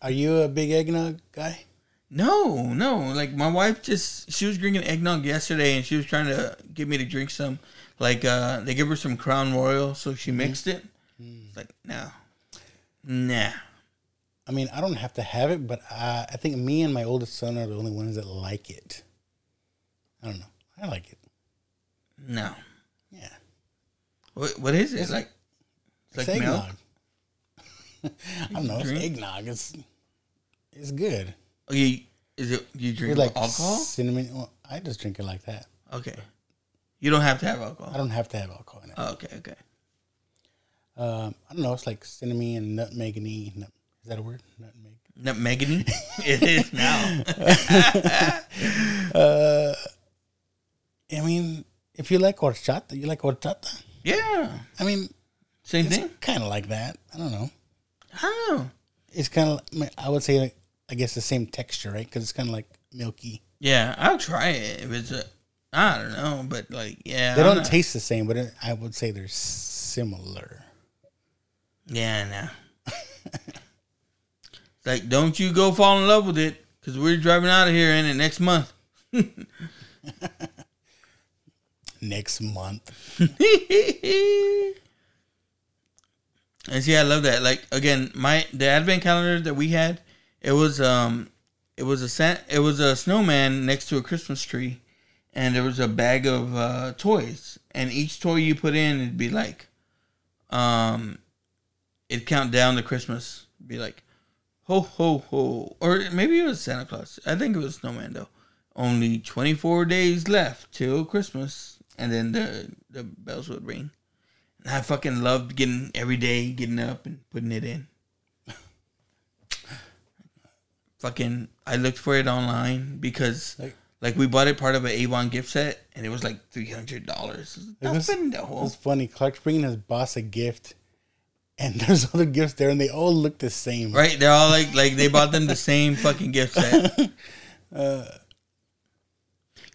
S7: Are you a big eggnog guy?
S8: No, no. Like my wife just she was drinking eggnog yesterday and she was trying to get me to drink some. Like uh they give her some Crown Royal, so she mixed it. It's like, no. Nah.
S7: I mean, I don't have to have it, but I, I think me and my oldest son are the only ones that like it. I don't know. I like it.
S8: No.
S7: Yeah.
S8: What what is it? It's like it's
S7: It's
S8: like milk?
S7: I don't know. It's eggnog. It's it's good.
S8: Okay, is it you drink
S7: It's like
S8: alcohol?
S7: cinnamon. Well, I just drink it like that.
S8: Okay, you don't have to have alcohol.
S7: I don't have to have alcohol in it.
S8: Oh, okay, okay.
S7: Um, I don't know. It's like cinnamon and nutmegany. Nut, is that a word? Nutmeg.
S8: Nutmegany? it is now.
S7: I mean, if you like horchata, you like horchata.
S8: Yeah,
S7: I mean,
S8: same
S7: it's
S8: thing.
S7: kind of like that. I don't know.
S8: I don't know.
S7: It's kind of. I would say, like, I guess the same texture, right? Because it's kind of like milky.
S8: Yeah, I'll try it if it's a. I don't know, but like, yeah,
S7: They
S8: I'm
S7: don't
S8: not-
S7: taste the same, but it, I would say they're similar.
S8: Yeah, no. like, don't you go fall in love with it because we're driving out of here in it next month.
S7: Next month,
S8: And see, I love that. Like again, my the advent calendar that we had, it was um, it was a it was a snowman next to a Christmas tree, and there was a bag of uh, toys, and each toy you put in, it'd be like, um, it'd count down to Christmas. It'd be like, ho ho ho, or maybe it was Santa Claus. I think it was snowman though. Only twenty four days left till Christmas, and then the the bells would ring. And I fucking loved getting every day, getting up and putting it in. fucking, I looked for it online because,
S7: Like-
S8: like, we bought it part of an Avon gift set, and it was like three hundred dollars.
S7: It was-
S8: Nothing,
S7: it
S8: no.
S7: was funny. Clark's bringing his boss a gift, and there's other gifts there, and they all look the same.
S8: Right? They're all like, like they bought them the same fucking gift set.
S7: Uh,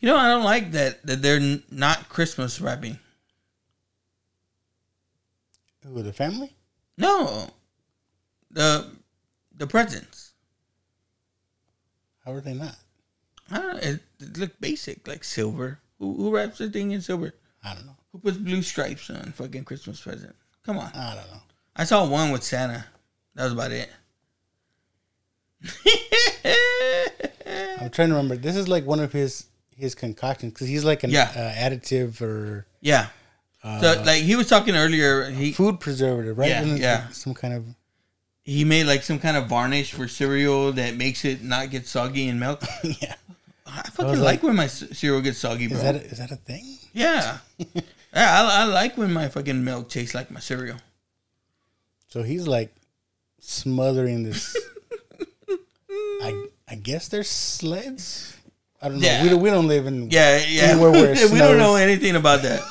S8: you know, I don't like that that they're n- not Christmas wrapping.
S7: Who the family?
S8: No, the the presents.
S7: How are they not?
S8: I don't know. It, it looked basic, like silver. Who, who wraps the thing in silver?
S7: I don't know.
S8: Who puts blue stripes on fucking Christmas present? Come on.
S7: I don't know.
S8: I saw one with Santa. That was about it.
S7: I'm trying to remember. This is like one of his his concoctions because he's like an
S8: Yeah.
S7: uh, additive or
S8: yeah. so like he was talking earlier, he
S7: food preservative, right?
S8: Yeah,
S7: Isn't
S8: yeah.
S7: like some kind of
S8: he made like some kind of varnish for cereal that makes it not get soggy in milk.
S7: yeah.
S8: I fucking
S7: was
S8: like,
S7: like-
S8: when my cereal gets soggy, bro.
S7: Is that a, is that a thing?
S8: yeah. yeah, I, I like when my fucking milk tastes like my cereal.
S7: So he's like smothering this. I I guess they're sleds. I don't know.
S8: Yeah.
S7: We don't we don't live in
S8: Yeah, yeah.
S7: Anywhere where it
S8: we don't know anything about that.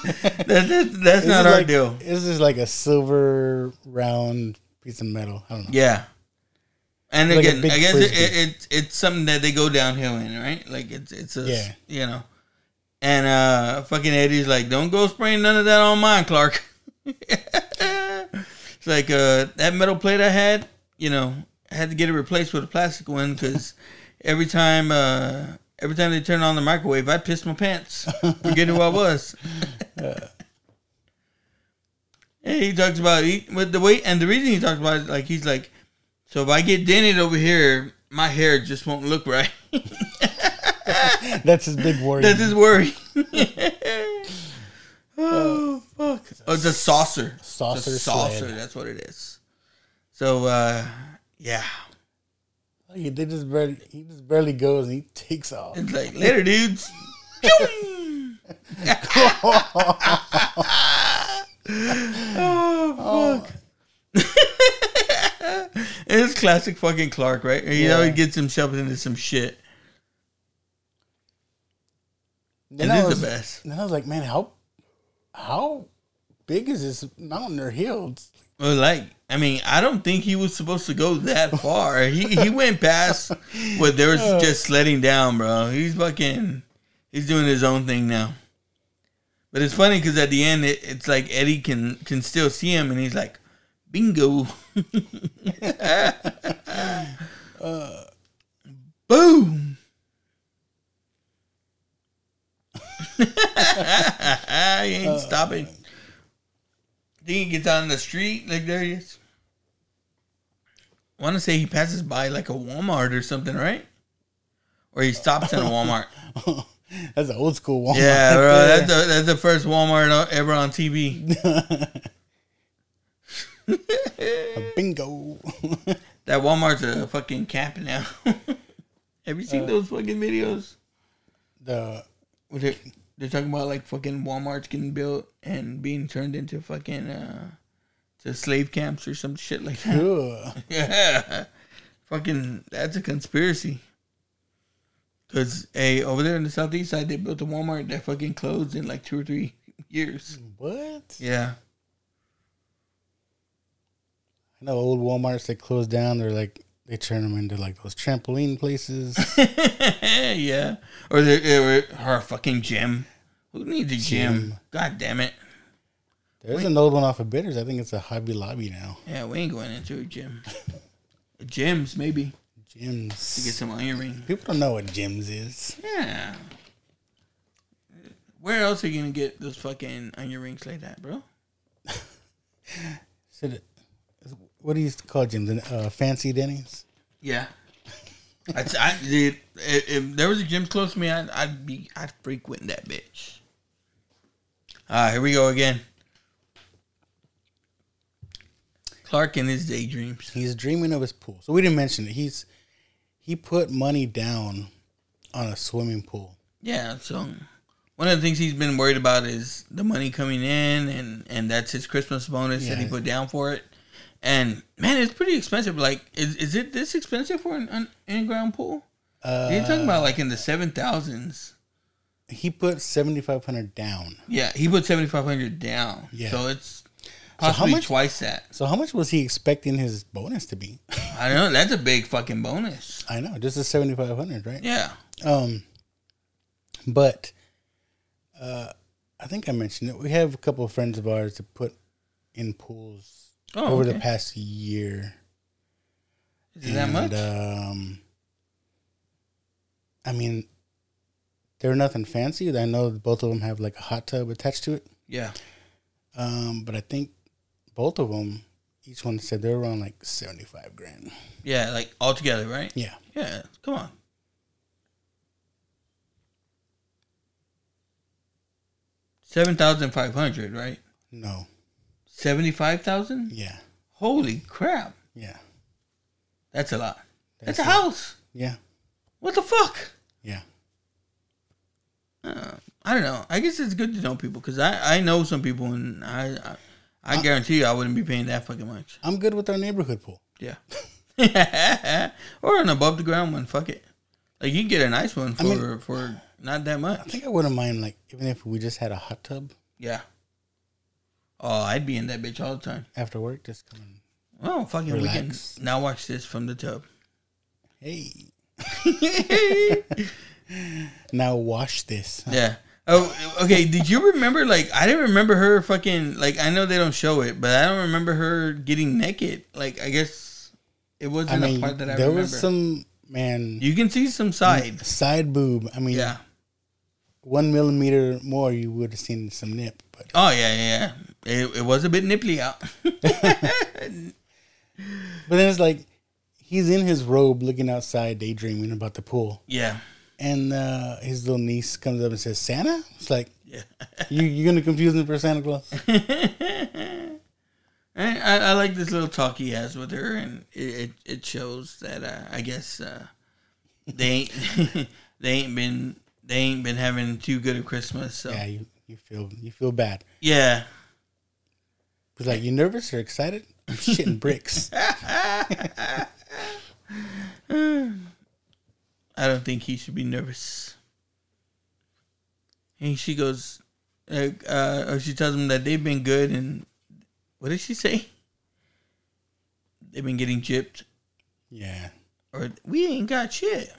S8: that, that that's not our
S7: like,
S8: deal.
S7: This is like a silver round piece of metal. I don't know.
S8: Yeah. And
S7: Like
S8: again, I guess it,
S7: frisbee.
S8: it, it's it's something that they go downhill in, right? Like it's it's a
S7: Yeah.
S8: you know. And uh fucking Eddie's like, don't go spraying none of that on mine, Clark. it's like uh that metal plate I had, you know, I had to get it replaced with a plastic one because every time uh every time they turn on the microwave, I pissed my pants, forgetting who I was. And he talks about he, with the weight, and the reason he talks about it, like he's like, so if I get dented over here, my hair just won't look right.
S7: That's his big worry.
S8: That's his worry. oh fuck! Oh, it's a saucer.
S7: Saucer
S8: It's a saucer.
S7: sled.
S8: That's what it is. So uh, yeah,
S7: He they just barely he just barely goes and he takes off.
S8: it's like later, dudes. oh fuck! it's classic fucking Clark, right? He always gets himself into some shit.
S7: Then
S8: It is
S7: was,
S8: the best.
S7: Then I was like, man, how how big is this mountain or hill?
S8: Well, like, I mean, I don't think he was supposed to go that far. He he went past what there was uh. just sledding down, bro. He's fucking, he's doing his own thing now. But it's funny because at the end, it, it's like Eddie can can still see him, and he's like, "Bingo, uh, boom." he ain't uh, stopping. Think he gets on the street like there he is. I want to say he passes by like a Walmart or something, right? Or he stops in a Walmart.
S7: That's an old school Walmart.
S8: yeah, bro, that's the, that's the first Walmart ever on TV.
S7: Bingo.
S8: That Walmart's a fucking camp now. Have you seen those fucking videos?
S7: the
S8: Where they're, they're talking about like fucking Walmart's getting built and being turned into fucking uh to slave camps or some shit like that.
S7: ugh.
S8: Yeah. Fucking that's a conspiracy. Cause hey, over there in the southeast side they built a Walmart that fucking closed in like two or three years.
S7: what?
S8: Yeah.
S7: I know old WalMarts that closed down. They're like they turn them into like those trampoline places.
S8: yeah. Or they eh, or, or a fucking gym. Who needs a gym?
S7: Gym.
S8: God damn it.
S7: There's an old one off of Bitters. I think it's a Hobby Lobby now.
S8: Yeah, we ain't going into a gym. Gyms, maybe. To get
S7: Gyms.
S8: some iron.
S7: People don't know what gyms is.
S8: Yeah. Where else are you gonna get those fucking onion rings like that, bro?
S7: Is it- what do you call gyms? Uh, fancy Denny's.
S8: Yeah. I'd, I, dude, if, if there was a gym close to me, I'd, I'd be, I'd frequent that bitch. Ah, here we go again. Clark in his daydreams.
S7: He's dreaming of his pool. So we didn't mention it. He's he put money down on a swimming pool.
S8: Yeah, so one of the things he's been worried about is the money coming in, and and that's his Christmas bonus that he put down for it. And man, it's pretty expensive. Like, is is it this expensive for an, an in-ground pool?
S7: Uh,
S8: You're talking about like in the seven thousands.
S7: he put seventy five hundred down.
S8: Yeah, he put seventy five hundred down.
S7: Yeah.
S8: so it's
S7: how
S8: possibly
S7: much-
S8: twice that.
S7: So how much was he expecting his bonus to be?
S8: I know. That's a big fucking bonus.
S7: I know, just a seventy five hundred, right?
S8: Yeah.
S7: Um, but uh, I think I mentioned it. We have a couple of friends of ours that put in pools
S8: Oh,
S7: over the past year.
S8: Is it that much?
S7: Um, I mean, they're nothing fancy. I know both of them have like a hot tub attached to it.
S8: yeah.
S7: Um, but I think both of them, each one said they're around like seventy five grand.
S8: Yeah, like all together, right?
S7: Yeah,
S8: Yeah. Come on. Seven thousand five hundred, right?
S7: no,
S8: Seventy-five thousand.
S7: yeah,
S8: Holy crap!
S7: yeah,
S8: That's a lot. That's,
S7: That's a
S8: house.
S7: yeah,
S8: What the fuck?
S7: yeah.
S8: Uh, I don't know. I guess it's good to know people because I, I know some people and I, I I guarantee you I wouldn't be paying that fucking much.
S7: I'm good with our neighborhood pool.
S8: Yeah. or an above the ground one. Fuck it. Like you can get a nice one for
S7: mean-
S8: for not that much.
S7: I think I wouldn't mind like even if we just had a hot tub
S8: Yeah. Oh, I'd be in that bitch all the time.
S7: after work, just come and
S8: Oh, fucking
S7: Relax.
S8: can now watch this from the tub.
S7: hey. now wash this.
S8: Yeah. Oh, okay. Did you remember? Like, I didn't remember her fucking. Like, I know they don't show it, but I don't remember her getting naked. Like, I guess it wasn't
S7: mean,
S8: a part that I remember.
S7: there
S8: remember.
S7: was some man
S8: you can see some side.
S7: side boob. I mean,
S8: Yeah.
S7: one millimeter more, you would have seen some nip. But
S8: Oh yeah, yeah. It, it was a bit nipply out.
S7: but then it's like he's in his robe, looking outside, daydreaming about the pool,
S8: yeah.
S7: and uh, his little niece comes up and says, "Santa." It's like
S8: Yeah.
S7: you you're gonna confuse him for Santa Claus.
S8: I, I, I like this little talk he has with her, and it it, it shows that uh, I guess uh, they ain't they ain't been they ain't been having too good a Christmas. So
S7: Yeah, you, you feel you feel bad.
S8: yeah.
S7: He's like, "You nervous or excited?" I'm shitting bricks.
S8: I don't think he should be nervous. And she goes, uh, uh, or she tells him that they've been good, and what did she say? They've been getting gypped,
S7: yeah,
S8: or we ain't got shit.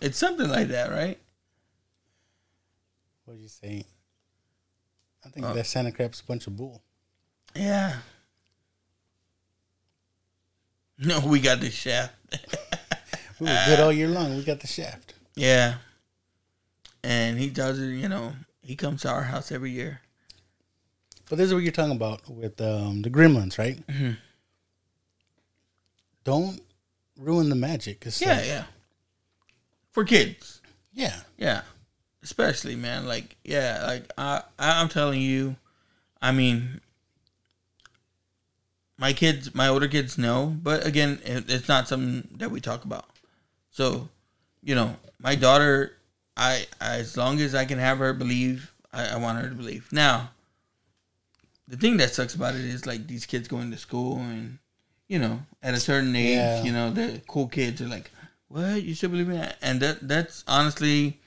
S8: it's something like that, right?
S7: what do you say? I think
S8: Uh,
S7: that Santa crap's a bunch of bull.
S8: Yeah. No, we got the shaft.
S7: We were good all year long. We got the shaft.
S8: yeah. And he does it, you know, he comes to our house every year.
S7: But this is what you're talking about with um, the gremlins, right?
S8: Mhm.
S7: Don't ruin the magic. It's
S8: Yeah,
S7: like-
S8: yeah. For kids.
S7: yeah.
S8: Yeah. Especially, man. Like, yeah, like I I'm telling you, I mean my kids, my older kids know, but again, it, it's not something that we talk about. So, you know, my daughter, I, as long as I can have her believe, I, I want her to believe. Now, the thing that sucks about it is like these kids going to school and, you know, at a certain age,
S7: Yeah.
S8: you know, the cool kids are like, "What? You still believe in that?" And that that's honestly,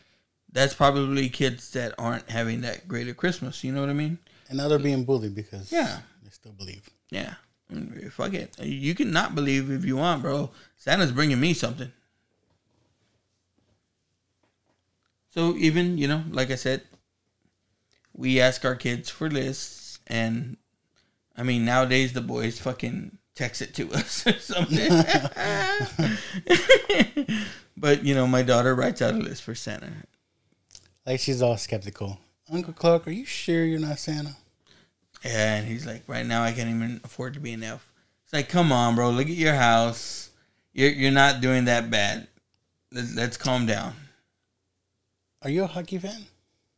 S8: that's probably kids that aren't having that great greater Christmas. You know what I mean?
S7: And now they're being bullied because
S8: Yeah.
S7: they still believe.
S8: Yeah. Fuck it. You can not believe if you want, bro. Santa's bringing me something. So even, you know, like I said, we ask our kids for lists and I mean nowadays the boys fucking text it to us or something. but you know, my daughter writes out a list for Santa.
S7: Like she's all skeptical. Uncle Clark, are you sure you're not Santa?
S8: Yeah, and he's like, right now I can't even afford to be an elf. It's like, come on, bro, look at your house. You're you're not doing that bad. Let's, let's calm down.
S7: Are you a hockey fan?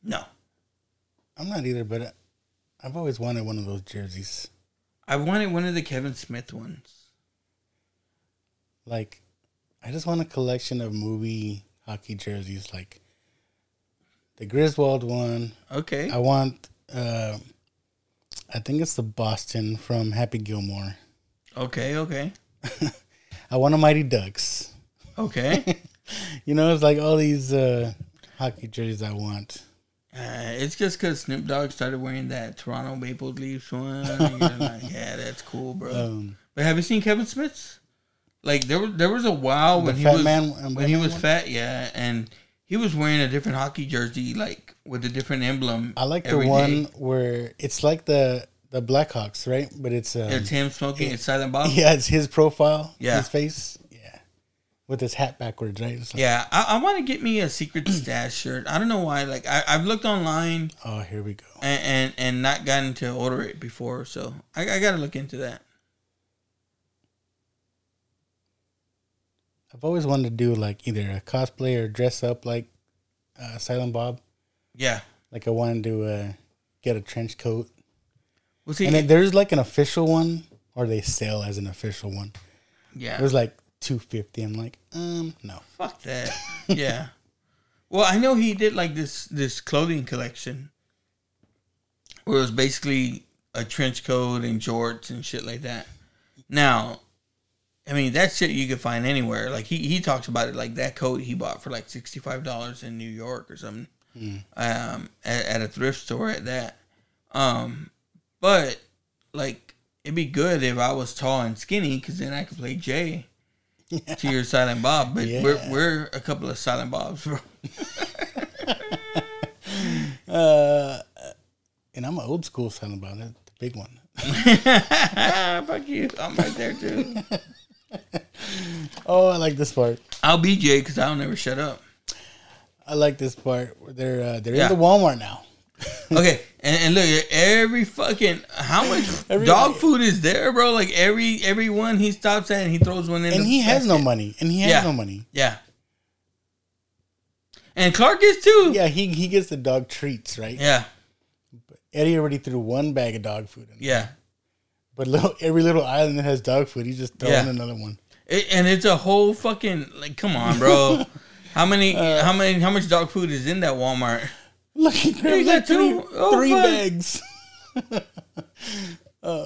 S8: No,
S7: I'm not either, but I've always wanted one of those jerseys.
S8: I wanted one of the Kevin Smith ones.
S7: Like, I just want a collection of movie hockey jerseys, like the Griswold one.
S8: Okay,
S7: I want, uh, I think it's the Boston from Happy Gilmore.
S8: okay, okay,
S7: I want a Mighty Ducks.
S8: okay.
S7: You know, it's like all these uh, hockey jerseys I want.
S8: Uh, it's just because Snoop Dogg started wearing that Toronto Maple Leafs one. and like, yeah, that's cool, bro.
S7: Um,
S8: But have you seen Kevin Smith's? Like there was there was a while when he was
S7: man-
S8: when he was fat, yeah, and he was wearing a different hockey jersey, like with a different emblem.
S7: I like the one
S8: day.
S7: where it's like the the Blackhawks, right? But it's um,
S8: It's him smoking. It's Silent Bob.
S7: yeah, it's his profile,
S8: Yeah.
S7: his face, yeah, with his hat backwards, right? Like,
S8: Yeah, I, I want to get me a secret stash shirt. I don't know why. Like I, I've looked online
S7: Oh, here we go.
S8: and, and and not gotten to order it before, so I, I got to look into that.
S7: I've always wanted to do like either a cosplay or dress up like uh, Silent Bob.
S8: Yeah.
S7: Like I wanted to uh, get a trench coat,
S8: Well, see,
S7: and then there's like an official one, or they sell as an official one.
S8: yeah.
S7: It was like two fifty. I'm like, um, no.
S8: Fuck that. yeah. Well, I know he did like this this clothing collection where it was basically a trench coat and jorts and shit like that. Now, I mean that shit you could find anywhere. Like he he talks about it like that coat he bought for like sixty five dollars in New York or something. Um, at, at a thrift store at that. Um, but like it'd be good if I was tall and skinny because then I could play Jay to your Silent Bob. But we're we're a couple of Silent Bobs, bro.
S7: Uh, and I'm an old school Silent Bob, that's the big one.
S8: Fuck you, I'm right there too.
S7: Oh, I like this part.
S8: I'll be Jay because I'll never shut up.
S7: I like this part. Where they're uh, they're
S8: Yeah.
S7: in the Walmart now.
S8: Okay, and, and look, every fucking how much
S7: Every-
S8: dog food is there, bro? Like every every one he stops at and he throws one in.
S7: and he has no money. And he has
S8: Yeah.
S7: no money.
S8: Yeah. And Clark is too.
S7: Yeah, he he gets the dog treats, right?
S8: Yeah.
S7: Eddie already threw one bag of dog food in.
S8: Yeah.
S7: But little, every little island that has dog food, he's just throwing
S8: Yeah.
S7: another one.
S8: It, and it's a whole fucking like. Come on, bro. how many?
S7: Uh,
S8: how many? How much dog food is in that Walmart?
S7: Look, he grabs
S8: got
S7: like three,
S8: two? Oh,
S7: three
S8: fuck.
S7: bags.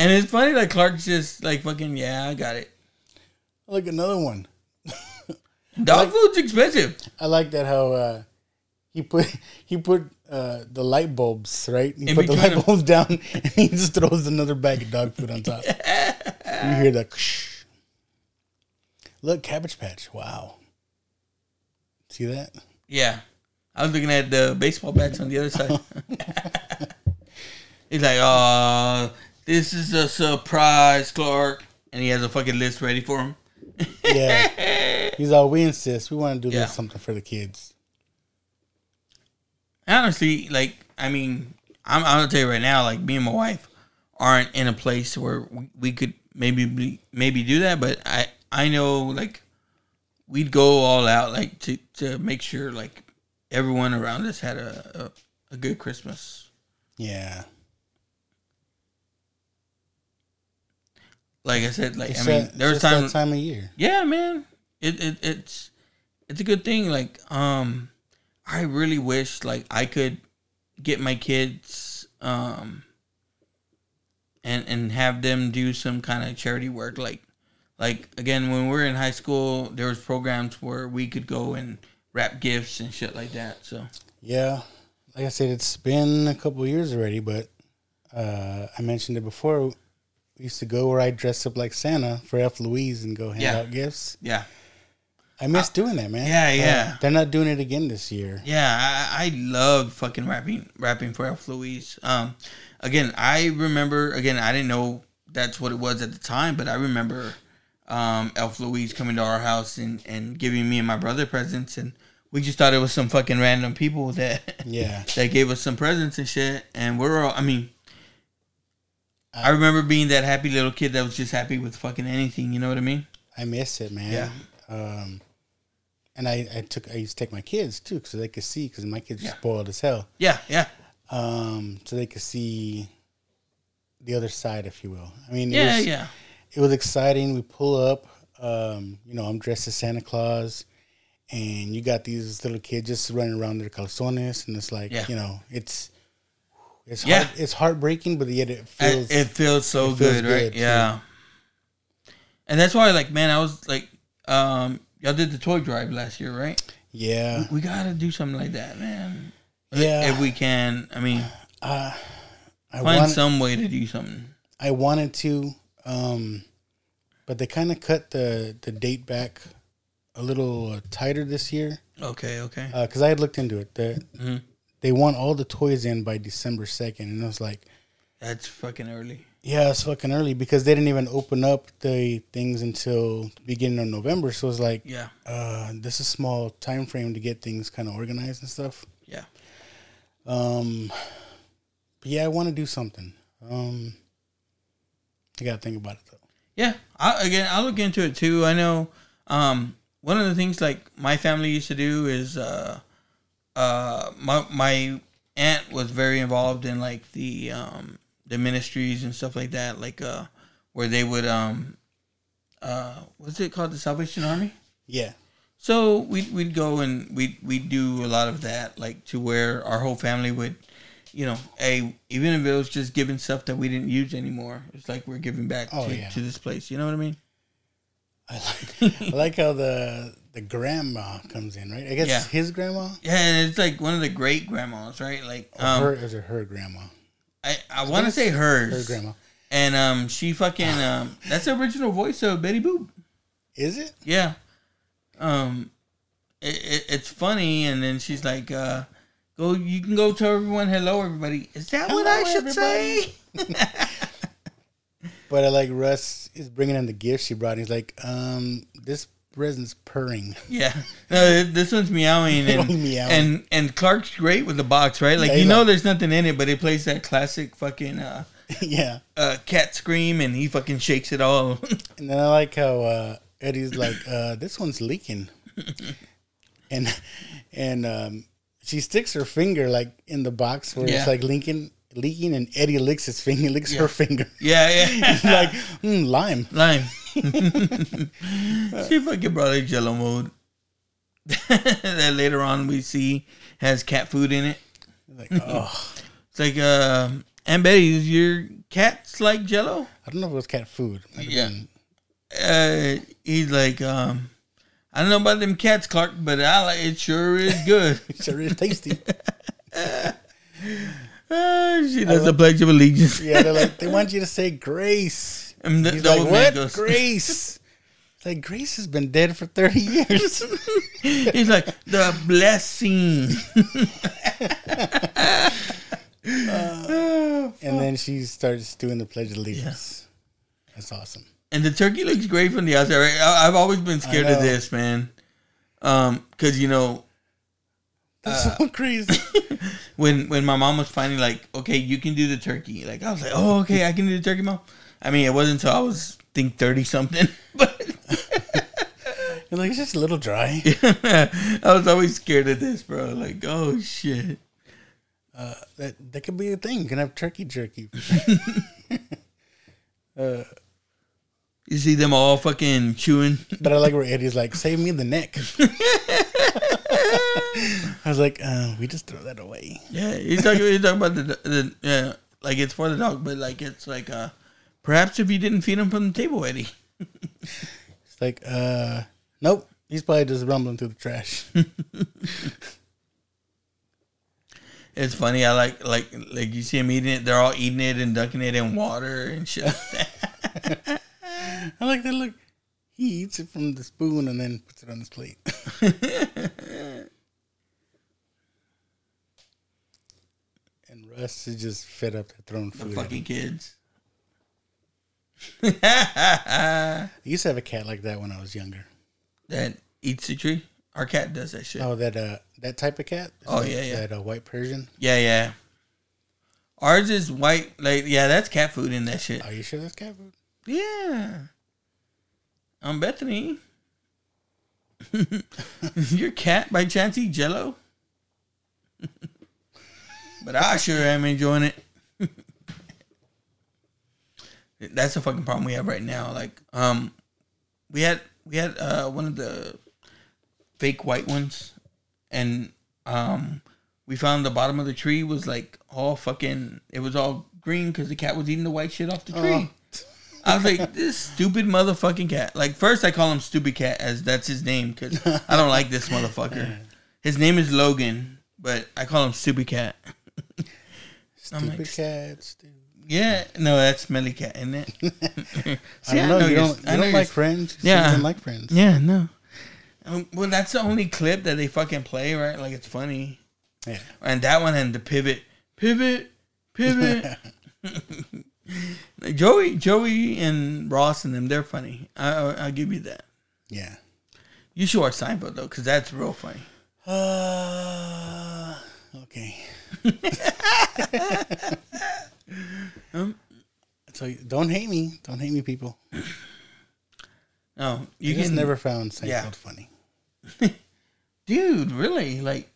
S8: And it's funny that Clark's just like fucking. Yeah, I got it.
S7: Look, another one.
S8: Dog food's expensive.
S7: I like that how uh, he put he put uh, the light bulbs right. He
S8: In
S7: put the light
S8: them.
S7: bulbs down, and he just throws another bag of dog food on top. you hear the. Ksh. Look, Cabbage Patch. Wow. See that?
S8: Yeah. I was looking at the baseball bats on the other side. He's like, "Oh, this is a surprise, Clark," and he has a fucking list ready for him.
S7: Yeah. He's all. We insist. We want to do
S8: Yeah.
S7: something for the kids.
S8: Honestly, like, I mean, I'm, I'm gonna tell you right now, like, me and my wife aren't in a place where we, we could maybe be, maybe do that, but I I know like we'd go all out like to to make sure like everyone around us had a a, a good Christmas.
S7: Yeah.
S8: like I said, like
S7: It's
S8: I mean,
S7: that-
S8: there was
S7: it's just that time of year.
S8: Yeah, man. It, it it's it's a good thing. Like, um, I really wish like I could get my kids, um, and and have them do some kind of charity work. Like, like again, when we were in high school, there was programs where we could go and wrap gifts and shit like that. So
S7: Yeah, like I said, it's been a couple of years already, but uh, I mentioned it before. We used to go where I dress up like Santa for Elf Louise and go hand
S8: Yeah.
S7: out gifts.
S8: yeah,
S7: I miss doing that, man.
S8: yeah,
S7: Uh,
S8: yeah.
S7: they're not doing it again this year.
S8: Yeah, I, I love fucking wrapping, wrapping for Elf Louise. Um, again, I remember. Again, I didn't know that's what it was at the time, but I remember um, Elf Louise coming to our house and, and giving me and my brother presents, and we just thought it was some fucking random people that
S7: Yeah.
S8: that gave us some presents and shit. And we're all, I mean, I remember being that happy little kid that was just happy with fucking anything. You know what I mean?
S7: I miss it, man.
S8: Yeah.
S7: Um, and I, I took I used to take my kids too, so they could see because my kids are
S8: Yeah.
S7: spoiled as hell.
S8: Yeah, yeah,
S7: Um, so they could see the other side, if you will. I mean, it
S8: yeah,
S7: was,
S8: yeah.
S7: it was exciting. We pull up, um, you know, I'm dressed as Santa Claus, and you got these little kids just running around their calzones, and it's like,
S8: Yeah.
S7: you know, it's it's
S8: Yeah.
S7: heart, it's heartbreaking, but yet it feels
S8: it feels so
S7: it feels
S8: good, right?
S7: good, too.
S8: yeah. And that's why, like, man, I was like, um, y'all did the toy drive last year, right?
S7: yeah,
S8: We gotta do something like that, man.
S7: yeah.
S8: If we can, I mean,
S7: I
S8: find
S7: want
S8: some way to do something.
S7: I wanted to, um, but they kind of cut the the date back a little uh, tighter this year
S8: Okay, okay.
S7: because I had looked into it. The,
S8: Mhm.
S7: They want all the toys in by December second, and I was like,
S8: That's fucking early.
S7: Yeah, it's fucking early because they didn't even open up the things until the beginning of November. So it's like,
S8: Yeah,
S7: uh, this is a small time frame to get things kind of organized and stuff.
S8: yeah.
S7: Um, but yeah, I want to do something. Um, I gotta think about it though.
S8: Yeah, I, again, I'll look into it too. I know um, one of the things like my family used to do is uh, uh, my my aunt was very involved in like the um, the ministries and stuff like that, like uh, where they would um, uh, what's it called, the Salvation Army.
S7: Yeah,
S8: So we'd we'd go and we we do a lot of that, like to where our whole family would, you know, a even if it was just giving stuff that we didn't use anymore, it's like we're giving back
S7: Oh,
S8: to,
S7: yeah.
S8: to this place. You know what I mean?
S7: I like, I like how the the grandma comes in, right? I guess
S8: Yeah.
S7: his grandma.
S8: Yeah, and it's like one of the great grandmas, right? Like, um,
S7: her, is it her grandma?
S8: I I want to say hers,
S7: Her grandma.
S8: and um, she fucking um, that's the original voice of Betty Boop.
S7: Is it?
S8: Yeah. Um, it, it, it's funny, and then she's like, uh, "Go, you can go tell everyone hello, everybody." Is that what I should
S7: everybody.
S8: say?
S7: But I like Russ is bringing in the gift she brought. He's like, um, this present's purring.
S8: Yeah. No, this one's meowing, and
S7: Meowing.
S8: and and Clark's great with the box, right? Like
S7: Yeah,
S8: you know,
S7: like-
S8: there's nothing in it, but it plays that classic fucking uh,
S7: yeah.
S8: uh, cat scream, and he fucking shakes it all.
S7: And then I like how uh, Eddie's like, uh, this one's leaking. and and um, she sticks her finger like in the box where
S8: Yeah.
S7: it's like leaking, leaking, and Eddie licks his finger, licks her finger.
S8: yeah, yeah.
S7: He's like, mm, lime.
S8: Lime. she fucking brought a jello mold that later on we see has cat food in it.
S7: Like, oh,
S8: It's like, uh, Aunt Betty, is your cats like jello?
S7: I don't know if it was cat food.
S8: Yeah.
S7: been-
S8: Uh, he's like, um, I don't know about them cats, Clark, but I like it. Sure is good.
S7: It sure is tasty.
S8: Uh, she does the Pledge of Allegiance.
S7: yeah, they're like, they want you to say grace.
S8: And the,
S7: He's
S8: the
S7: like,
S8: old man
S7: what?
S8: goes,
S7: Grace. It's like, Grace has been dead for 30 years.
S8: He's like the blessing.
S7: and then she starts doing the Pledge of Allegiance. That's awesome.
S8: And the turkey looks great from the outside. Right? I, I've always been scared of
S7: know.
S8: this, man. Um, cause you know
S7: That's
S8: Uh,
S7: so crazy.
S8: when when my mom was finally like, okay, you can do the turkey. Like I was like, oh, okay, I can do the turkey, mom. I mean, it wasn't until I was think thirty something, but
S7: You're like, it's just a little dry.
S8: I was always scared of this, bro. Like, oh shit.
S7: That that could be a thing. You can have turkey jerky. uh,
S8: You see them all fucking chewing.
S7: But I like where Eddie's like, "Save me the neck." I was like, uh, "We just throw that away."
S8: Yeah, he's talking. He's talking about the the yeah, like it's for the dog, but like it's like uh, perhaps if you didn't feed him from the table, Eddie.
S7: It's like, uh, nope. He's probably just rumbling through the trash.
S8: It's funny. I like like like you see him eating it. They're all eating it and dunking it in water and shit. like that.
S7: I like that. Look, he eats it from the spoon and then puts it on his plate. and Russ is just fed up at throwing
S8: the
S7: food. At
S8: fucking kids.
S7: I used to have a cat like that when I was younger.
S8: that eats the tree. Our cat does that shit.
S7: Oh, that uh, that type of cat.
S8: Oh, yeah, yeah.
S7: That uh, white Persian.
S8: Yeah, yeah. Ours is white. Like, yeah, that's cat food in that shit.
S7: Are you sure that's cat food?
S8: Yeah. I'm Bethany. Your cat by chance eat jello? but I sure am enjoying it. That's the fucking problem we have right now. Like, um, we had we had uh one of the fake white ones, and um, we found the bottom of the tree was like all fucking. It was all green because the cat was eating the white shit off the tree. I was like, this stupid motherfucking cat. Like, first I call him Stupid Cat as that's his name because I don't like this motherfucker. His name is Logan, but I call him Stupid Cat.
S7: Stupid
S8: like,
S7: cats. Dude.
S8: Yeah, no, that's Cat, isn't it?
S7: I
S8: See,
S7: don't know. you don't,
S8: I
S7: you
S8: know
S7: don't like friends.
S8: Yeah.
S7: you don't like friends.
S8: Yeah, no. Um, well, that's the only clip that they fucking play, right? Like, it's funny.
S7: Yeah.
S8: And that one and the pivot, pivot, pivot. Joey, Joey, and Ross and them, they're funny. I, I, I'll give you that.
S7: Yeah.
S8: You should watch Seinfeld though, because that's real funny.
S7: Uh, okay.
S8: Um,
S7: so don't hate me. Don't hate me, people.
S8: No,
S7: You
S8: you
S7: just
S8: can
S7: never found Seinfeld
S8: yeah.
S7: funny.
S8: dude. Really, like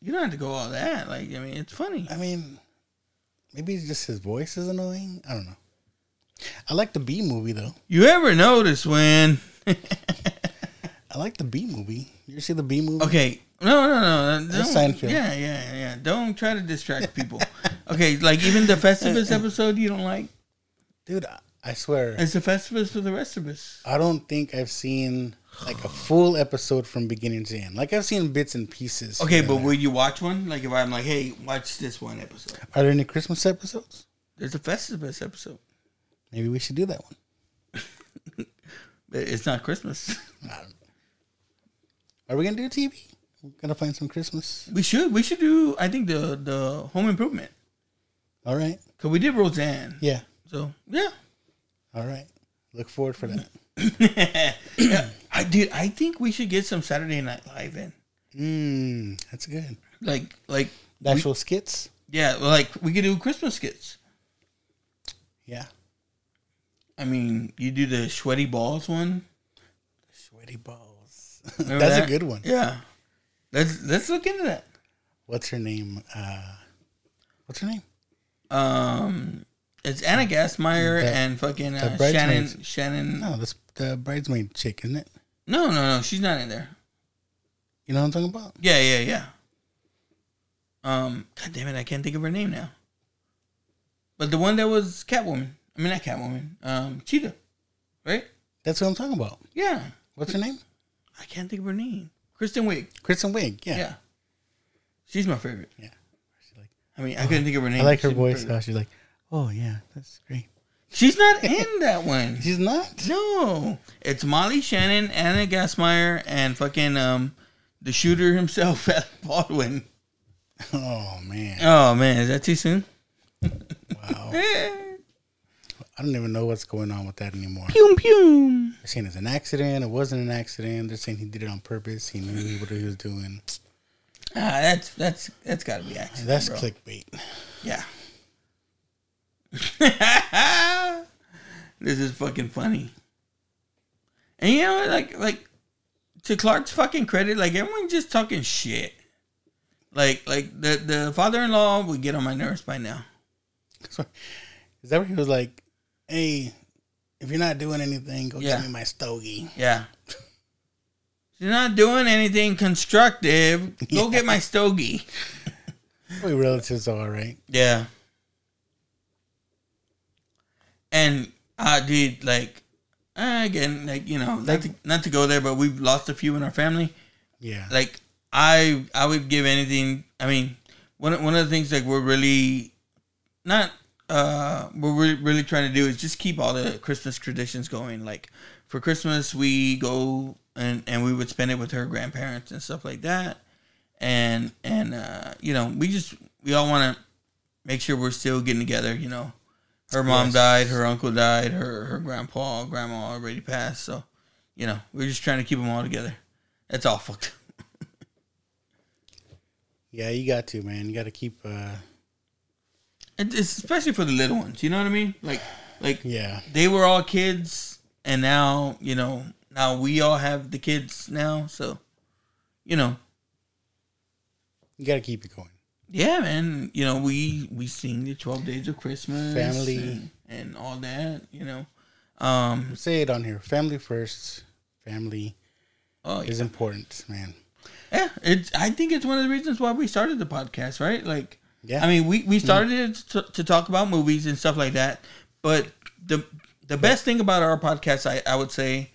S8: you don't have to go all that. Like, I mean, it's funny.
S7: I mean, maybe it's just his voice is annoying. I don't know. I like the Bee Movie though.
S8: You ever notice when?
S7: I like the Bee Movie. You ever see the Bee Movie?
S8: Okay, no, no, no.
S7: That's Seinfeld.
S8: Yeah, yeah, yeah. Don't try to distract people. okay, like even the uh, Festivus uh. episode you don't like.
S7: Dude, I- I swear,
S8: It's the Festivus for the rest of us.
S7: I don't think I've seen like a full episode from beginning to end. Like I've seen bits and pieces.
S8: Okay, but
S7: there.
S8: will you watch one? Like if I'm like, hey, watch this one episode.
S7: are there any Christmas episodes?
S8: There's a Festivus episode.
S7: Maybe we should do that one.
S8: It's not Christmas.
S7: Are we gonna do TV? We're gonna find some Christmas.
S8: We should. We should do. I think the the Home Improvement
S7: All right.
S8: because we did Roseanne.
S7: Yeah.
S8: So yeah.
S7: All right. Look forward for that.
S8: yeah. I did. I think we should get some Saturday Night Live in.
S7: Mmm, that's good.
S8: Like like
S7: The actual skits.
S8: yeah. Like we could do Christmas skits.
S7: Yeah.
S8: I mean, you do the sweaty balls one.
S7: Sweaty balls. That's
S8: that?
S7: a good one.
S8: Yeah. Let's let's look into that.
S7: What's her name? Uh, what's her name?
S8: Um, it's Ana Gasteyer
S7: The-
S8: and fucking uh, Shannon. Shannon.
S7: No, this the bridesmaid chick, isn't it?
S8: No, no, no. She's not in there.
S7: You know what I'm talking about?
S8: Yeah, yeah, yeah. Um, God damn it, I can't think of her name now. But the one that was Catwoman. I mean, not Catwoman. Um, Cheetah, right?
S7: That's what I'm talking about.
S8: Yeah.
S7: What's her name?
S8: I can't think of her name. Kristen Wiig.
S7: Kristen Wiig. Yeah.
S8: Yeah. She's my favorite.
S7: Yeah.
S8: I mean, I couldn't think of her name.
S7: I like her
S8: She's
S7: voice.
S8: favorite.
S7: How she's like, oh yeah, that's great.
S8: She's not in that one.
S7: She's not.
S8: No, it's Molly Shannon, Ana Gasteyer, and fucking um, the shooter himself, Alec Baldwin.
S7: Oh man.
S8: Oh man, is that too soon?
S7: Wow. I don't even know what's going on with that anymore.
S8: Pew pew.
S7: They're saying it's an accident. It wasn't an accident. They're saying he did it on purpose. He knew what he was doing.
S8: Ah, that's that's that's got to be accident.
S7: That's
S8: bro.
S7: clickbait.
S8: Yeah. this is fucking funny. And you know, like like to Clark's fucking credit, like everyone's just talking shit. Like like the the father in law would get on my nerves by now.
S7: Is that where he was like, "Hey, if you're not doing anything, go
S8: Yeah.
S7: get me my stogie.
S8: Yeah. You're not doing anything constructive, go get my stogie.
S7: My relatives are all right.
S8: Yeah. And uh dude, like uh, again, like you know, not to, not to go there, but we've lost a few in our family.
S7: Yeah.
S8: Like I I would give anything. I mean, one of- one of the things like we're really not uh what we're really trying to do is just keep all the Christmas traditions going. Like for Christmas, we go and and we would spend it with her grandparents and stuff like that. And and uh, you know, we just we all want to make sure we're still getting together. You know, her mom
S7: Yes.
S8: died, her uncle died, her her grandpa, grandma already passed. So, you know, we're just trying to keep them all together. That's all fucked.
S7: Yeah, you got to, man. You got to keep. uh
S8: And it's especially for the little ones. You know what I mean? Like, like
S7: Yeah.
S8: they were all kids, and now you know now we all have the kids now. So, you know,
S7: You got to keep it going.
S8: yeah, man. You know, we we sing the Twelve Days of Christmas,
S7: Family.
S8: and, and all that. You know, um,
S7: Say it on here. Family first. Family
S8: oh
S7: is
S8: yeah,
S7: important, man.
S8: yeah. It's I think it's one of the reasons why we started the podcast, right? Like,
S7: Yeah.
S8: I mean, we we started it to, to talk about movies and stuff like that. But the the best thing about our podcast, I, I would say,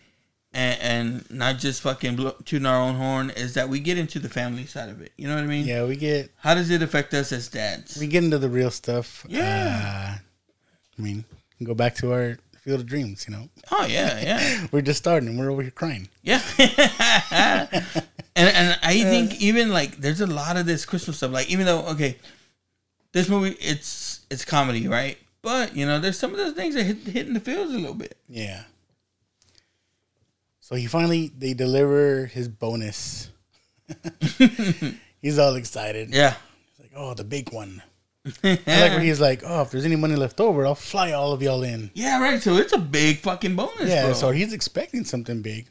S8: and, and not just fucking blow, tooting our own horn, is that we get into the family side of it. You know what I mean?
S7: Yeah, we get
S8: How does it affect us as dads?
S7: we get into the real stuff.
S8: Yeah.
S7: Uh, I mean, go back to our field of dreams. You know,
S8: Oh yeah, yeah,
S7: we're just starting. and We're over here crying.
S8: yeah. and and I think even like there's a lot of this Christmas stuff. Like even though okay, this movie it's it's comedy, right? But you know, there's some of those things that hit hitting the feels a little bit.
S7: Yeah. So he finally they deliver his bonus. he's all excited.
S8: Yeah.
S7: He's like, oh, the big one. I like where he's like, oh, if there's any money left over, I'll fly all of y'all in.
S8: Yeah, right. So it's a big fucking bonus,
S7: Yeah,
S8: bro.
S7: so he's expecting something big.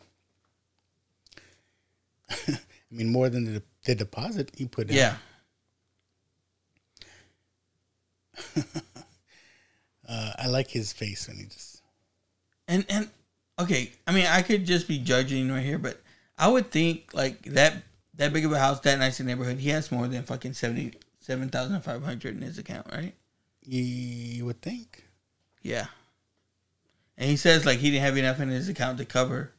S7: I mean, more than the, the deposit he put in.
S8: yeah.
S7: Uh, I like his face when he just.
S8: And and okay, I mean, I could just be judging right here, but I would think like that that big of a house, that nice a neighborhood, he has more than fucking seventy seven thousand five hundred in his account, right?
S7: You would think.
S8: Yeah. And he says like he didn't have enough in his account to cover.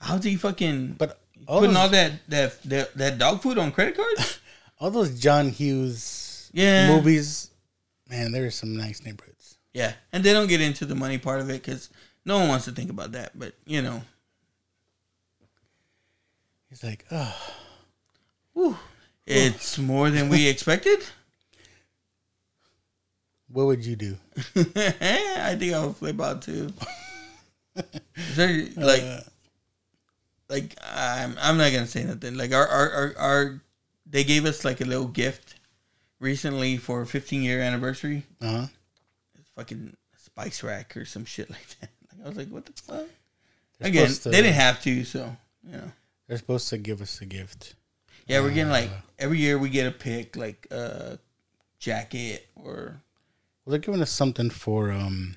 S8: How's he fucking
S7: But all
S8: putting
S7: those,
S8: all that, that that that dog food on credit cards?
S7: all those John Hughes
S8: Yeah.
S7: movies, man, there are some nice neighborhoods.
S8: yeah, and they don't get into the money part of it because no one wants to think about that. But you know,
S7: He's like, oh,
S8: whew, it's more than we expected.
S7: what would you do?
S8: I think I would flip out too. There, like, like I'm I'm not gonna say nothing. Like our our, our our they gave us like a little gift recently for 15 year anniversary.
S7: Uh huh.
S8: It's fucking spice rack or some shit like that. I was like, what the fuck?
S7: They're
S8: Again,
S7: to-
S8: they didn't have to, so you know.
S7: They're supposed to give us a gift.
S8: Yeah, we're getting like every year we get a pick, like a jacket or
S7: Well, they're giving us something for um.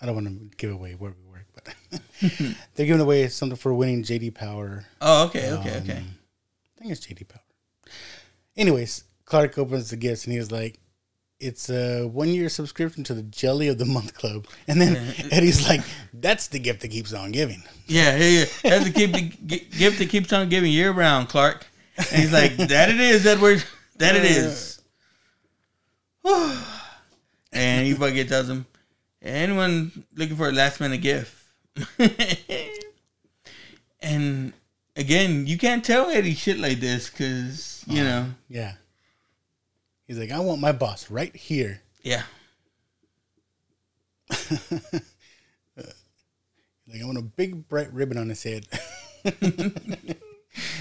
S7: I don't want to give away where we work, but they're giving away something for winning JD Power.
S8: oh okay okay okay
S7: Um, I think it's JD Power. Anyways, Clark opens the gifts and he was like, "It's a one-year subscription to the Jelly of the Month Club." And then Eddie's like, "That's the gift that keeps on giving."
S8: Yeah, yeah, yeah. That's the keep the gift that keeps on giving year round, Clark. And he's like, that it is, Edward. That it is. and he fucking tells him, anyone looking for a last minute gift. and again, you can't tell Eddie shit like this because, you uh-huh. know,
S7: Yeah. He's like, "I want my boss right here."
S8: yeah.
S7: Like, I want a big bright ribbon on his head.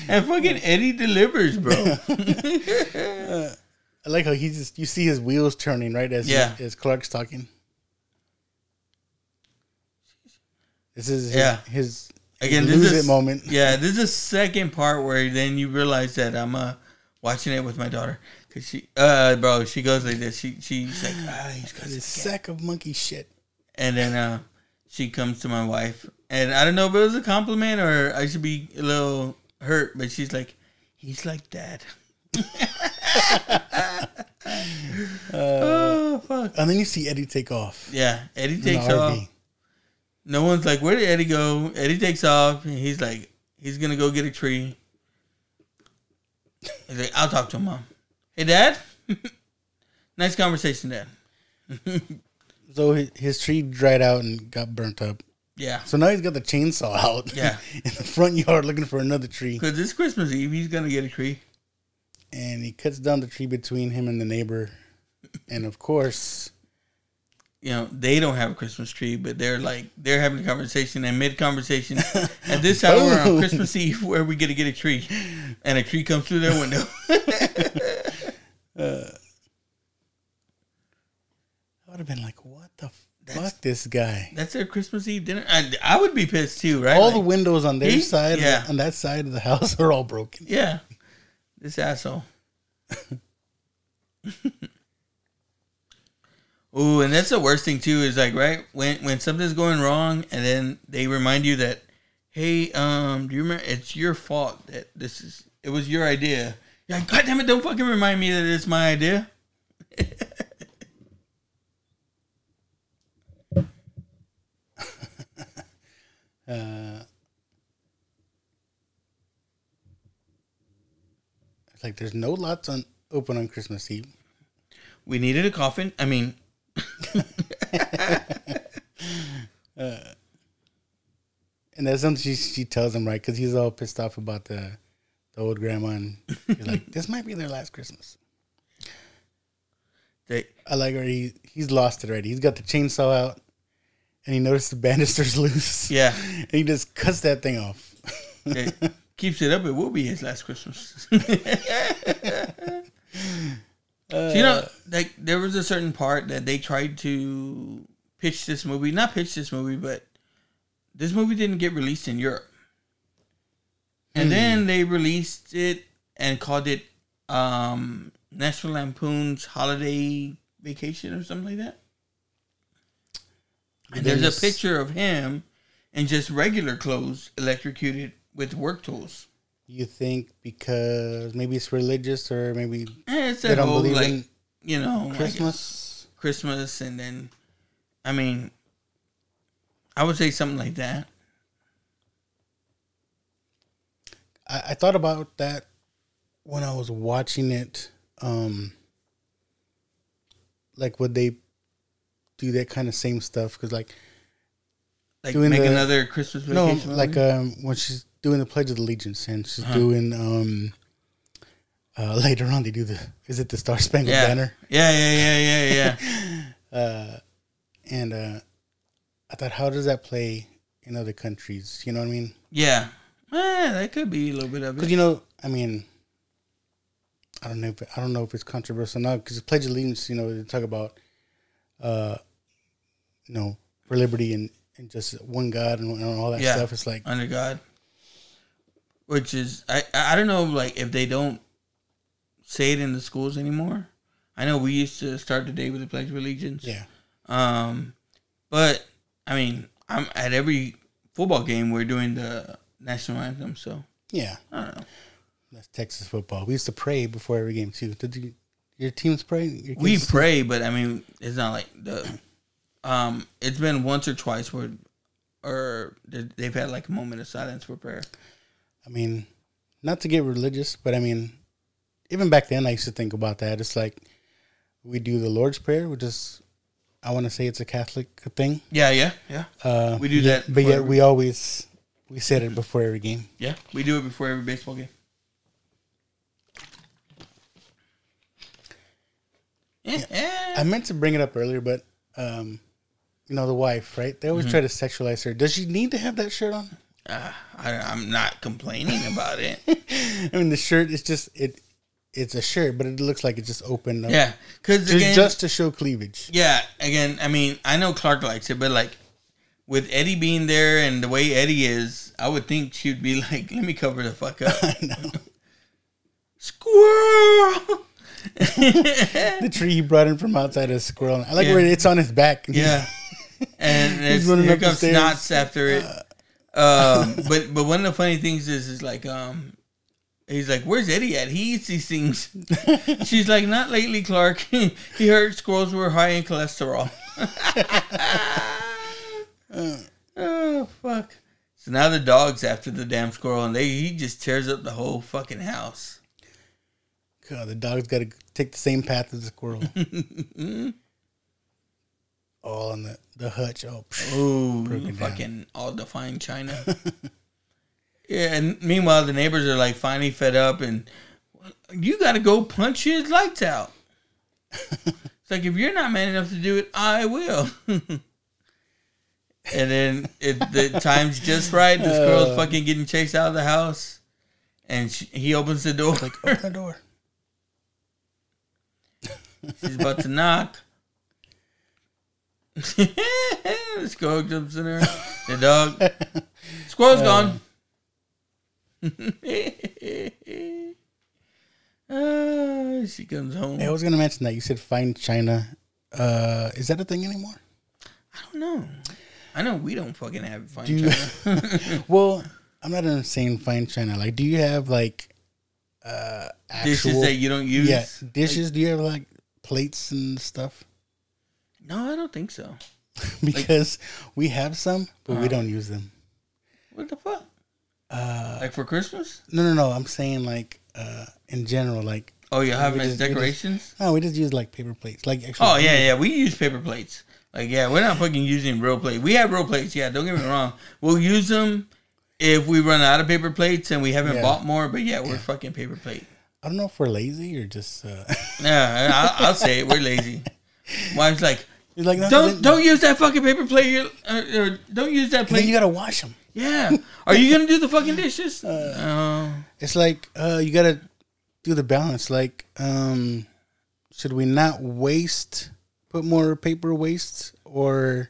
S8: And fucking Eddie delivers, bro.
S7: I like how he just you see his wheels turning right as
S8: Yeah.
S7: as Clark's talking. This is his,
S8: Yeah.
S7: his
S8: Again,
S7: lose
S8: this
S7: it
S8: is
S7: moment.
S8: Yeah, this is the second part where then you realize that I'm uh, watching it with my daughter because she, uh, bro, she goes like this. She she's like, ah, he's got
S7: This sack of monkey shit.
S8: And then uh, she comes to my wife, and I don't know if it was a compliment or I should be a little hurt, but she's like, "He's like dad." oh fuck!
S7: And then you see Eddie take off.
S8: Yeah, Eddie takes off. No one's like, "Where did Eddie go?" Eddie takes off, and he's like, he's gonna go get a tree. He's like, "I'll talk to him, mom." Hey, dad. nice conversation, dad.
S7: So his, his tree dried out and got burnt up.
S8: Yeah,
S7: So now he's got the chainsaw out.
S8: Yeah.
S7: in the front yard looking for another tree.
S8: because it's Christmas Eve. He's gonna get a tree.
S7: And he cuts down the tree between him and the neighbor. And of course,
S8: you know, they don't have a Christmas tree, but they're like they're having a conversation and mid conversation at this hour on
S7: oh.
S8: Christmas Eve where we get to get a tree, and a tree comes through their window.
S7: I would have been like, what the fuck, this guy?
S8: That's their Christmas Eve dinner. I, I would be pissed too, right?
S7: All
S8: Like,
S7: the windows on their
S8: he-
S7: side,
S8: yeah.
S7: on that side of the house, are all broken.
S8: yeah, this asshole. Ooh, and that's the worst thing too. Is like right when when something's going wrong, and then they remind you that, hey, um, do you remember? It's your fault that this is. It was your idea. Like, God damn it! Don't fucking remind me that it's my idea.
S7: It's uh, like there's no lots on open on Christmas Eve.
S8: We needed a coffin. I mean, uh,
S7: And that's something she, she tells him, right? Because he's all pissed off about the, the old grandma. And he's like, this might be their last Christmas.
S8: they
S7: I like where he, he's lost it already. He's got the chainsaw out and he noticed the banister's loose.
S8: yeah.
S7: And he just cuts that thing off.
S8: keeps it up. It will be his last Christmas. So, you know, like there was a certain part that they tried to pitch this movie, not pitch this movie, but this movie didn't get released in Europe. And then they released it and called it um, National Lampoon's Holiday Vacation or something like that. And there's a picture of him in just regular clothes, electrocuted with work tools.
S7: You think because maybe it's religious or maybe
S8: it's
S7: they don't
S8: whole
S7: believe
S8: like
S7: in
S8: you know like,
S7: Christmas?
S8: Christmas, and then I mean, I would say something like that.
S7: I, I thought about that when I was watching it. Um, like, would they do that kind of same stuff? Because, like,
S8: Like
S7: Doing
S8: make
S7: the-
S8: another Christmas
S7: no,
S8: vacation.
S7: like um, when she's doing the Pledge of Allegiance and she's
S8: Uh-huh.
S7: doing um, uh, later on they do the is it the Star Spangled
S8: yeah.
S7: Banner?
S8: yeah, yeah, yeah, yeah, yeah.
S7: And uh, I thought, how does that play in other countries? You know what I mean?
S8: yeah. Eh, that could be a little bit of it.
S7: Because you know, I mean, I don't know if I don't know if it's controversial or not. Because the Pledge of Allegiance, you know, they talk about, uh, you know, for liberty and, and just one God and, and all that
S8: Yeah.
S7: stuff. It's like,
S8: under God, which is I I don't know like if they don't say it in the schools anymore. I know we used to start the day with the Pledge of Allegiance.
S7: yeah,
S8: Um, but I mean, I'm at every football game. We're doing the national anthem, so
S7: yeah.
S8: I don't know.
S7: That's Texas football. We used to pray before every game too. Did you, your teams pray? Your
S8: We pray, but I mean, it's not like the. Um, it's been once or twice where, or they- they've had like a moment of silence for prayer.
S7: I mean, not to get religious, but I mean, even back then, I used to think about that. It's like we do the Lord's Prayer, which is, I want to say it's a Catholic thing.
S8: Yeah, yeah, yeah.
S7: Uh,
S8: We do that
S7: but yet we always we said it before every game.
S8: Yeah, we do it before every baseball game. Yeah, yeah.
S7: I meant to bring it up earlier, but um, you know the wife, right? They
S8: Mm-hmm.
S7: always try to sexualize her. Does she need to have that shirt on?
S8: Uh, I, I'm not complaining about it.
S7: I mean, the shirt is just it. It's a shirt, but it looks like it just opened up.
S8: Yeah, because
S7: just, just to show cleavage.
S8: yeah, again, I mean, I know Clark likes it, but like with Eddie being there and the way Eddie is, I would think she'd be like, "Let me cover the fuck up."
S7: I know.
S8: Squirrel.
S7: The tree he brought in from outside a squirrel. I like
S8: Yeah.
S7: where it's on his back.
S8: yeah, and
S7: He's
S8: it's,
S7: running
S8: here comes snots after it. Um, but but one of the funny things is is like um, he's like, "Where's Eddie at? He eats these things." She's like, "Not lately, Clark. he heard squirrels were high in cholesterol." Uh, oh fuck! So now the dog's after the damn squirrel, and they he just tears up the whole fucking house.
S7: God, the dog's got to take the same path as the squirrel. All on the the hutch. Oh.
S8: Ooh,
S7: Broken down.
S8: fucking all defined China. yeah, and meanwhile the neighbors are like finally fed up, and you got to go punch his lights out. it's like if you're not man enough to do it, I will. And then it, the time's just right. This girl's fucking getting chased out of the house, and she, he opens the door.
S7: like open the door.
S8: She's about to knock. the squirrel jumps in her. The dog. Squirrel's gone. Ah, she comes home.
S7: Hey, I was gonna mention that you said find China. Uh, is that a thing anymore?
S8: I don't know. I know we don't fucking have fine
S7: Do
S8: China.
S7: Well, I'm not saying find China. Like, do you have like uh
S8: Dishes that you don't use.
S7: Yeah, dishes. do you have like plates and stuff?
S8: No, I don't think so.
S7: because we have some, but
S8: Uh-huh.
S7: we don't use them.
S8: What the fuck?
S7: Uh,
S8: Like for Christmas?
S7: no, no, no. I'm saying like uh in general, like
S8: Oh, you have them as
S7: we just-
S8: decorations?
S7: no, we just use like paper plates, like actual.
S8: Oh yeah, yeah. We use paper plates. Like yeah, we're not fucking using real plates. We have real plates. Yeah, don't get me wrong. We'll use them if we run out of paper plates and we haven't
S7: Yeah.
S8: bought more. But yeah, we're fucking paper plate.
S7: I don't know if we're lazy or just. uh
S8: Yeah, I'll, I'll say it. We're lazy. Wife's like,
S7: You're like no,
S8: don't
S7: then-
S8: don't use that fucking paper plate. Or, or don't use that
S7: Then you gotta wash them.
S8: Yeah. Are you gonna do the fucking dishes? Oh.
S7: It's like uh you gotta do the balance. Like, um should we not waste, put more paper waste, or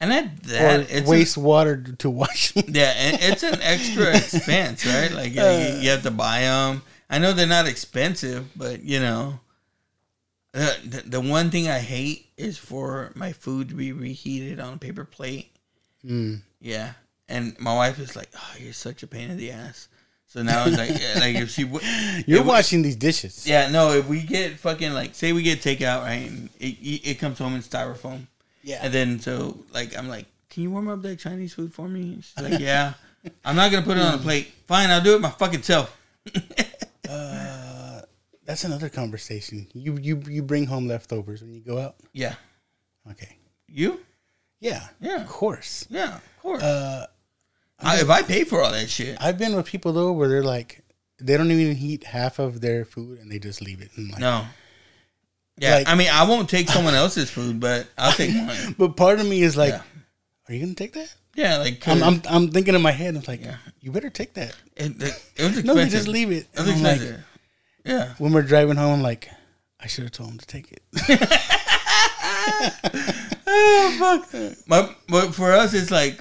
S8: and that
S7: or
S8: that it's
S7: waste water to wash?
S8: Yeah, and it's an extra expense, right? Like you, you- you have to buy them. I know they're not expensive, but you know, uh, the, the one thing I hate is for my food to be reheated on a paper plate.
S7: Mm.
S8: Yeah, and my wife is like, "Oh, you're such a pain in the ass." So now it's like, like if she, w-
S7: You're
S8: if we-
S7: washing these dishes.
S8: yeah, no, if we get fucking like, say we get takeout, right? And it, it comes home in styrofoam.
S7: Yeah.
S8: And then so like I'm like, can you warm up that Chinese food for me? And She's like, yeah. I'm not gonna put it on the plate. Fine, I'll do it my fucking self.
S7: uh, That's another conversation. You you you bring home leftovers when you go out.
S8: Yeah.
S7: Okay.
S8: You?
S7: Yeah.
S8: Yeah.
S7: Of course.
S8: Yeah, of course.
S7: Uh,
S8: I, if I pay for all that shit,
S7: I've been with people though where they're like, they don't even eat half of their food and they just leave it. Like,
S8: no. Yeah,
S7: Like-
S8: I mean, I won't take someone else's food, but I'll take mine.
S7: But part of me is like,
S8: Yeah.
S7: are you gonna take that?
S8: Yeah, like
S7: I'm, I'm I'm thinking in my head. I'm like,
S8: Yeah.
S7: you better take that.
S8: it, it, expensive.
S7: No, you just leave it.
S8: It was
S7: And I'm like,
S8: yeah.
S7: when we're driving home, I'm like, I should have told him to take it.
S8: oh fuck. My, but for us, it's like,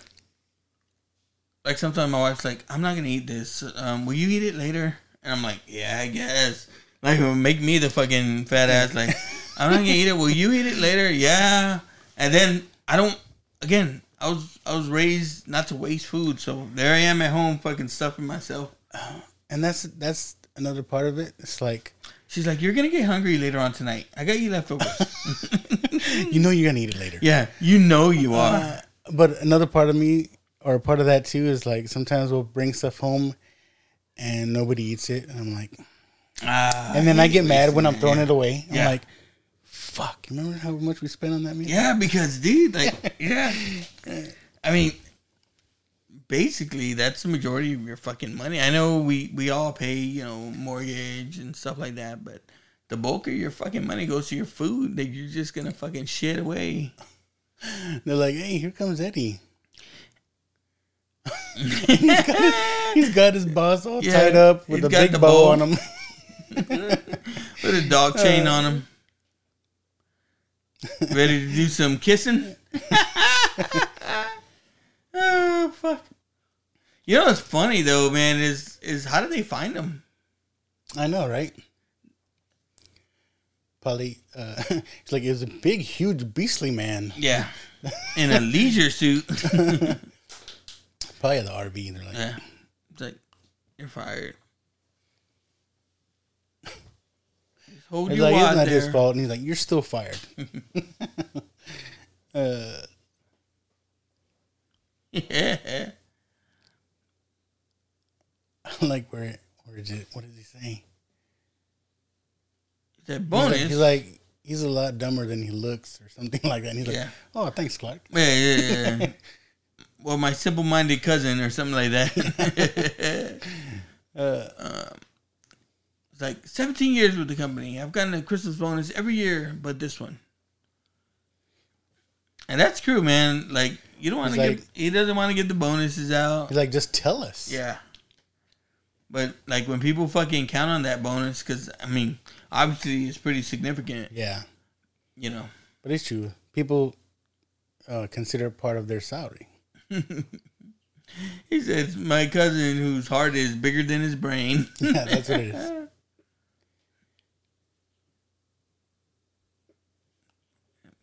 S8: like sometimes my wife's like, "I'm not gonna eat this. Um, will you eat it later?" And I'm like, "Yeah, I guess." Like, make me the fucking fat ass. Like, I'm not gonna eat it. Will you eat it later? Yeah. And then I don't. Again, I was I was raised not to waste food, so there I am at home, fucking stuffing myself.
S7: and that's that's another part of it. It's like
S8: She's like, "You're gonna get hungry later on tonight. I got you leftovers."
S7: you know you're gonna eat it later.
S8: yeah, you know you are.
S7: Uh, but another part of me, or part of that too, is like sometimes we'll bring stuff home and nobody eats it, and I'm like,
S8: Ah,
S7: and then I get mad when I'm throwing
S8: it.
S7: it away. I'm
S8: Yeah.
S7: like, fuck, remember how much we spent on that meal?
S8: Yeah, because dude, like, yeah. I mean, basically, that's the majority of your fucking money. I know we we all pay, you know, mortgage and stuff like that, but the bulk of your fucking money goes to your food that you're just gonna fucking shit away.
S7: They're like, hey, here comes Eddie. He's, got, he's got his boss all
S8: Yeah,
S7: tied up with a big bow
S8: bow.
S7: on him.
S8: with a dog chain on him. Ready to do some kissing? oh fuck! You know what's funny though, man? Is is how did they find him?
S7: I know, right? probably uh, he's like, it was a big, huge, beastly man.
S8: Yeah, in a leisure suit.
S7: Probably at the RV. And they're like,
S8: yeah, it's like you're fired. Hold
S7: He's
S8: your
S7: like, it's not his fault. And he's like, you're still fired. uh,
S8: Yeah.
S7: like, where, where is it? What does he say?
S8: That
S7: He's like-
S8: bonus.
S7: He's like, he's a lot dumber than he looks, or something like that. And he's
S8: Yeah.
S7: like, oh, thanks, Clark.
S8: yeah, yeah, yeah. Well, my simple-minded cousin or something like that.
S7: Uh,
S8: um, it's like 17 years with the company. I've gotten a Christmas bonus every year, but this one. And that's true, man. Like you don't want to
S7: He's
S8: get. He doesn't want to get the bonuses out.
S7: he's like, just tell us.
S8: Yeah. But like when people fucking count on that bonus, because I mean, obviously it's pretty significant.
S7: Yeah.
S8: You know.
S7: But it's true. People uh, consider it part of their salary.
S8: He says my cousin whose heart is bigger than his brain.
S7: Yeah, that's what it is.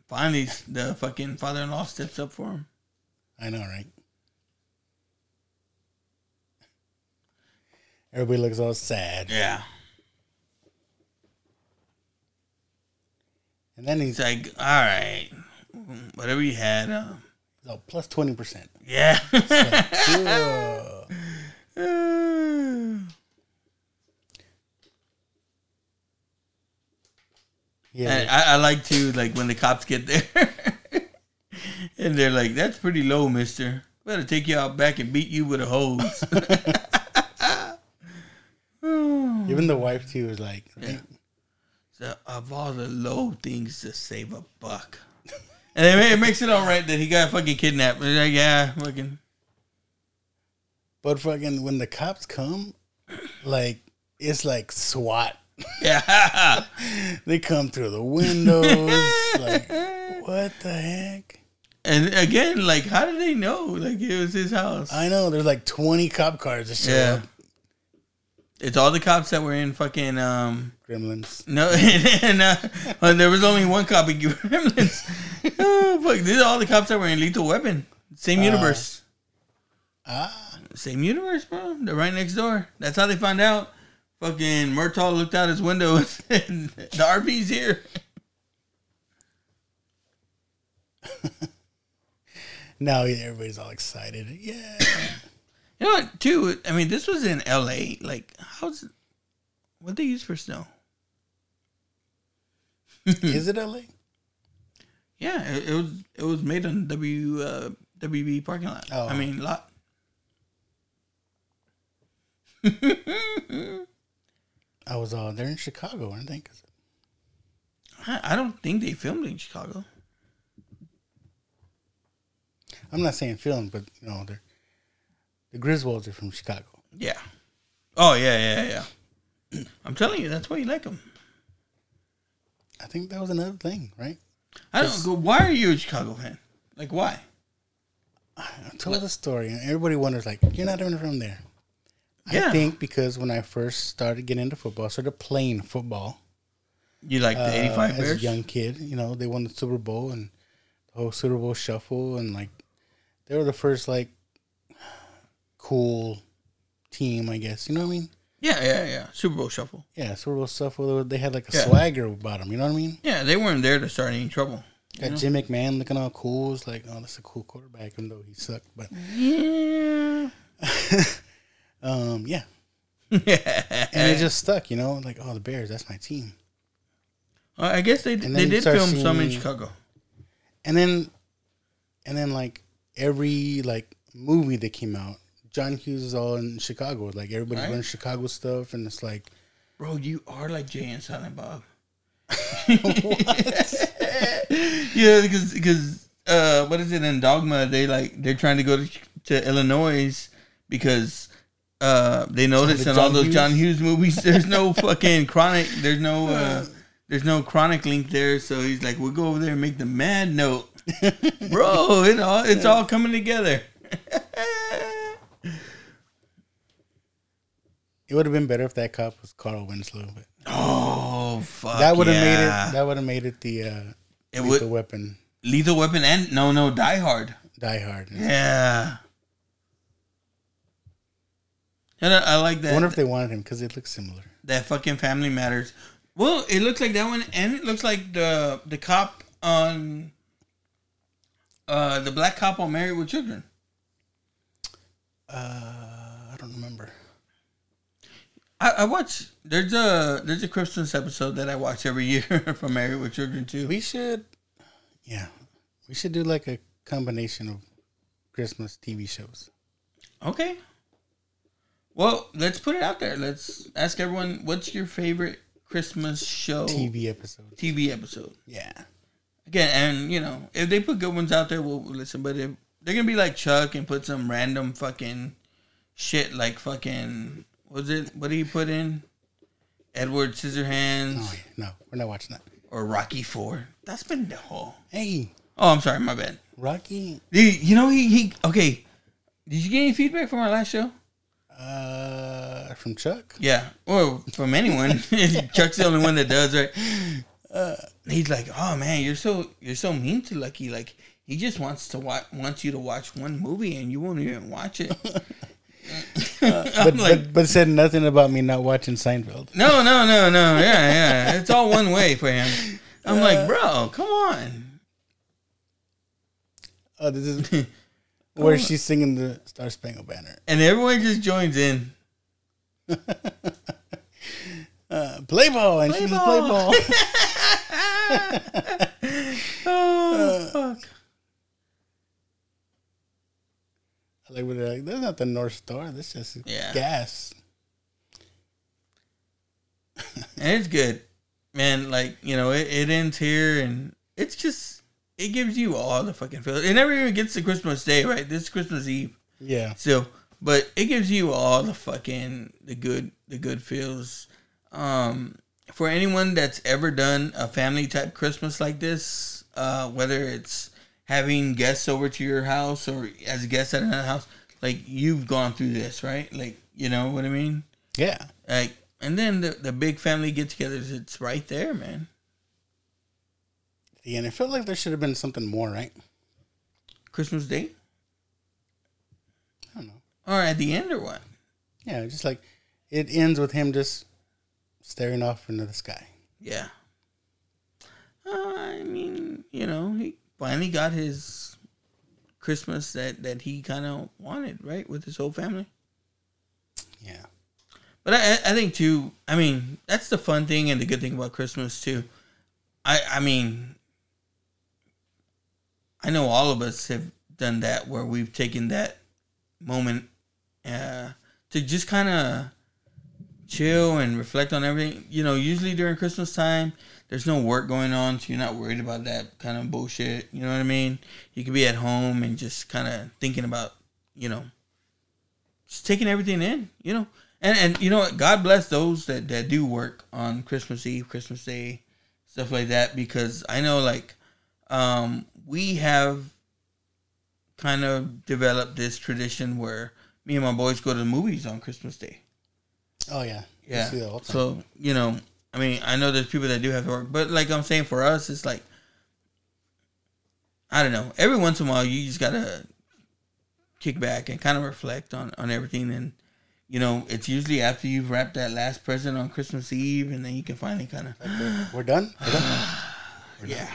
S8: Finally, the fucking father-in-law steps up for him.
S7: I know, right? Everybody looks all sad.
S8: Yeah.
S7: And then he's
S8: like, all right, whatever you had. Uh,
S7: oh, plus 20%.
S8: Yeah.
S7: Yeah.
S8: I, I like to like when the cops get there, and they're like, "That's pretty low, Mister. Better take you out back and beat you with a hose."
S7: Even the wife, too, is like,
S8: Yeah. So of all the low things to save a buck, and it, it makes it all right that he got fucking kidnapped. They're like, yeah, fucking.
S7: but fucking when the cops come, like, it's like SWAT.
S8: Yeah.
S7: They come through the windows. like, what the heck?
S8: And again, like, how did they know? Like, it was his house.
S7: I know. There's like 20 cop cars that show
S8: Yeah.
S7: up.
S8: It's all the cops that were in fucking um
S7: Gremlins.
S8: no and uh, well, there was only one cop in Gremlins. oh, fuck, these are all the cops that were in Lethal Weapon. Same universe.
S7: Ah.
S8: Same universe, bro. They're right next door. That's how they found out. Fucking Murtaugh looked out his window and said, "The RP's here."
S7: Now everybody's all excited. Yeah.
S8: You know what? Too. I mean, this was in L.A. Like, how's what they use for snow?
S7: Is it LA?
S8: Yeah, it, it was. It was made on W uh, WB parking lot.
S7: Oh.
S8: I mean, lot.
S7: I was all there in Chicago, weren't they? 'Cause
S8: I, I don't think they filmed in Chicago.
S7: I'm not saying film, but you know, they're, the Griswolds are from Chicago.
S8: Yeah. Oh yeah, yeah, yeah. I'm telling you, that's why you like them.
S7: I think that was another thing, right?
S8: I don't go. Why are you a Chicago fan? Like, why?
S7: I told the story, and everybody wonders, like, you're not even from there.
S8: Yeah.
S7: I think because when I first started getting into football, I started playing football
S8: You like the
S7: uh,
S8: '85
S7: as a young kid. You know, they won the Super Bowl and the whole Super Bowl shuffle, and like they were the first like cool team, I guess. You know what I mean?
S8: Yeah, yeah, yeah. Super Bowl shuffle.
S7: Yeah, Super Bowl shuffle. They had like a
S8: Yeah.
S7: swagger about them. You know what I mean?
S8: Yeah, they weren't there to start any trouble.
S7: Got Jim McMahon looking all cool. It's like, oh, that's a cool quarterback, even though he sucked. But
S8: Yeah.
S7: um, yeah, and it just stuck. You know, like, oh, the Bears, that's my team.
S8: I guess they they did film some in Chicago.
S7: And then, and then like every like movie that came out, John Hughes is all in Chicago. Like everybody's
S8: Right.
S7: wearing Chicago stuff, and it's like,
S8: Bro, you are like Jay and Silent Bob. yeah, because because uh, what is it in Dogma? They like they're trying to go to, to Illinois because uh, they noticed in all those
S7: Hughes?
S8: John Hughes movies, there's no fucking chronic. There's no uh, there's no chronic link there. So he's like, we'll go over there and make the mad note, bro. It all it's all coming together.
S7: It would have been better if that cop was Carl Winslow. But
S8: Oh fuck.
S7: that would have
S8: yeah.
S7: made it. That would have made it the uh,
S8: It
S7: lethal
S8: would
S7: weapon.
S8: Lethal Weapon and no, no, Die Hard.
S7: Die Hard.
S8: Yeah. And I, I like that.
S7: I wonder if they wanted him because it looks similar.
S8: that fucking Family Matters. Well, it looks like that one, and it looks like the the cop on uh the black cop on Married with Children.
S7: Uh, I don't remember.
S8: I, I watch. There's a there's a Christmas episode that I watch every year from Married with Children too.
S7: We should, yeah, we should do like a combination of Christmas TV shows.
S8: Okay. Well, let's put it out there. Let's ask everyone what's your favorite Christmas show
S7: TV episode.
S8: TV episode.
S7: Yeah.
S8: Again, and you know, if they put good ones out there, we'll we'll listen. But if they're gonna be like Chuck and put some random fucking shit like fucking was it? What did he put in? Edward Scissorhands
S7: Oh, yeah. No, we're not watching that.
S8: or Rocky Four. That's been the whole.
S7: Hey,
S8: Oh, I'm sorry, my bad.
S7: Rocky.
S8: Dude, you know he he okay. Did you get any feedback from our last show?
S7: Uh, from Chuck.
S8: Yeah, or from anyone. Chuck's the only one that does, right? Uh, he's like, "Oh man, you're so you're so mean to Lucky. Like he just wants to watch wants you to watch one movie and you won't even watch it."
S7: But,
S8: like,
S7: but but said nothing about me not watching Seinfeld.
S8: no, no, no, no. Yeah, yeah. It's all one way for him. I'm like, bro, come on.
S7: Oh, this is where she's singing the Star Spangled Banner.
S8: And everyone just joins in.
S7: Uh, play ball, and she's play ball.
S8: Oh fuck.
S7: I like they're like, "That's not the North Star. That's just
S8: Yeah.
S7: gas."
S8: and it's good, man. Like you know, it, it ends here, and it's just it gives you all the fucking feel. It never even gets to Christmas Day, right? This is Christmas Eve,
S7: Yeah,
S8: so but it gives you all the fucking the good the good feels. Um, for anyone that's ever done a family type Christmas like this, uh, whether it's having guests over to your house or as a guest at another house, like you've gone through this, right? Like you know what I mean?
S7: yeah.
S8: Like, and then the, the big family get togethers, it's right there, man.
S7: Yeah, and it felt like there should have been something more, right?
S8: Christmas Day?
S7: I don't know.
S8: Or at the end or what?
S7: Yeah, just like it ends with him just staring off into the sky.
S8: Yeah. Uh, I mean, you know, he finally got his Christmas that, that he kind of wanted, right? With his whole family.
S7: Yeah,
S8: But I, I think too. I mean, that's the fun thing and the good thing about Christmas too. I I mean, I know all of us have done that where we've taken that moment uh, to just kind of chill and reflect on everything. You know, usually during Christmas time, there's no work going on, so you're not worried about that kind of bullshit. You know what I mean? You could be at home and just kind of thinking about, you know, just taking everything in, you know. And and you know what? God bless those that that do work on Christmas Eve, Christmas Day, stuff like that. Because I know, like, um, we have kind of developed this tradition where me and my boys go to the movies on Christmas Day.
S7: Oh yeah,
S8: Yeah.
S7: see that all the time.
S8: So you know, I mean, I know there's people that do have to work, but like I'm saying, for us, it's like I don't know. Every once in a while, you just gotta kick back and kind of reflect on on everything, and you know, it's usually after you've wrapped that last present on Christmas Eve, and then you can finally kind of
S7: we're done. We're done.
S8: yeah.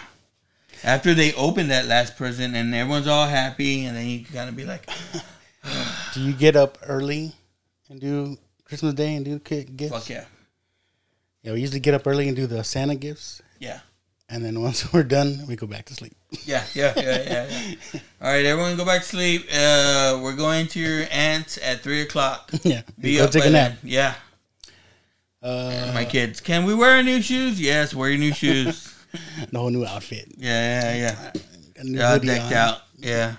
S8: After they open that last present and everyone's all happy, and then you can kind of be like,
S7: Do you get up early and do Christmas Day and do ki- gifts?
S8: "Fuck yeah,
S7: Yeah, we usually get up early and do the Santa gifts,
S8: yeah."
S7: and then once we're done, we go back to sleep.
S8: Yeah, yeah, yeah, yeah. yeah. All right, everyone, go back to sleep. Uh, we're going to your aunt's at three o'clock.
S7: yeah,
S8: Be
S7: go
S8: up
S7: take
S8: by
S7: a nap.
S8: then. Yeah,
S7: Uh,
S8: my kids. Can we wear our new shoes? Yes, wear your new shoes.
S7: the whole new outfit.
S8: Yeah, yeah, yeah.
S7: Got a
S8: all decked
S7: on.
S8: out. Yeah,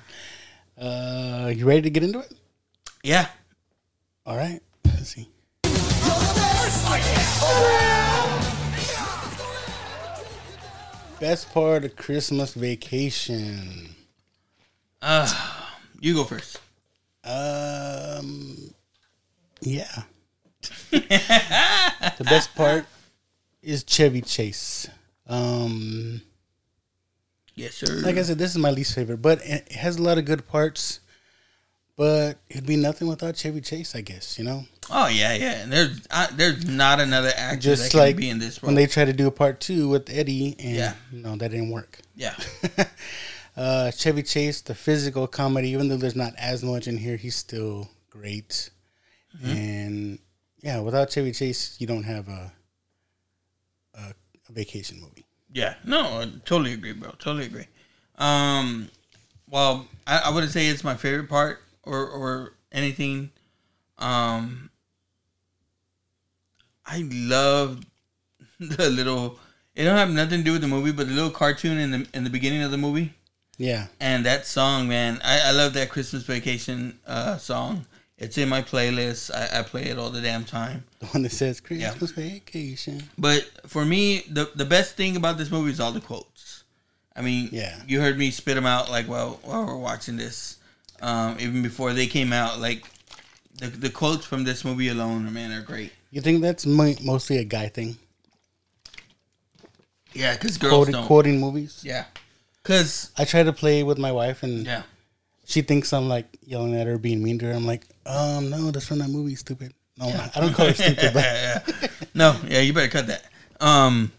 S7: Uh, you ready to get into it?
S8: yeah.
S7: All right. Let's. Best part of Christmas vacation.
S8: Uh, you go first.
S7: Um, yeah. the best part is Chevy Chase. Um,
S8: Yes, sir.
S7: like I said, this is my least favorite, but it has a lot of good parts. But it'd be nothing without Chevy Chase, I guess. You know,
S8: oh yeah, yeah. And there's I, there's not another actor that
S7: just
S8: can be in this role.
S7: when they tried to do a part two with Eddie, and
S8: Yeah.
S7: you know that didn't work.
S8: yeah,
S7: Uh, Chevy Chase, the physical comedy, even though there's not as much in here, he's still great.
S8: Mm-hmm.
S7: And yeah, without Chevy Chase, you don't have a a, a vacation movie.
S8: yeah. No, I totally agree, bro. Totally agree. Um, well, I, I wouldn't say it's my favorite part or or anything. Um, I love the little. It don't have nothing to do with the movie, but the little cartoon in the in the beginning of the movie.
S7: Yeah,
S8: And that song, man, I, I love that Christmas vacation uh, song. It's in my playlist. I, I play it all the damn time.
S7: the one that says Christmas vacation.
S8: But for me, the the best thing about this movie is all the quotes. I mean,
S7: Yeah.
S8: you heard me spit them out like while while we're watching this, um, even before they came out. Like the the quotes from this movie alone, man, are great.
S7: You think that's mo- mostly a guy thing?
S8: Yeah, because girls
S7: Quoting,
S8: don't.
S7: quoting movies.
S8: Yeah, because
S7: I try to play with my wife, and
S8: yeah,
S7: she thinks I'm like yelling at her, being mean to her. I'm like, um, no, that's from that movie, stupid. No, I don't call her stupid, but
S8: no, yeah, you better cut that. Um,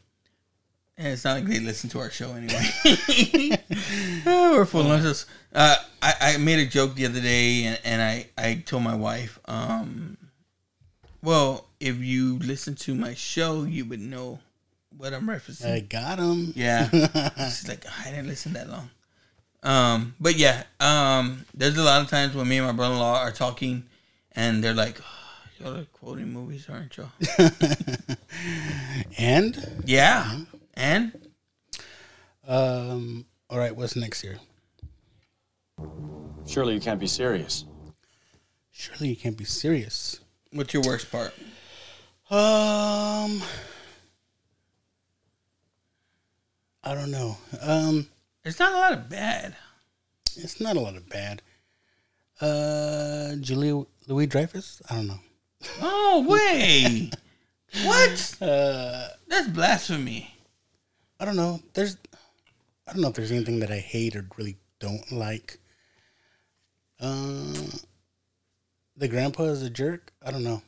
S8: yeah, it's not like they listen to our show anyway. Oh, we're full of nonsense. Uh, I, I made a joke the other day, and, and I, I told my wife, um, well, if you listen to my show, you would know what I'm referencing.
S7: I got him.
S8: Yeah. She's like, I didn't listen that long. Um, but yeah, um, there's a lot of times when me and my brother in law are talking and they're like, oh, y'all are quoting movies, aren't y'all?
S7: And
S8: yeah. And
S7: um, all right, what's next here?
S9: Surely you can't be serious.
S7: Surely you can't be serious.
S8: what's your worst part?
S7: Um, I don't know. Um,
S8: It's not a lot of bad.
S7: it's not a lot of bad. Uh, Julia Louis Dreyfus. I don't know.
S8: Oh, way. what?
S7: Uh,
S8: That's blasphemy.
S7: I don't know. There's, I don't know if there's anything that I hate or really don't like. Uh, the grandpa is a jerk. I don't know.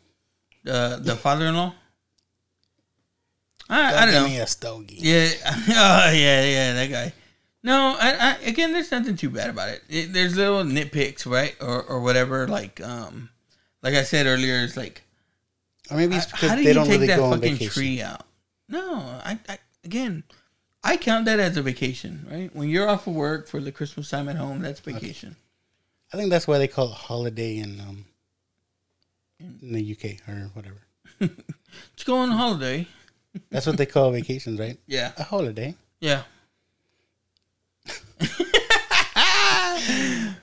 S8: Uh, the father in law? I, I don't
S7: Give
S8: know.
S7: me a stogie.
S8: Yeah, oh yeah, yeah, that guy. No, I, I again, there's nothing too bad about it. it. There's little nitpicks, right, or or whatever. Like, um, like I said earlier, it's like,
S7: Or maybe it's
S8: I-
S7: because
S8: how do
S7: they
S8: you
S7: don't
S8: take
S7: really
S8: that
S7: go on
S8: fucking
S7: vacation.
S8: tree out? No, I, I again, I count that as a vacation, right? When you're off of work for the Christmas time at home, that's vacation.
S7: I think that's why they call it holiday in um in the UK or whatever.
S8: Let's go on holiday.
S7: That's what they call vacations, right?
S8: Yeah,
S7: A holiday.
S8: yeah.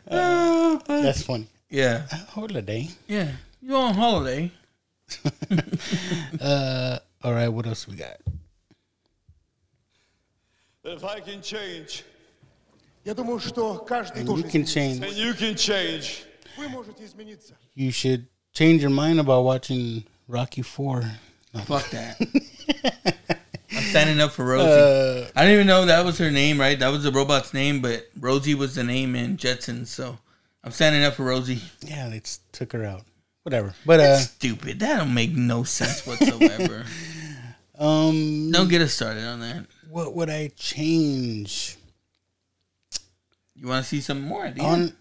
S7: That's funny.
S8: Yeah,
S7: A holiday.
S8: yeah. You're on holiday.
S7: Uh, all right. What else we got?
S1: If I can change, я думаю, что каждый
S7: And
S1: тоже
S7: you can
S1: изменится.
S7: change.
S1: And you can change. Вы можете измениться.
S7: You should change your mind about watching Rocky Four.
S8: Fuck that. I'm standing up for Rosie.
S7: Uh,
S8: I didn't even know that was her name, right? That was the robot's name, but Rosie was the name in Jetsons. So I'm standing up for Rosie.
S7: yeah, they just took her out. Whatever. But uh,
S8: That's stupid. That don't make no sense whatsoever.
S7: um,
S8: don't get us started on that.
S7: what would I change?
S8: You want to see some more? at the
S7: I
S8: end?
S7: want,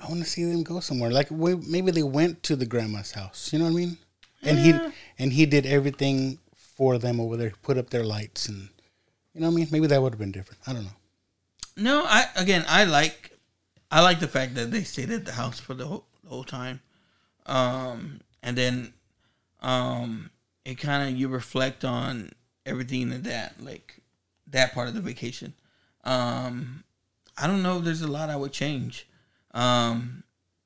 S7: I want to see them go somewhere. Like we, maybe they went to the grandma's house. You know what I mean? And he and he did everything for them over there. Put up their lights and you know what I mean. Maybe that would have been different. I don't know.
S8: No, I again, I like, I like the fact that they stayed at the house for the whole, the whole time, um, and then, um, it kind of you reflect on everything in that like that part of the vacation. Um, I don't know if there's a lot I would change. Um,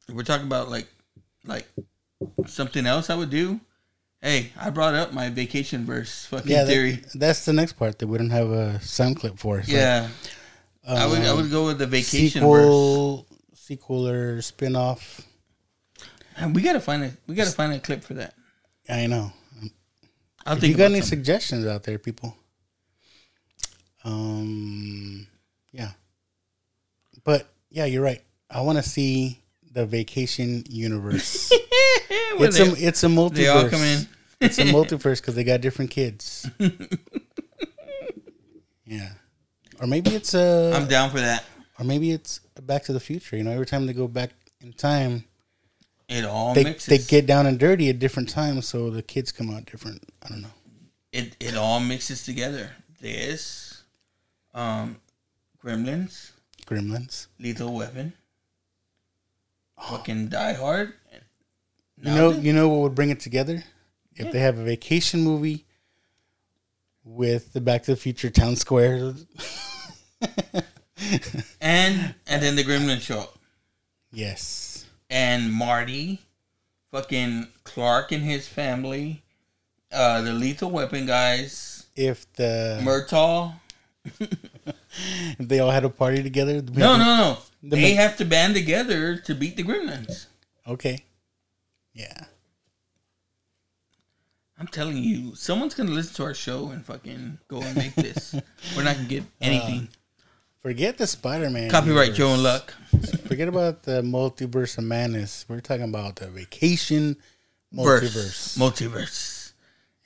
S8: we're talking about like like something else I would do. Hey, I brought up my vacation verse fucking
S7: Yeah,
S8: theory.
S7: that, that's the next part that we don't have a sound clip for. Like,
S8: yeah, I would I would go with the vacation verse.
S7: sequel, sequel or spin off.
S8: We gotta find a we gotta find a clip for that.
S7: I know.
S8: I'll
S7: if you got any
S8: something.
S7: suggestions out there, people. Um, yeah, but yeah, you're right. I want to see the vacation universe. It's
S8: they-
S7: a it's a multiverse.
S8: they all come in.
S7: it's a multiverse because they got different kids. yeah, or maybe it's a
S8: I'm down for that.
S7: or maybe it's Back to the Future. You know, every time they go back in time,
S8: It all
S7: they
S8: mixes.
S7: they get down and dirty at different times, so the kids come out different. I don't know.
S8: it it all mixes together. This, um, Gremlins,
S7: Gremlins.
S8: Lethal Weapon, fucking Die Hard.
S7: You know, you know what would bring it together? If they have a vacation movie with the Back to the Future town square.
S8: and and then the Gremlins show up,
S7: yes.
S8: And Marty, fucking Clark and his family, uh, the Lethal Weapon guys,
S7: If the
S8: Murtaugh.
S7: if they all had a party together.
S8: No, no, no.
S7: The
S8: They
S7: ma-
S8: have to band together to beat the Gremlins.
S7: Okay. Yeah.
S8: I'm telling you, someone's gonna listen to our show and fucking go and make this. We're not gonna get anything.
S7: Forget the Spider Man.
S8: Copyright Joe and Luck.
S7: Forget about the multiverse of madness. We're talking about the vacation
S8: Verse.
S7: multiverse.
S8: Multiverse.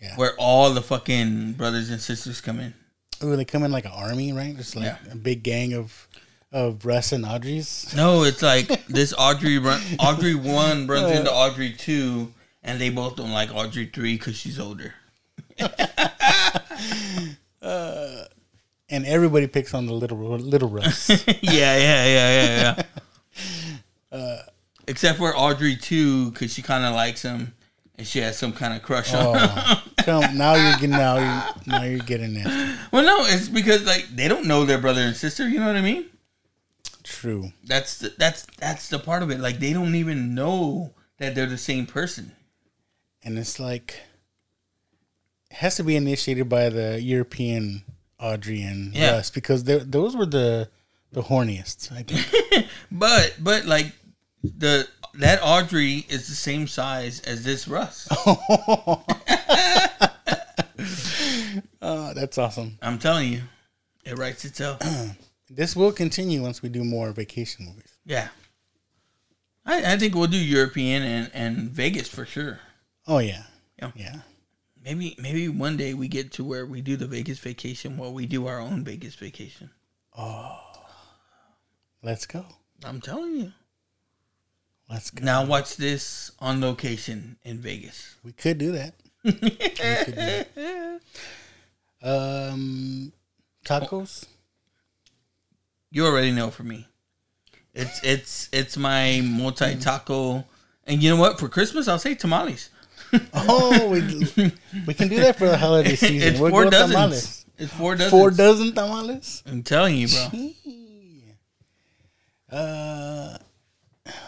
S7: Yeah.
S8: Where all the fucking brothers and sisters come in.
S7: Ooh, they come in like an army, right? Just like
S8: Yeah.
S7: a big gang of of Russ and Audrey's.
S8: No, it's like this Audrey run, Audrey one runs into Audrey two, and they both don't like Audrey three because she's older.
S7: Uh, And everybody picks on the little little Russ.
S8: yeah, yeah, yeah, yeah, yeah. Uh, Except for Audrey too, because she kind of likes him, and she has some kind of crush on. Oh, him.
S7: Oh, come now you're getting now you now you're getting nasty.
S8: Well, no, it's because like they don't know their brother and sister. You know what I mean?
S7: True.
S8: That's the, that's that's the part of it. Like they don't even know that they're the same person.
S7: And it's like it has to be initiated by the European Audrey and
S8: Yeah.
S7: Russ because those were the the horniest. I think.
S8: But but like the that Audrey is the same size as this Russ.
S7: Oh, that's awesome.
S8: I'm telling you, it writes itself.
S7: This will continue once we do more vacation movies.
S8: Yeah, I, I think we'll do European and and Vegas for sure.
S7: Oh yeah,
S8: Yeah.
S7: yeah.
S8: Maybe maybe one day we get to where we do the Vegas vacation while we do our own Vegas vacation.
S7: Oh, let's go.
S8: I'm telling you.
S7: Let's go.
S8: Now watch this on location in Vegas.
S7: We could do that. We could do that. Um, tacos.
S8: You already know for me. It's it's it's my multi taco, and you know what? For Christmas, I'll say tamales.
S7: Oh, we we can do that for the holiday season.
S8: it's
S7: We'll
S8: four
S7: go
S8: dozens.
S7: tamales.
S8: It's four dozens.
S7: Four dozen tamales.
S8: I'm telling you, bro.
S7: Uh,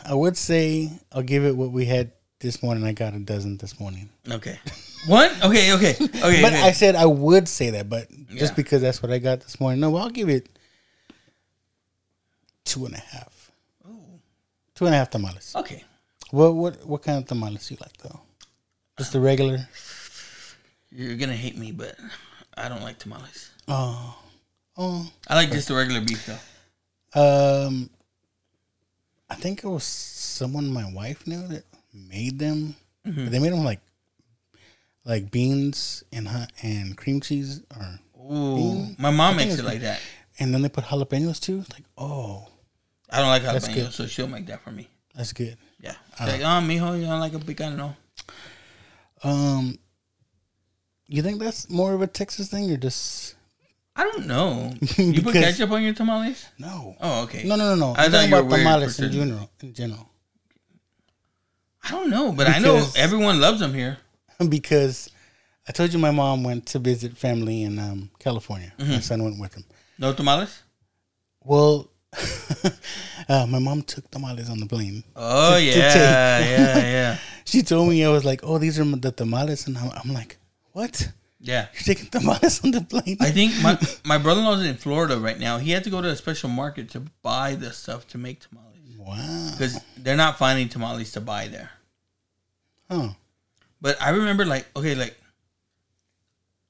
S7: I would say I'll give it what we had this morning. I got a dozen this morning.
S8: Okay. What? Okay. Okay. Okay.
S7: But
S8: okay.
S7: I said I would say that, but
S8: Yeah.
S7: just because that's what I got this morning. No, I'll give it two and a half. Two and a half tamales.
S8: okay.
S7: What what what kind of tamales do you like though? Just the regular.
S8: You're gonna hate me, but I don't like tamales.
S7: Oh, oh.
S8: I like just the regular beef though.
S7: Um, I think it was someone my wife knew that made them.
S8: Mm-hmm.
S7: They made them like like beans and hot and cream cheese, or
S8: Ooh, my mom makes it like that.
S7: and then they put jalapenos too. Like, oh,
S8: I don't like jalapenos, so she'll make that for me.
S7: that's good.
S8: Yeah. She's like, oh, mijo, you don't like a picante?
S7: Um, you think that's more of a Texas thing, or just
S8: I don't know. You put
S7: Because-
S8: ketchup on your tamales?
S7: no?
S8: Oh, okay.
S7: No, no, no, no.
S8: I
S7: I'm
S8: thought you
S7: about tamales in general. In general,
S8: I don't know, but I know everyone loves them here.
S7: because I told you my mom went to visit family in um, California.
S8: Mm-hmm.
S7: My son went with him.
S8: No tamales?
S7: Well, uh, my mom took tamales on the plane.
S8: Oh,
S7: to
S8: yeah,
S7: take.
S8: yeah, yeah.
S7: She told me I was like, "Oh, these are the tamales," and I'm, I'm like, "What?
S8: Yeah.
S7: You're taking tamales on the plane?"
S8: I think my my brother in Florida right now. He had to go to a special market to buy the stuff to make tamales
S7: wow.
S8: because they're not finding tamales to buy there.
S7: Huh.
S8: But I remember, like, okay, like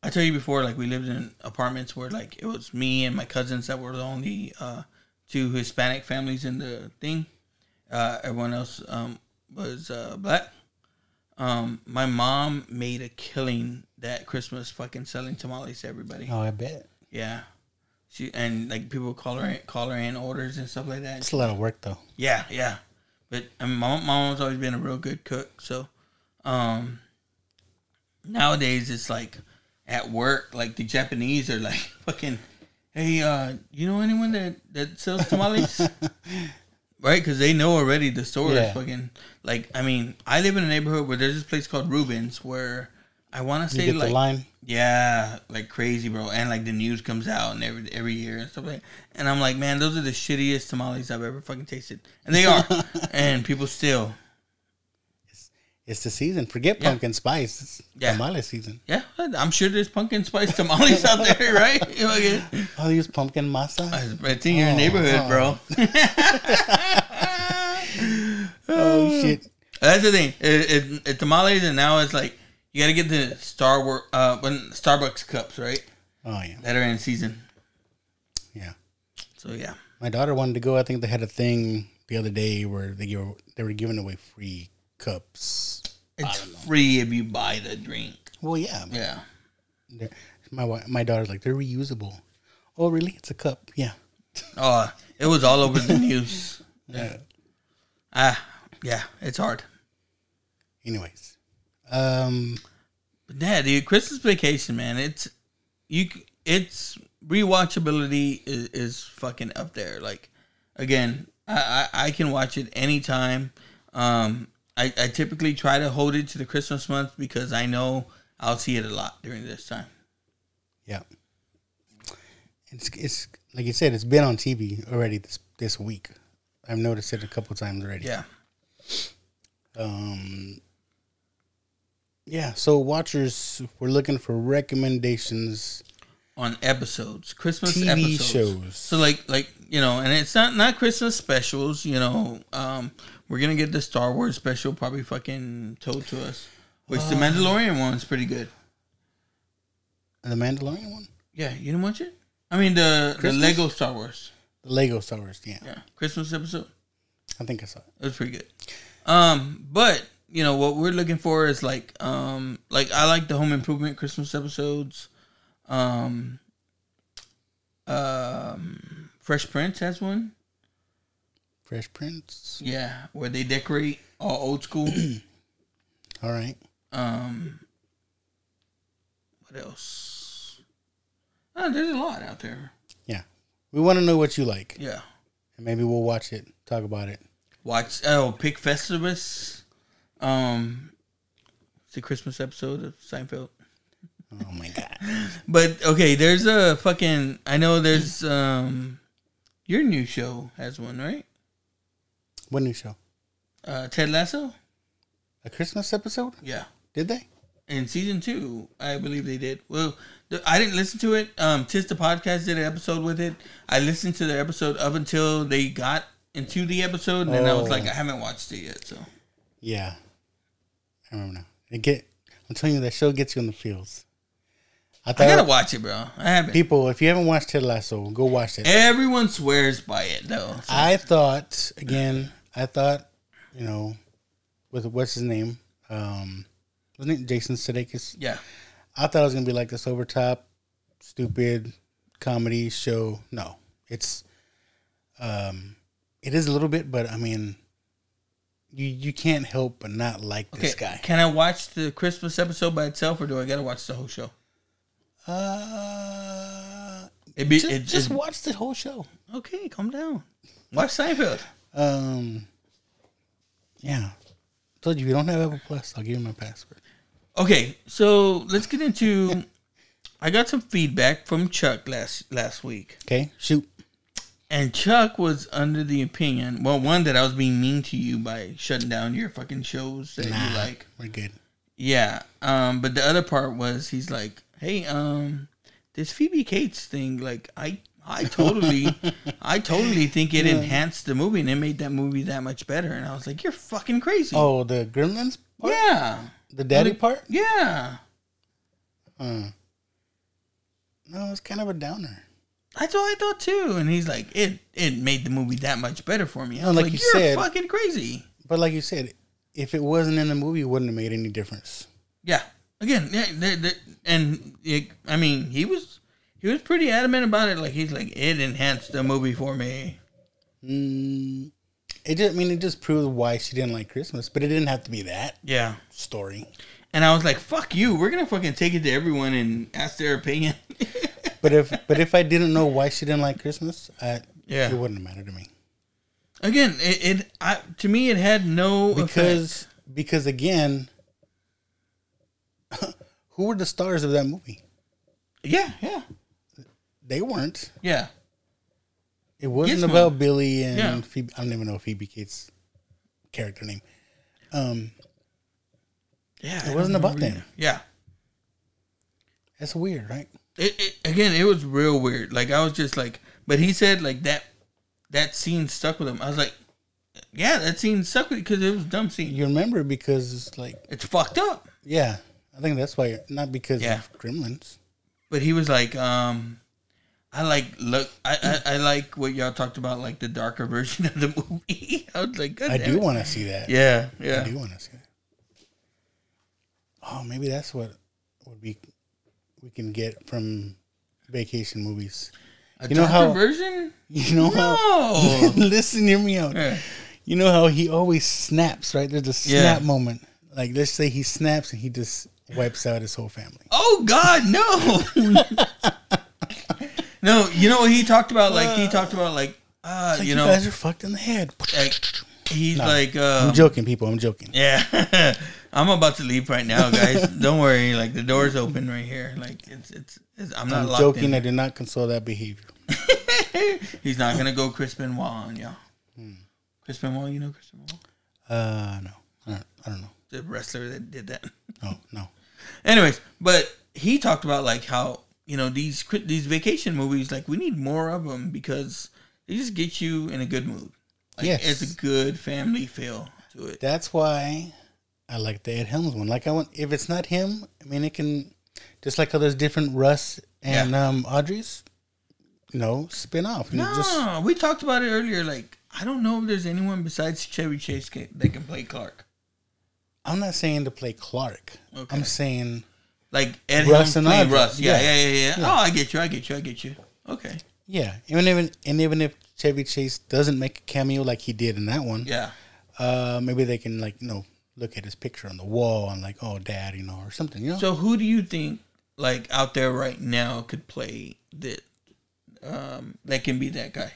S8: I tell you before, like we lived in apartments where like it was me and my cousins that were the only uh, two Hispanic families in the thing. Uh, everyone else um, was uh, black. Um, my mom made a killing that Christmas, fucking selling tamales to everybody.
S7: Oh, I bet.
S8: Yeah, she and like people call her call her in orders and stuff like that.
S7: It's a lot of work though.
S8: Yeah, yeah. But I mean, my my mom's always been a real good cook. So, um, nowadays it's like at work, like the Japanese are like fucking, hey, uh, you know anyone that that sells tamales? right? Because they know already the store
S7: Yeah.
S8: is fucking like. I mean, I live in a neighborhood where there's this place called Rubens where I want to
S7: You
S8: say
S7: get
S8: like
S7: the line.
S8: yeah, like crazy, bro. And like the news comes out and every every year and stuff like. And I'm like, man, those are the shittiest tamales I've ever fucking tasted, and they are. and people still,
S7: It's the season. Forget
S8: Yeah.
S7: pumpkin spice. It's
S8: Yeah.
S7: tamale season.
S8: yeah, I'm sure there's pumpkin spice tamales out there, right? You know, like,
S7: Oh, they use pumpkin masa.
S8: It's in your
S7: Oh,
S8: neighborhood, bro.
S7: Oh shit.
S8: That's the thing. It, it, it tamales, and now it's like you got to get the Star Wars, uh, when Starbucks cups, right?
S7: Oh yeah.
S8: That are in season.
S7: Yeah.
S8: So yeah,
S7: My daughter wanted to go. I think they had a thing the other day where they give, they were giving away free cups.
S8: it's free if you buy the drink.
S7: Well, yeah.
S8: Yeah.
S7: They're- My my daughter's like they're reusable. Oh, really? It's a cup. Yeah.
S8: Oh, it was all over the news.
S7: Yeah.
S8: Ah, yeah, it's hard.
S7: Anyways, um,
S8: But yeah, dude, Christmas Vacation, man, it's you. c- It's rewatchability is, is fucking up there. Like, again, I, I I can watch it anytime. Um, I I typically try to hold it to the Christmas month because I know I'll see it a lot during this time.
S7: yeah. It's it's like you said. It's been on TV already this this week. I've noticed it a couple times already.
S8: Yeah,
S7: Um. Yeah. So watchers, we're looking for recommendations.
S8: on episodes, Christmas
S7: TV
S8: episodes.
S7: shows.
S8: So like like you know, and it's not not Christmas specials. You know, um, we're gonna get the Star Wars special probably fucking told to us, which the Mandalorian one's pretty good.
S7: The Mandalorian one,
S8: Yeah, you didn't watch it? I mean the the Lego Star Wars.
S7: the Lego Star Wars. Yeah,
S8: Yeah, Christmas episode.
S7: I think I saw it.
S8: It was pretty good. Um, but you know what we're looking for is like um like I like the Home Improvement Christmas episodes. Um, um, Fresh Prince has one.
S7: Fresh Prince.
S8: Yeah, where they decorate all old school.
S7: All right.
S8: um, what else? Oh, there's a lot out there.
S7: Yeah, we want to know what you like,
S8: Yeah,
S7: and maybe we'll watch it, talk about it.
S8: watch. Oh, Pick Festivus. Um, it's a Christmas episode of Seinfeld.
S7: Oh my god.
S8: But okay, there's a fucking. I know there's um, your new show has one, right?
S7: What new show?
S8: Uh, Ted Lasso.
S7: A Christmas episode?
S8: Yeah.
S7: Did they?
S8: in season two, I believe they did. Well, I didn't listen to it. Um, Tis the podcast did an episode with it. I listened to the episode up until they got into the episode, and then I was
S7: Oh.
S8: like, I haven't watched it yet. So
S7: Yeah. I remember now. It get. I'm telling you, that show gets you in the feels. I
S8: I
S7: thought
S8: gotta watch it, bro. I haven't.
S7: people, if you haven't watched Ted Lasso, go watch it.
S8: Everyone swears by it though. So,
S7: I thought again. I thought, you know, with what's his name, um, wasn't it Jason Sudeikis?
S8: yeah,
S7: I thought it was gonna be like this over top, stupid comedy show. No, it's, um, it is a little bit, but I mean, you you can't help but not like
S8: okay.
S7: this guy.
S8: Can I watch the Christmas episode by itself, or do I gotta watch the whole show?
S7: Uh,
S8: It be
S7: just,
S8: it,
S7: just
S8: it-
S7: watch the whole show.
S8: okay. Calm down. Watch Seinfeld.
S7: Um, yeah. Told you if you don't have Apple Plus, I'll give you my password.
S8: Okay, so let's get into. I got some feedback from Chuck last last week,
S7: Okay, shoot.
S8: and Chuck was under the opinion. Well, one that I was being mean to you by shutting down your fucking shows that you like.
S7: we're good.
S8: Yeah, um, but the other part was he's like, "Hey, um, this Phoebe Cates thing, like, I, I totally, I totally think it enhanced the movie and it made that movie that much better." And I was like, "You're fucking crazy."
S7: Oh, the Gremlins part?
S8: yeah,
S7: The daddy
S8: Like,
S7: part?
S8: yeah.
S7: Uh, No, it's kind of a downer.
S8: That's what I thought too. And he's like, it it made the movie that much better for me. I
S7: No,
S8: was
S7: like
S8: like,
S7: you
S8: you're
S7: said-
S8: fucking crazy.
S7: But like you said, if it wasn't in the movie, it wouldn't have made any difference.
S8: Yeah. Again, yeah, they they and it, I mean, he was he was pretty adamant about it. Like he's like, it enhanced the movie for me.
S7: Mm, it just, I mean, it just proved why she didn't like Christmas, but it didn't have to be that
S8: Yeah.
S7: story.
S8: And I was like, fuck you. We're gonna fucking take it to everyone and ask their opinion.
S7: But if, but if I didn't know why she didn't like Christmas, I,
S8: Yeah.
S7: it wouldn't have mattered to me
S8: Again, it, it I, to me it had no effect.
S7: because, because again, who were the stars of that movie?
S8: Yeah, yeah,
S7: They weren't.
S8: yeah.
S7: It wasn't
S8: Gizmo.
S7: about Billy and
S8: Yeah.
S7: Phoebe. I don't even know Phoebe Cates' character name. Um,
S8: Yeah.
S7: It
S8: I
S7: wasn't
S8: don't
S7: about
S8: remember
S7: them.
S8: either. Yeah.
S7: that's weird, right?
S8: It, it again, it was real weird. Like I was just like, but he said like that that scene stuck with him. I was like, yeah, that scene stuck with because it was a dumb scene.
S7: You remember because it's like,
S8: It's fucked up.
S7: yeah, I think that's why, not because
S8: Yeah.
S7: of Gremlins.
S8: But he was like, um, I like look, I, I I like what y'all talked about, like the darker version of the movie. I was like,
S7: I do want to see that.
S8: Yeah, yeah.
S7: I do want to see that. Oh, maybe that's what would be we can get from vacation movies.
S8: A
S7: You know
S8: darker
S7: how-
S8: version?
S7: You know
S8: No.
S7: how? listen, hear me out.
S8: Yeah.
S7: You know how he always snaps, right? There's a
S8: Yeah.
S7: snap moment. Like let's say he snaps and he just wipes out his whole family.
S8: Oh God, no. No, you know what he talked about? Like he talked about like uh,
S7: like,
S8: you
S7: you,
S8: know,
S7: guys are fucked in the head.
S8: like he's
S7: No,
S8: like um,
S7: I'm joking, people. I'm joking.
S8: Yeah. I'm about to leave right now, guys. Don't worry. Like the door's open right here. Like it's it's, it's I'm not
S7: I'm
S8: locked
S7: joking.
S8: in.
S7: I did not console that behavior.
S8: He's not gonna go Chris Benoit on y'all.
S7: Hmm.
S8: Chris Benoit, you know Chris Benoit,
S7: Uh, no, I don't, I don't know.
S8: the wrestler that did that.
S7: Oh no.
S8: Anyways, but he talked about like how you know these these vacation movies, like we need more of them because they just get you in a good mood. Like,
S7: Yes.
S8: it's a good family feel to it.
S7: That's why I like the Ed Helms one. Like I want, if it's not him, I mean, it can just like how there's different Russ and um Audrey's, you know, spin off.
S8: No,
S7: just
S8: we talked about it earlier. Like I don't know if there's anyone besides Chevy Chase ca- that can play Clark.
S7: I'm not saying to play Clark.
S8: Okay.
S7: I'm saying
S8: Like Ed
S7: Russ
S8: Helms
S7: and
S8: Russ. Yeah,
S7: Yeah.
S8: yeah, yeah, yeah,
S7: Yeah.
S8: Oh, I get you. I get you. I get you. Okay.
S7: yeah. Even even and even if Chevy Chase doesn't make a cameo like he did in that one,
S8: Yeah.
S7: uh, maybe they can like you know look at his picture on the wall and like, oh, dad, you know, or something. You know,
S8: So who do you think like out there right now could play that? Um, that can be that guy,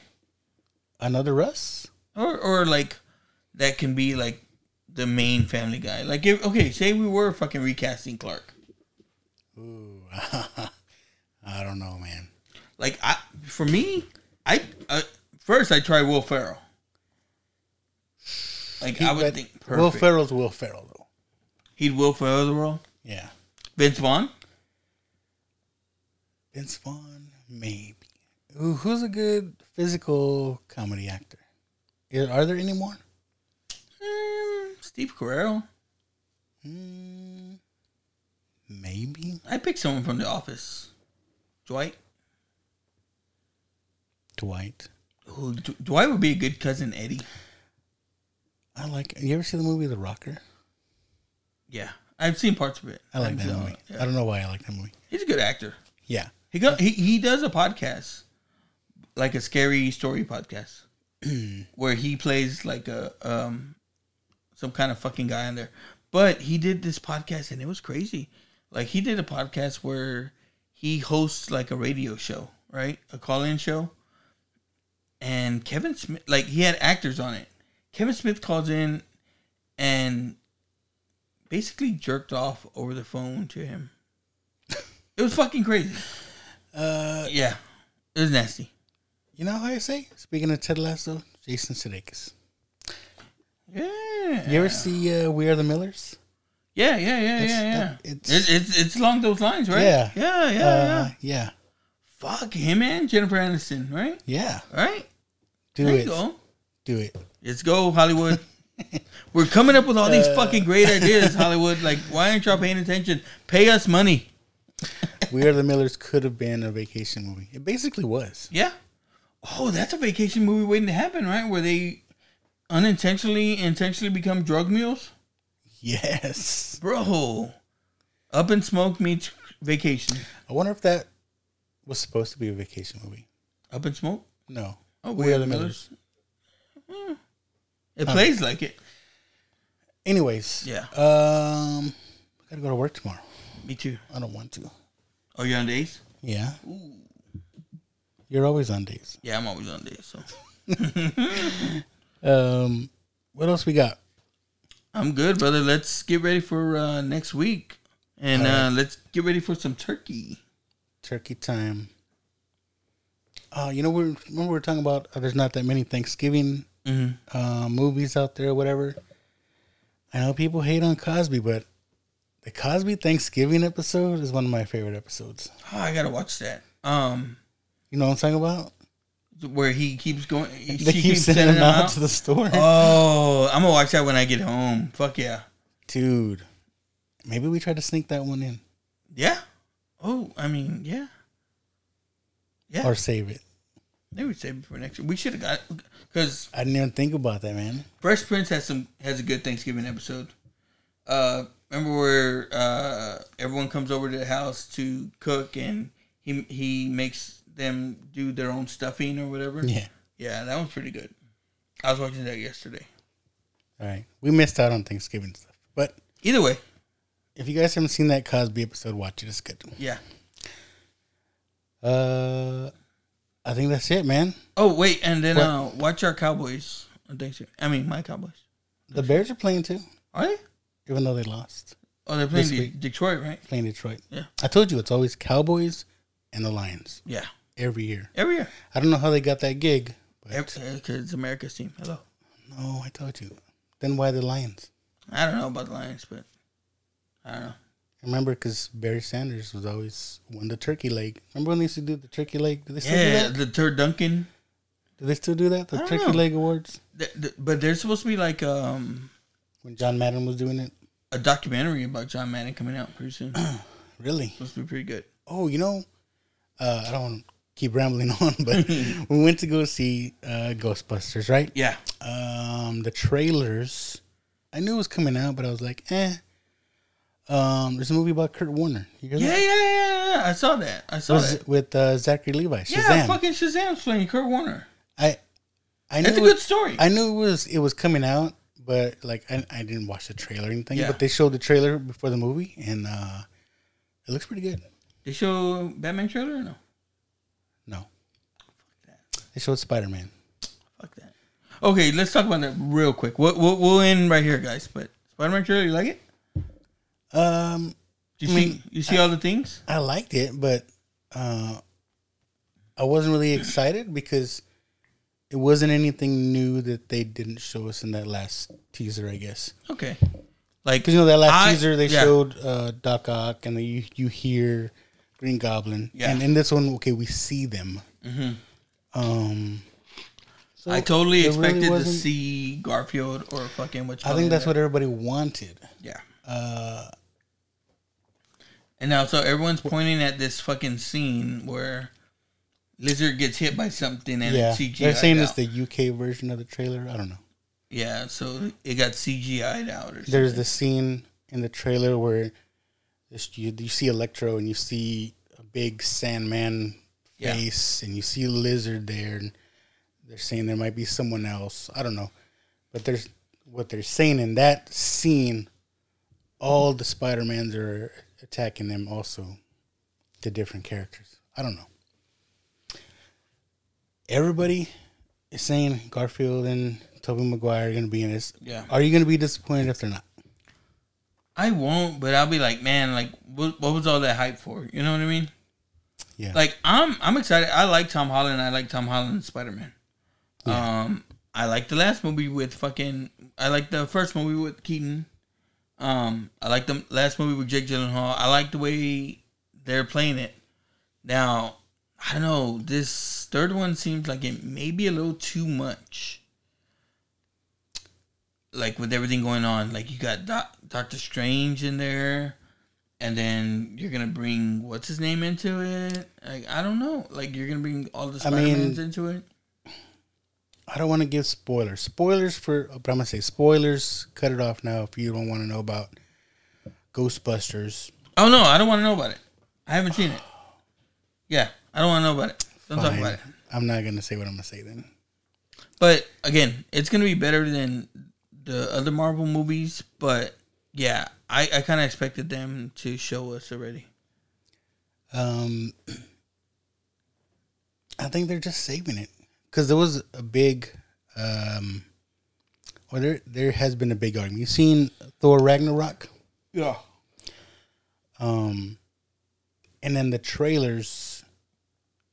S7: another Russ.
S8: or or like that can be like the main family guy. Like if okay, say we were fucking recasting Clark.
S7: Ooh, I don't know, man.
S8: Like I, for me, I uh, first I try Will Ferrell. Like I would think perfect.
S7: Will Ferrell's Will Ferrell though.
S8: He'd Will Ferrell the role.
S7: Yeah.
S8: Vince Vaughn.
S7: Vince Vaughn, maybe. Ooh, who's a good physical comedy actor? Is- Are there any more?
S8: Mm, Steve Carell.
S7: Mm, maybe.
S8: I picked someone from The Office. Dwight.
S7: Dwight.
S8: Who D- Dwight would be a good cousin Eddie.
S7: I like. You ever see the movie The Rocker?
S8: Yeah, I've seen parts of it.
S7: I like that movie.
S8: yeah.
S7: I don't know why I like that movie.
S8: He's a good actor.
S7: Yeah.
S8: He got he, he does a podcast, like a scary story podcast, where he plays like a um some kind of fucking guy in there. But he did this podcast and it was crazy. Like he did a podcast where he hosts like a radio show, right? A call-in show. And Kevin Smith, like he had actors on it. Kevin Smith calls in and basically jerked off over the phone to him. It was fucking crazy.
S7: Uh,
S8: Yeah, it was nasty.
S7: you know how I say? Speaking of Ted Lasso, Jason Sudeikis.
S8: Yeah,
S7: You ever see uh, We Are the Millers?
S8: Yeah, yeah, yeah,
S7: That's-
S8: yeah, yeah.
S7: that-
S8: It's,
S7: it's-
S8: it's it's along those lines, right?
S7: Yeah.
S8: yeah, yeah,
S7: Uh,
S8: yeah.
S7: yeah.
S8: Fuck him and Jennifer Aniston, right?
S7: Yeah.
S8: Right.
S7: Do
S8: there
S7: it.
S8: you go.
S7: Do it.
S8: Let's go, Hollywood. We're coming up with all these
S7: Uh,
S8: fucking great ideas, Hollywood. Like, why aren't y'all paying attention? Pay us money.
S7: We Are the Millers could have been a vacation movie. It basically was.
S8: Yeah. Oh, that's a vacation movie waiting to happen, right? Where they unintentionally, intentionally become drug mules.
S7: Yes.
S8: Bro, Up in Smoke meets Vacation.
S7: I wonder if that was supposed to be a vacation movie.
S8: Up in Smoke.
S7: No.
S8: Oh,
S7: We Are the Millers.
S8: It plays like it.
S7: Anyways.
S8: Yeah.
S7: Um, I gotta go to work tomorrow.
S8: Me too.
S7: I don't want to.
S8: Oh, you're on days?
S7: Yeah. Ooh. You're always on days.
S8: Yeah, I'm always on days. So
S7: Um, what else we got?
S8: I'm good, brother. Let's get ready for uh, next week, and uh, let's get ready for some turkey.
S7: Turkey time. Uh, you know, we remember we were talking about uh, there's not that many Thanksgiving uh, movies out there or whatever. I know people hate on Cosby, but the Cosby Thanksgiving episode is one of my favorite episodes.
S8: Oh, I gotta watch that. Um,
S7: You know what I'm talking about?
S8: Where he keeps going. He,
S7: They keep
S8: keeps
S7: sending
S8: sending
S7: them out
S8: out.
S7: to the store.
S8: Oh, I'm gonna watch that when I get home. Fuck yeah,
S7: Dude, maybe we try to sneak that one in
S8: yeah. Oh, I mean, yeah, yeah.
S7: or save it.
S8: Maybe save it for next year. We should have got because
S7: I didn't even think about that, man.
S8: Fresh Prince has some has a good Thanksgiving episode. Uh, remember where uh, everyone comes over to the house to cook and he he makes them do their own stuffing or whatever.
S7: Yeah.
S8: yeah, that one's pretty good. I was watching that yesterday.
S7: All right. We missed out on Thanksgiving stuff. But
S8: Either way,
S7: if you guys haven't seen that Cosby episode, watch it. It's good.
S8: yeah.
S7: Uh, I think that's it, man.
S8: Oh wait, and then uh, watch our Cowboys on Thanksgiving. I mean, my Cowboys.
S7: The Bears are playing too,
S8: Are they?
S7: even though they lost.
S8: Oh, they're playing De- Detroit, right?
S7: Playing Detroit.
S8: Yeah.
S7: I told you it's always Cowboys and the Lions
S8: Yeah,
S7: every year.
S8: every year.
S7: I don't know how they got that gig, but
S8: Because it's America's team. Hello.
S7: no, I told you. Then why the Lions?
S8: I don't know about the Lions, but I don't know.
S7: Remember, because Barry Sanders was always won the turkey leg. Remember when they used to do the turkey leg? Do they still
S8: Yeah,
S7: do that?
S8: the Turducken.
S7: Do they still do that? The turkey
S8: know.
S7: leg awards
S8: Th- th- but there's supposed to be like um,
S7: when John Madden was doing it.
S8: a documentary about John Madden coming out pretty soon.
S7: Really?
S8: supposed to be pretty good.
S7: Oh, you know, uh, I don't want to keep rambling on, but we went to go see uh, Ghostbusters, right?
S8: Yeah.
S7: Um, the trailers, I knew it was coming out, but I was like, eh. Um, there's a movie about Kurt Warner.
S8: Yeah, yeah, yeah, yeah. I saw that. I saw
S7: Was
S8: that.
S7: it with uh, Zachary Levi? Shazam.
S8: Yeah, fucking Shazam's playing Kurt Warner.
S7: I, I knew
S8: a
S7: it-
S8: good story.
S7: I knew it was it was coming out, but like I, I didn't watch the trailer or anything.
S8: Yeah.
S7: But they showed the trailer before the movie, and uh, it looks pretty good.
S8: They show Batman trailer or no?
S7: No, they showed Spider Man.
S8: Fuck that. Okay, let's talk about that real quick. We'll, we'll, we'll end right here, guys. But Spider-Man trailer, you like it?
S7: Um,
S8: Do you
S7: I
S8: see
S7: mean,
S8: you see all the things?
S7: I liked it, but uh, I wasn't really excited because it wasn't anything new that they didn't show us in that last teaser. I guess
S8: Okay. Like
S7: because you know that last
S8: I-
S7: teaser they
S8: yeah.
S7: showed uh, Doc Ock and then you you hear Green Goblin,
S8: Yeah.
S7: and in this one, okay, we see them. Um, so
S8: I totally
S7: it really
S8: expected to see Garfield or fucking what
S7: I think that's what everybody wanted.
S8: Yeah.
S7: Uh,
S8: And now, so everyone's pointing at this fucking scene where Lizard gets hit by something and
S7: yeah, they're saying it's the UK version of the trailer. I don't know.
S8: yeah, so it got CGI'd out or something.
S7: There's the scene in the trailer where you, you see Electro and you see a big Sandman
S8: Yeah.
S7: face and you see a Lizard there, and they're saying there might be someone else. I don't know, but there's what they're saying in that scene. All the Spider Mans are attacking them, also the different characters. I don't know. Everybody is saying Garfield and Tobey Maguire are going to be in this.
S8: Yeah.
S7: Are you going to be disappointed if they're not?
S8: I won't, but I'll be like, man, like, what, what was all that hype for? You know what I mean?
S7: Yeah.
S8: Like, I'm I'm excited. I like Tom Holland. I like Tom Holland Spider Man. Um, I like the last movie with fucking. I like the first movie with Keaton. Um, I like the last movie with Jake Gyllenhaal. I like the way they're playing it. Now, I don't know. This third one seems like it may be a little too much. Like with everything going on, like you got Doc, Doctor Strange in there, and then you're gonna bring what's his name into it. Like I don't know. Like you're gonna bring all the
S7: I
S8: Spider
S7: mean-
S8: Mans into it.
S7: I don't want to give spoilers. Spoilers for, but I'm gonna say spoilers. Cut it off now if you don't want to know about Ghostbusters.
S8: Oh no, I don't want to know about it. I haven't seen it. Yeah, I don't want to know about it. Don't talk about it.
S7: I'm not gonna say what I'm gonna say then.
S8: But again, it's gonna be better than the other Marvel movies. But yeah, I, I kind of expected them to show us already.
S7: Um, I think they're just saving it because there was a big, um, or there there has been a big argument. You seen Thor Ragnarok?
S8: Yeah.
S7: Um, and then the trailers.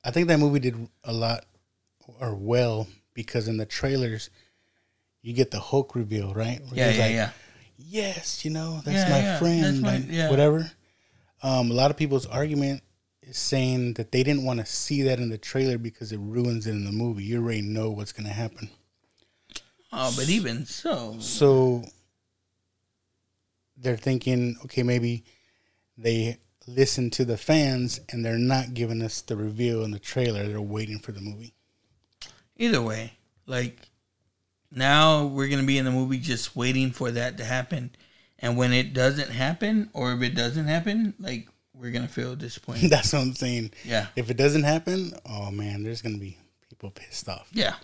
S7: I think that movie did a lot or well because in the trailers, you get the Hulk reveal, right? Where
S8: Yeah, yeah,
S7: like,
S8: yeah.
S7: Yes, you know that's
S8: Yeah,
S7: my
S8: yeah,
S7: friend,
S8: that's my- yeah.
S7: whatever. Um, a lot of people's argument is saying that they didn't want to see that in the trailer because it ruins it in the movie. You already know what's going to happen.
S8: Oh, but even so,
S7: So they're thinking, okay, maybe they listen to the fans and they're not giving us the reveal in the trailer. They're waiting for the movie.
S8: either way, like now we're gonna be in the movie just waiting for that to happen, and when it doesn't happen, or if it doesn't happen, like we're gonna feel disappointed.
S7: That's what I'm saying.
S8: Yeah.
S7: If it doesn't happen, oh man, there's going to be people pissed off.
S8: yeah.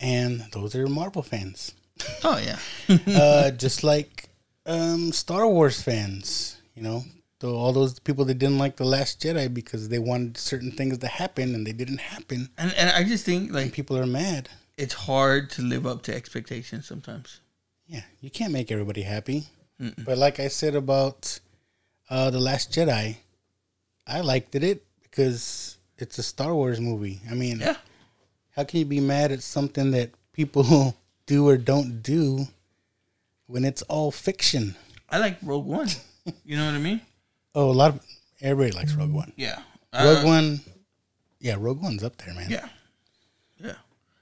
S7: And those are Marvel fans.
S8: Oh yeah.
S7: uh, just like um, Star Wars fans, you know, so all those people that didn't like the Last Jedi because they wanted certain things to happen and they didn't happen,
S8: and and I just think
S7: and
S8: like
S7: people are mad.
S8: It's hard to live up to expectations sometimes.
S7: Yeah, you can't make everybody happy. But like I said about uh, the Last Jedi, I liked it because it's a Star Wars movie. I mean,
S8: Yeah.
S7: how can you be mad at something that people do or don't do when it's all fiction?
S8: I like Rogue One. You know what I mean?
S7: Oh, a lot of everybody likes Rogue One.
S8: Yeah.
S7: Rogue
S8: Uh,
S7: One, yeah, Rogue One's up there, man.
S8: Yeah.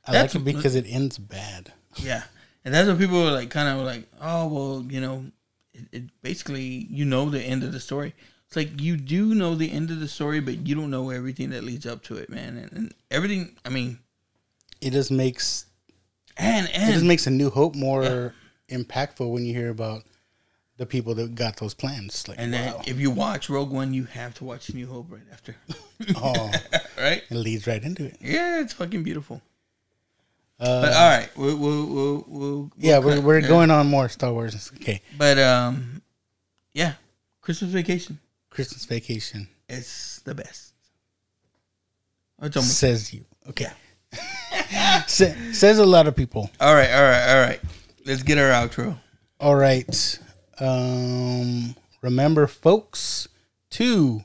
S8: Yeah.
S7: I
S8: That's
S7: like it because it ends bad.
S8: Yeah, and that's what people are like, kind of like, oh well, you know, it, it basically you know the end of the story. It's like you do know the end of the story, but you don't know everything that leads up to it, man. And, and everything, I mean,
S7: It just makes
S8: and
S7: it just makes a New Hope more impactful when you hear about the people that got those plans. Like,
S8: and then
S7: wow,
S8: if you watch Rogue One, you have to watch New Hope right after,
S7: oh,
S8: right?
S7: it leads right into it.
S8: Yeah, it's fucking beautiful.
S7: Uh,
S8: But all right, we'll we'll we'll, we'll
S7: yeah, we're, we're
S8: yeah.
S7: going on more Star Wars. Okay,
S8: But um, yeah, Christmas Vacation,
S7: Christmas Vacation
S8: it's the best. Oh, It's almost
S7: says you. Okay, Sa- says a lot of people.
S8: All right, all right, all right. Let's get our outro.
S7: All right. Um, remember, folks, to.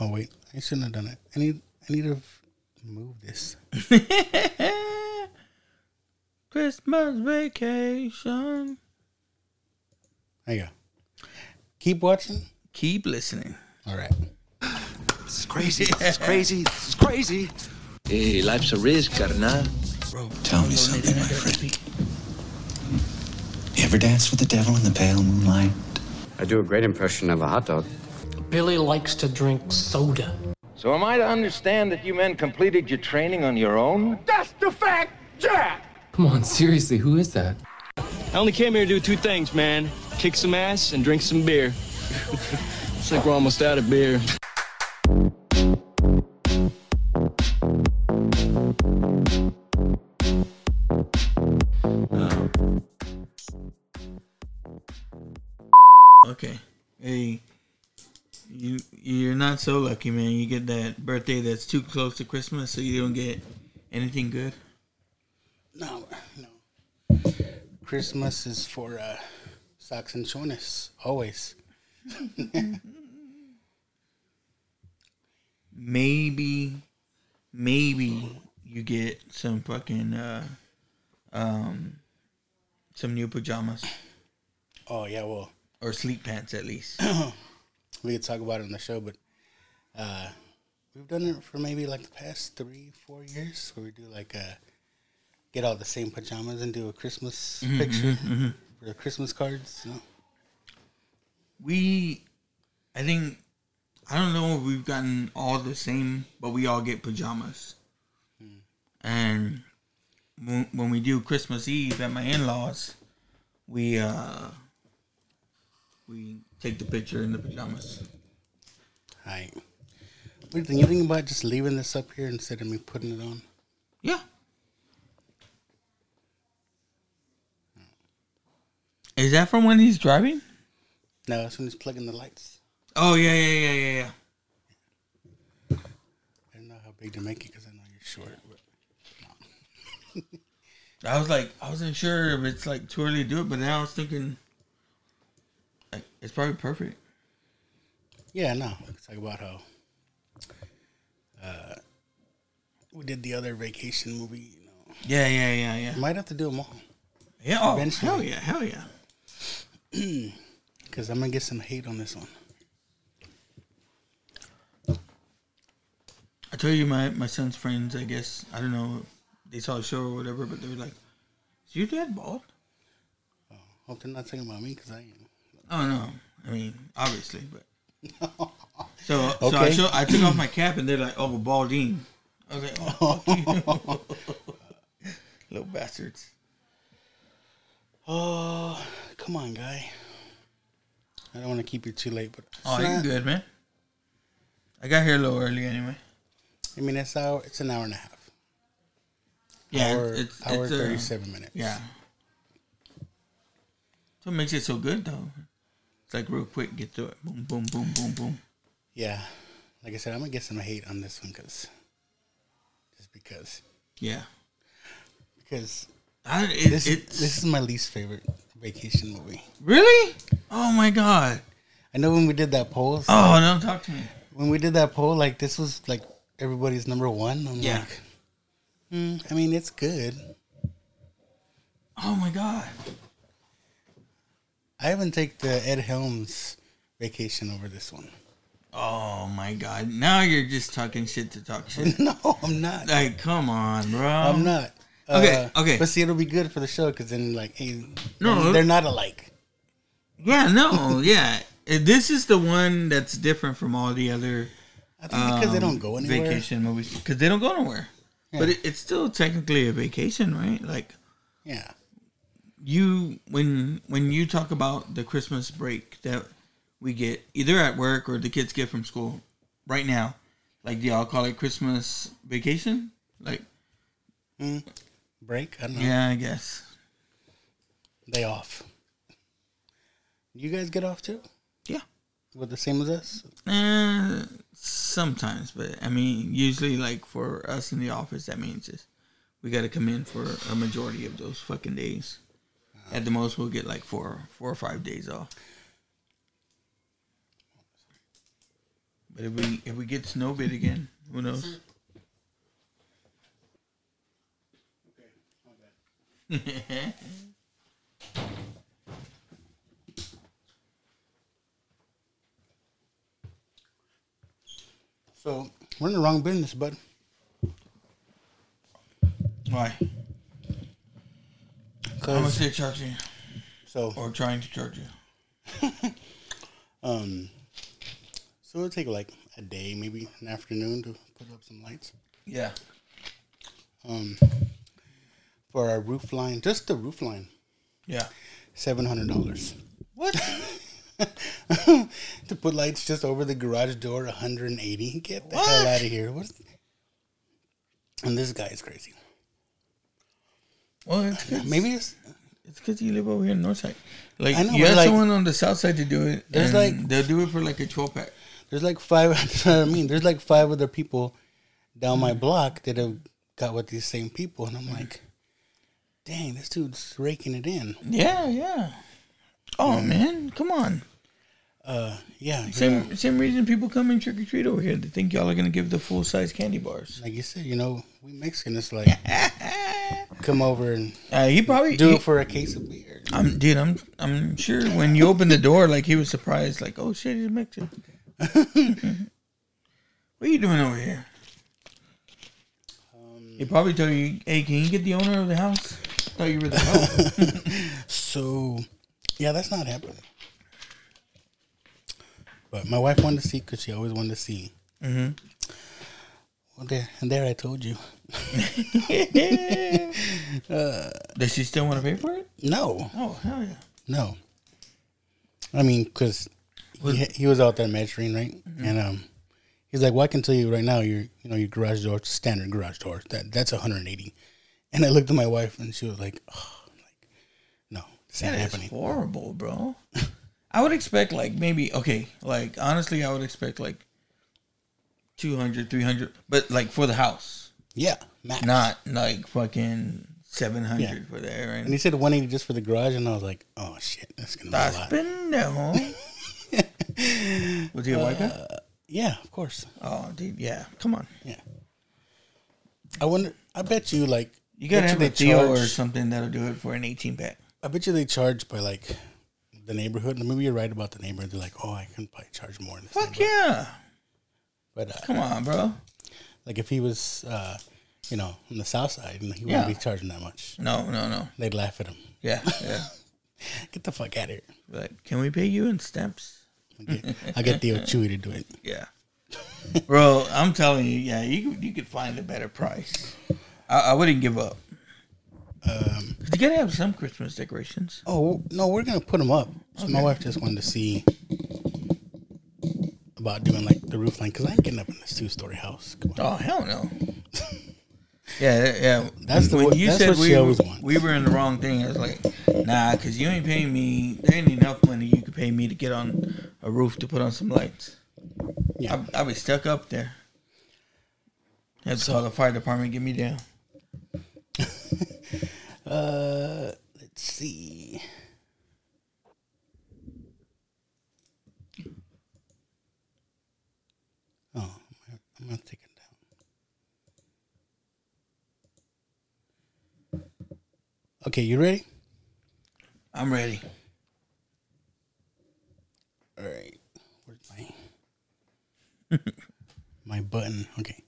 S7: Oh wait, I shouldn't have done it. I need, I need to move this.
S8: Christmas vacation.
S7: There you go. Keep watching.
S8: Keep listening.
S7: All right.
S3: This is crazy. This is crazy. This is crazy.
S2: Hey, life's a risk, carnal.
S8: Bro,
S3: Tell me something, my friend. You ever dance with the devil in the pale moonlight?
S4: I do a great impression of a hot dog.
S5: Billy likes to drink soda.
S2: So am I to understand that you men completed your training on your own?
S1: That's the fact, Jack!
S5: Come on, seriously, who is that?
S6: I only came here to do two things, man. Kick some ass and drink some beer. Looks like we're almost out of beer.
S8: Okay. Hey, you you're not so lucky, man. You get that birthday that's too close to Christmas, so you don't get anything good.
S7: No, no. Christmas is for uh, socks and chones, always.
S8: Maybe, maybe you get some fucking uh, um, some new pajamas
S7: Oh yeah, well,
S8: or sleep pants at least.
S7: we could talk about it on the show, but uh, we've done it for maybe like the past three, four years, where we do like a get all the same pajamas and do a Christmas mm-hmm, mm-hmm, picture mm-hmm. for the Christmas cards. You know?
S8: we, I think, I don't know if we've gotten all the same, but we all get pajamas. Hmm. And when, when we do Christmas Eve at my in laws, we uh we take the picture in the pajamas.
S7: Alright. What do you think? You think about just leaving this up here instead of me putting it on?
S8: Yeah. Is that from when he's driving?
S7: No, as when he's plugging the lights.
S8: Oh yeah, yeah, yeah, yeah, yeah.
S7: I don't know how big to make it because I know you're short. But
S8: I was like, I wasn't sure if it's like too early to do it, but now I was thinking, it's probably perfect.
S7: yeah, no. Let's talk about how uh, we did the other vacation movie. You know,
S8: Yeah, yeah, yeah, yeah.
S7: might have to do them all
S8: Yeah, oh,
S7: Eventually.
S8: hell yeah, hell yeah.
S7: because I'm gonna get some hate on this one.
S8: I told you my my son's friends. I guess I don't know. They saw a show or whatever, but they were like, "Is your dad bald?"
S7: Oh, Hope they're not talking about me because I am.
S8: Oh no, I mean obviously, but so so I show, I took off my cap and they're like, "Oh, balding." I was like, "Oh, little bastards."
S7: Oh, come on, guy. I don't want to keep you too late, but
S8: Oh, you're good, man. I got here a little early anyway.
S7: I mean, it's hour. It's an hour and a half.
S8: Yeah,
S7: hour,
S8: it's,
S7: hour
S8: it's, uh,
S7: thirty-seven minutes.
S8: Yeah. So what makes it so good though? It's like real quick, get to it. Boom, boom, boom, boom, boom.
S7: yeah. Like I said, I'm gonna get some hate on this one because just because
S8: Yeah.
S7: because
S8: I, it,
S7: this
S8: it's
S7: this is my least favorite vacation movie.
S8: really. Oh my god.
S7: I know when we did that poll.
S8: Oh, don't talk to me.
S7: when we did that poll, like this was like everybody's number one. I'm
S8: Yeah.
S7: like, hmm, I mean, it's good.
S8: Oh my god.
S7: I haven't take the Ed Helms vacation over this one.
S8: Oh my god. Now you're just talking shit to talk shit.
S7: no, I'm not.
S8: like, come on, bro.
S7: I'm not.
S8: Okay,
S7: Uh,
S8: okay.
S7: But see, it'll be good for the show because then, like, hey,
S8: No.
S7: they're, not alike.
S8: Yeah, no, yeah. This is the one that's different from all the other
S7: I think because they
S8: um,
S7: don't go anywhere.
S8: vacation movies because they don't go nowhere. But it, it's still technically a vacation, right? Like
S7: Yeah,
S8: you when when you talk about the Christmas break that we get either at work or the kids get from school right now, like do y'all call it Christmas vacation? Like
S7: break. I don't know.
S8: yeah, I guess.
S7: They off. You guys get off too?
S8: Yeah.
S7: With the same as us?
S8: Uh, sometimes, but I mean, usually, like for us in the office, that means just we got to come in for a majority of those fucking days. At the most, we'll get like four, four or five days off. But if we if we get snow bit again, who knows?
S7: So we're in the wrong business, bud.
S8: Why? How much they charge you,
S7: So
S8: or trying to charge you?
S7: um, so it'll take like a day, maybe an afternoon to put up some lights.
S8: Yeah.
S7: Um, for our roof line, just the roof line,
S8: Yeah.
S7: seven hundred dollars.
S8: What?
S7: to put lights just over the garage door, 180. Get the
S8: What?
S7: hell out of here. What? and this guy is crazy.
S8: Well, it's 'cause-
S7: Maybe it's
S8: It's because you live over here in Northside. Like
S7: I know,
S8: you have
S7: like-
S8: someone on the south side to do it.
S7: There's like-
S8: they'll do it for like a twelve pack.
S7: there's like five. That's what I mean. There's like five other people down my block that have got with these same people, and I'm like, dang, this dude's raking it in.
S8: Yeah, yeah. Oh man, come on.
S7: Uh, yeah,
S8: Same
S7: yeah.
S8: same reason people come and trick or treat over here. They think y'all are gonna give the full size candy bars.
S7: Like you said, you know, we Mexican. It's like come over and
S8: Uh, he probably
S7: do
S8: he-
S7: it for a case of beer.
S8: I'm dude. I'm I'm sure when you opened the door, like he was surprised. Like, oh shit, he's Mexican. what are you doing over here? he probably told you, "Hey, can you get the owner of the house?" Thought you were the help.
S7: So, yeah, that's not happening. But my wife wanted to see because she always wanted to see.
S8: Mm-hmm.
S7: Well, there and there, I told you.
S8: Does she still want to pay for it?
S7: No,
S8: Oh hell yeah!
S7: no. I mean, because he, he was out there measuring, right?
S8: Mm-hmm.
S7: And um, he's like, "Well, I can tell you right now, your you know your garage door, standard garage door, that that's 180." And I looked at my wife, and she was like, "Oh, like, no, it's not
S8: That is
S7: happening."
S8: horrible, bro. I would expect like maybe okay, like honestly, I would expect like 200, 300, but like for the house,
S7: Yeah, max.
S8: not like fucking seven hundred
S7: Yeah.
S8: for there.
S7: And
S8: And
S7: he said 180 just for the garage, and I was like, "Oh shit, that's gonna be a
S8: that's
S7: lot."
S8: pendejo. Was he a white guy?
S7: Yeah, of course.
S8: Oh, dude, yeah. Come on, Yeah.
S7: I wonder. I bet you like
S8: you gotta have
S7: you
S8: a deal or something that'll do it for an eighteen pack.
S7: I bet you they charge by like the neighborhood. Maybe you're right about the neighborhood. They're like, oh, I can probably charge more. In this
S8: Fuck yeah!
S7: But uh,
S8: Come on, bro.
S7: like if he was, uh, you know, on the south side, he wouldn't
S8: Yeah.
S7: be charging that much.
S8: No, no, no.
S7: They'd laugh at him.
S8: Yeah, yeah.
S7: Get the fuck out of here.
S8: But can we pay you in stamps?
S7: I'll get, get Theo Chewy to do it.
S8: Yeah, bro. I'm telling you, yeah, you could- you could find a better price. I, I wouldn't give up. Um, Cause you gotta have some Christmas decorations.
S7: Oh no, we're gonna put them up. So my wife just wanted to see about doing like the roof line because I ain't getting up in this two story house.
S8: Oh hell no. Yeah, yeah.
S7: That's the
S8: when
S7: what-
S8: you
S7: that's
S8: said
S7: what
S8: we
S7: she
S8: were, we were in the wrong thing. I was like, nah, because you ain't paying me. There ain't enough money you could pay me to get on a roof to put on some lights.
S7: Yeah.
S8: I, I'll be stuck up there. That's to call the fire department. Get me down.
S7: Uh, let's see. Oh, Take it down. Okay, you ready?
S8: I'm ready.
S7: All right. Where's my my button? Okay.